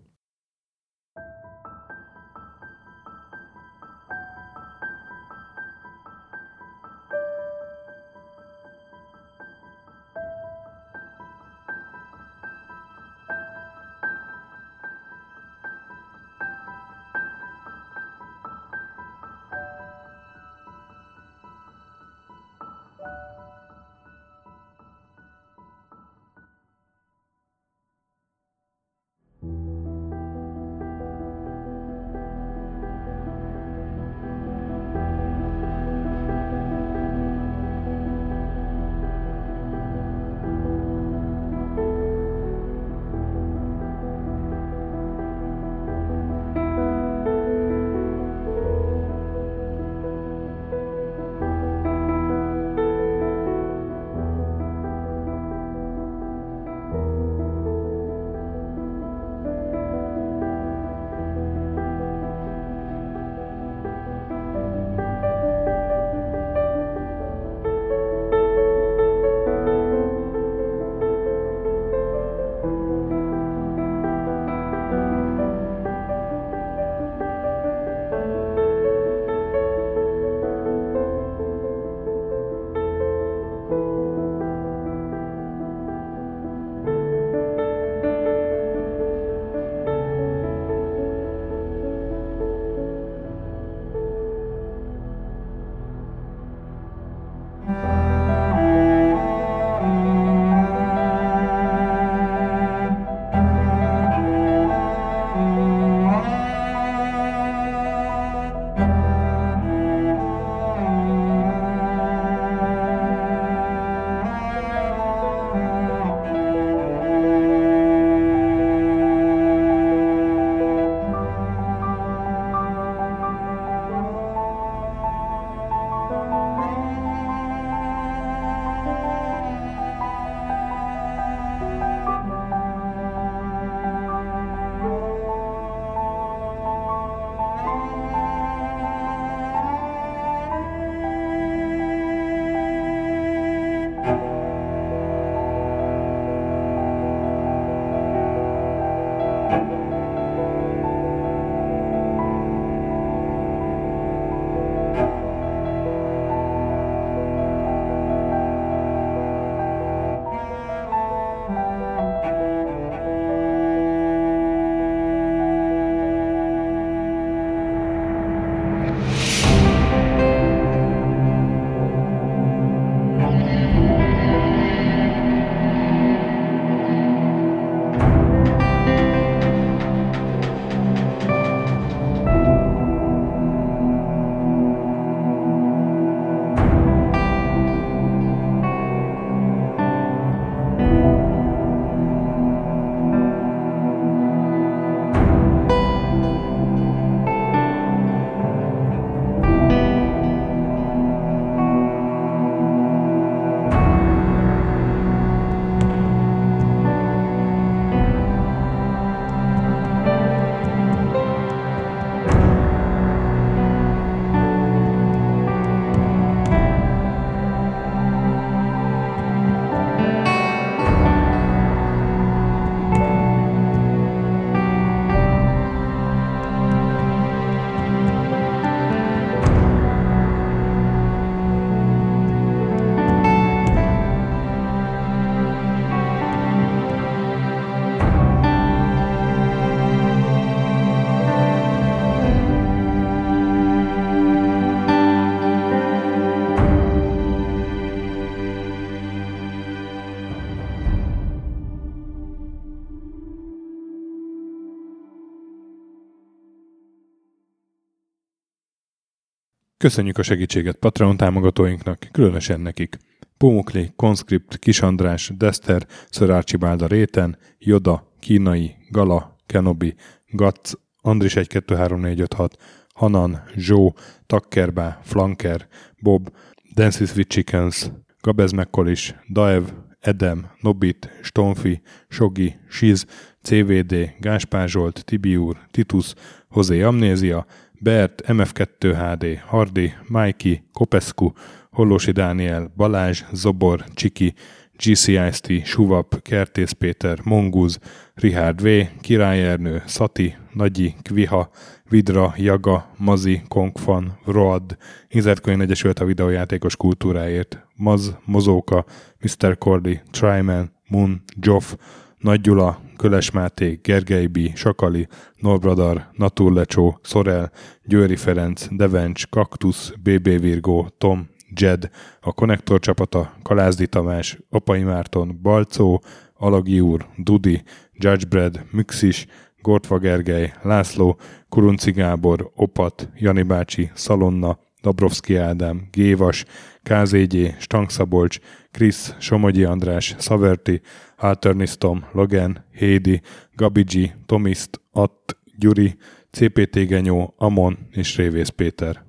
Köszönjük a segítséget Patreon támogatóinknak, különösen nekik. Pumukli, Conscript, Kis András, Dester, Sir Archibald a Réten, Joda, Kínai, Gala, Kenobi, Gatz, Andris 123456, Hanan, Zsó, Takkerbá, Flanker, Bob, Dances with Chickens, Gabez Mekkolis, Daev, Edem, Nobit, Stonfi, Sogi, Siz, CVD, Gáspár Zsolt, Tibiur, Titus, Hozé Amnézia, Bert, MF2 HD, Hardi, Mikey, Kopescu, Hollósi Dániel, Balázs, Zobor, Csiki, GCIST, Suvap, Kertész Péter, Monguz, Richard V, Király Ernő, Szati, Nagyi, Kviha, Vidra, Jaga, Mazi, Kongfan, Road, Inzertkönyv Egyesült a videójátékos kultúráért, Maz, Mozóka, Mr. Cordy, Tryman, Moon, Joff, Nagy Gyula, Köles Máté, Gergely B., Sakali, Norbradar, Naturlecsó, Szorel, Győri Ferenc, Devencs, Kaktusz, BB Virgó, Tom, Jed, a Konnektor csapata, Kalázdi Tamás, Apai Márton, Balcó, Alagi úr, Dudi, Judgebred, Müxis, Gortva Gergely, László, Kurunci Gábor, Opat, Jani bácsi, Szalonna, Dabrowski Ádám, Gévas, KZG, Stangszabolcs, Krisz, Somogyi András, Szaverti, Halternisztom, Logan, Hédi, Gabigi, Tomiszt, Att, Gyuri, CPT Genyó, Amon és Révész Péter.